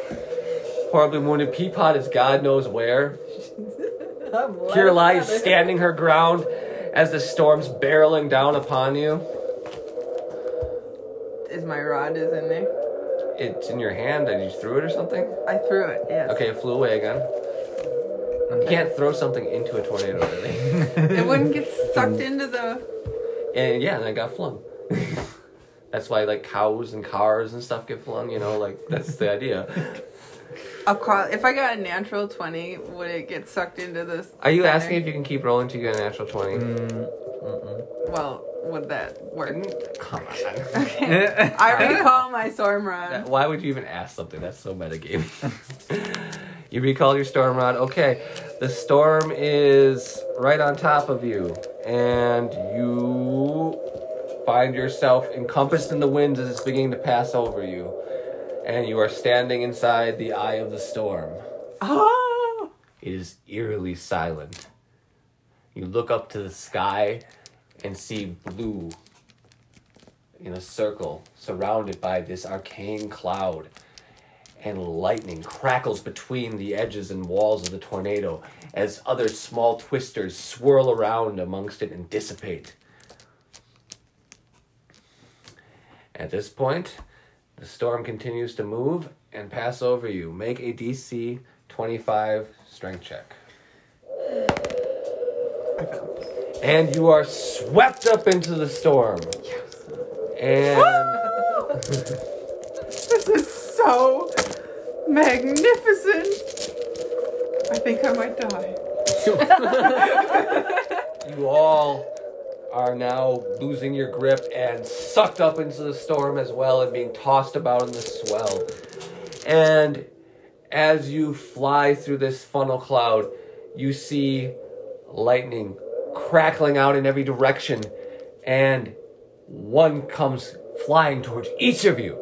horribly wounded. Peapod is God knows where. [laughs] Qiralai is standing her ground as the storm's barreling down upon you. Is my rod is in there? It's in your hand. Did you threw it or something? I threw it. Yes. Okay, it flew away again. You can't throw something into a tornado, really. [laughs] It wouldn't get sucked into the. and yeah, and I got flung. [laughs] that's why like cows and cars and stuff get flung. You know, like that's the idea. I'll. If I got a natural twenty, would it get sucked into this? Are you center? asking if you can keep rolling till you get a natural twenty? Mm. Well, would that work? Mm, come on. Okay. I recall [laughs] my storm rod. Why would you even ask something? That's so metagame. [laughs] you recall your storm rod. Okay, the storm is right on top of you, and you find yourself encompassed in the winds as it's beginning to pass over you, and you are standing inside the eye of the storm. Oh. It is eerily silent. You look up to the sky and see blue in a circle surrounded by this arcane cloud. And lightning crackles between the edges and walls of the tornado as other small twisters swirl around amongst it and dissipate. At this point, the storm continues to move and pass over you. Make a DC 25 strength check. And you are swept up into the storm. And This is so magnificent. I think I might die. [laughs] you all are now losing your grip and sucked up into the storm as well and being tossed about in the swell. And as you fly through this funnel cloud, you see lightning crackling out in every direction, and one comes flying towards each of you.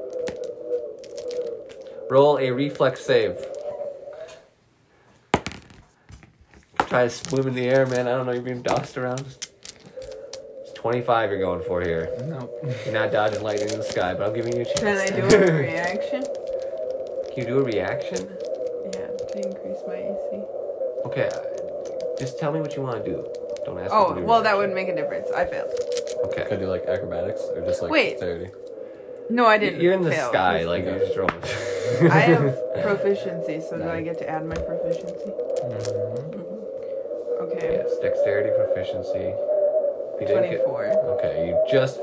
Roll a reflex save. Try to swim in the air, man. I don't know, you're being tossed around. It's 25 you're going for here. Nope. You're not dodging lightning in the sky, but I'm giving you a chance. Can I do a [laughs] reaction? Can you do a reaction? Yeah, to increase my AC. Okay, just tell me what you want to do. Don't ask me Oh, to do well, that reaction. would make a difference. I failed. Okay. Could I do like acrobatics or just like Wait. dexterity? No, I didn't. You're in the fail. sky, like you're just rolling. [laughs] I have [laughs] proficiency, so do I get to add my proficiency? Mm-hmm. Mm-hmm. Okay. yes, dexterity proficiency. You didn't get- 24. Okay, you just.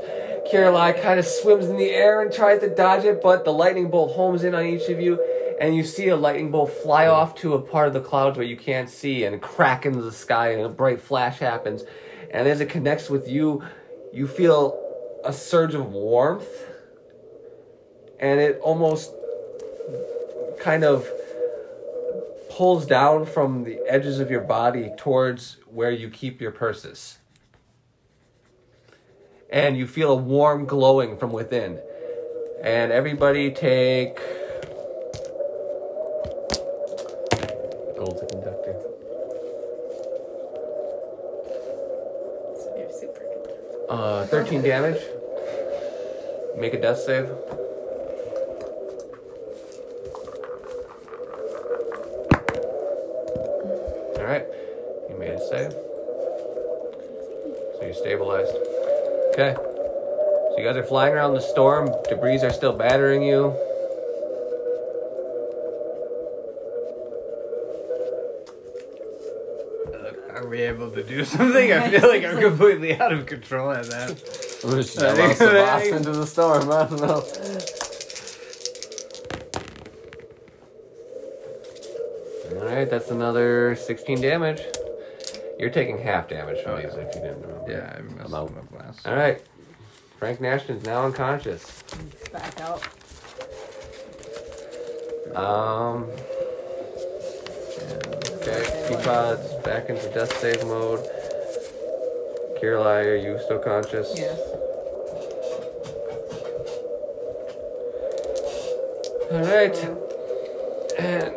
Caroline kind of swims in the air and tries to dodge it, but the lightning bolt homes in on each of you, and you see a lightning bolt fly off to a part of the clouds where you can't see and crack into the sky, and a bright flash happens. And as it connects with you, you feel a surge of warmth, and it almost kind of pulls down from the edges of your body towards where you keep your purses and you feel a warm glowing from within. And everybody take Gold's a conductor. You're super good. uh, 13 damage. Make a death save. All right, you made a save. So you're stabilized. Okay. So you guys are flying around the storm. Debris are still battering you. Are we able to do [laughs] something? I feel like I'm completely out of control at that. [laughs] We're just out the boss into the storm. I don't know. All right, that's another 16 damage. You're taking half damage from these if you didn't remember. Yeah, I messed I'm out. them up last. All right. Frank Nashton's now unconscious. Back out. Um. Okay, Peapod's back into death save mode. Qiralai, are you still conscious? Yes. All right. And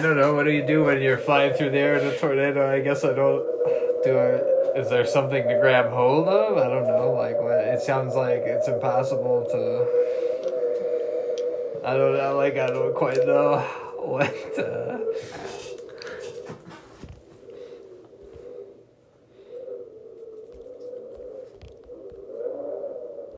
don't know. What do you do when you're flying through the air in a tornado? I guess I don't. Do I? Is there something to grab hold of? I don't know. Like what? It sounds like it's impossible to. I don't know. Like I don't quite know [laughs] what. Uh,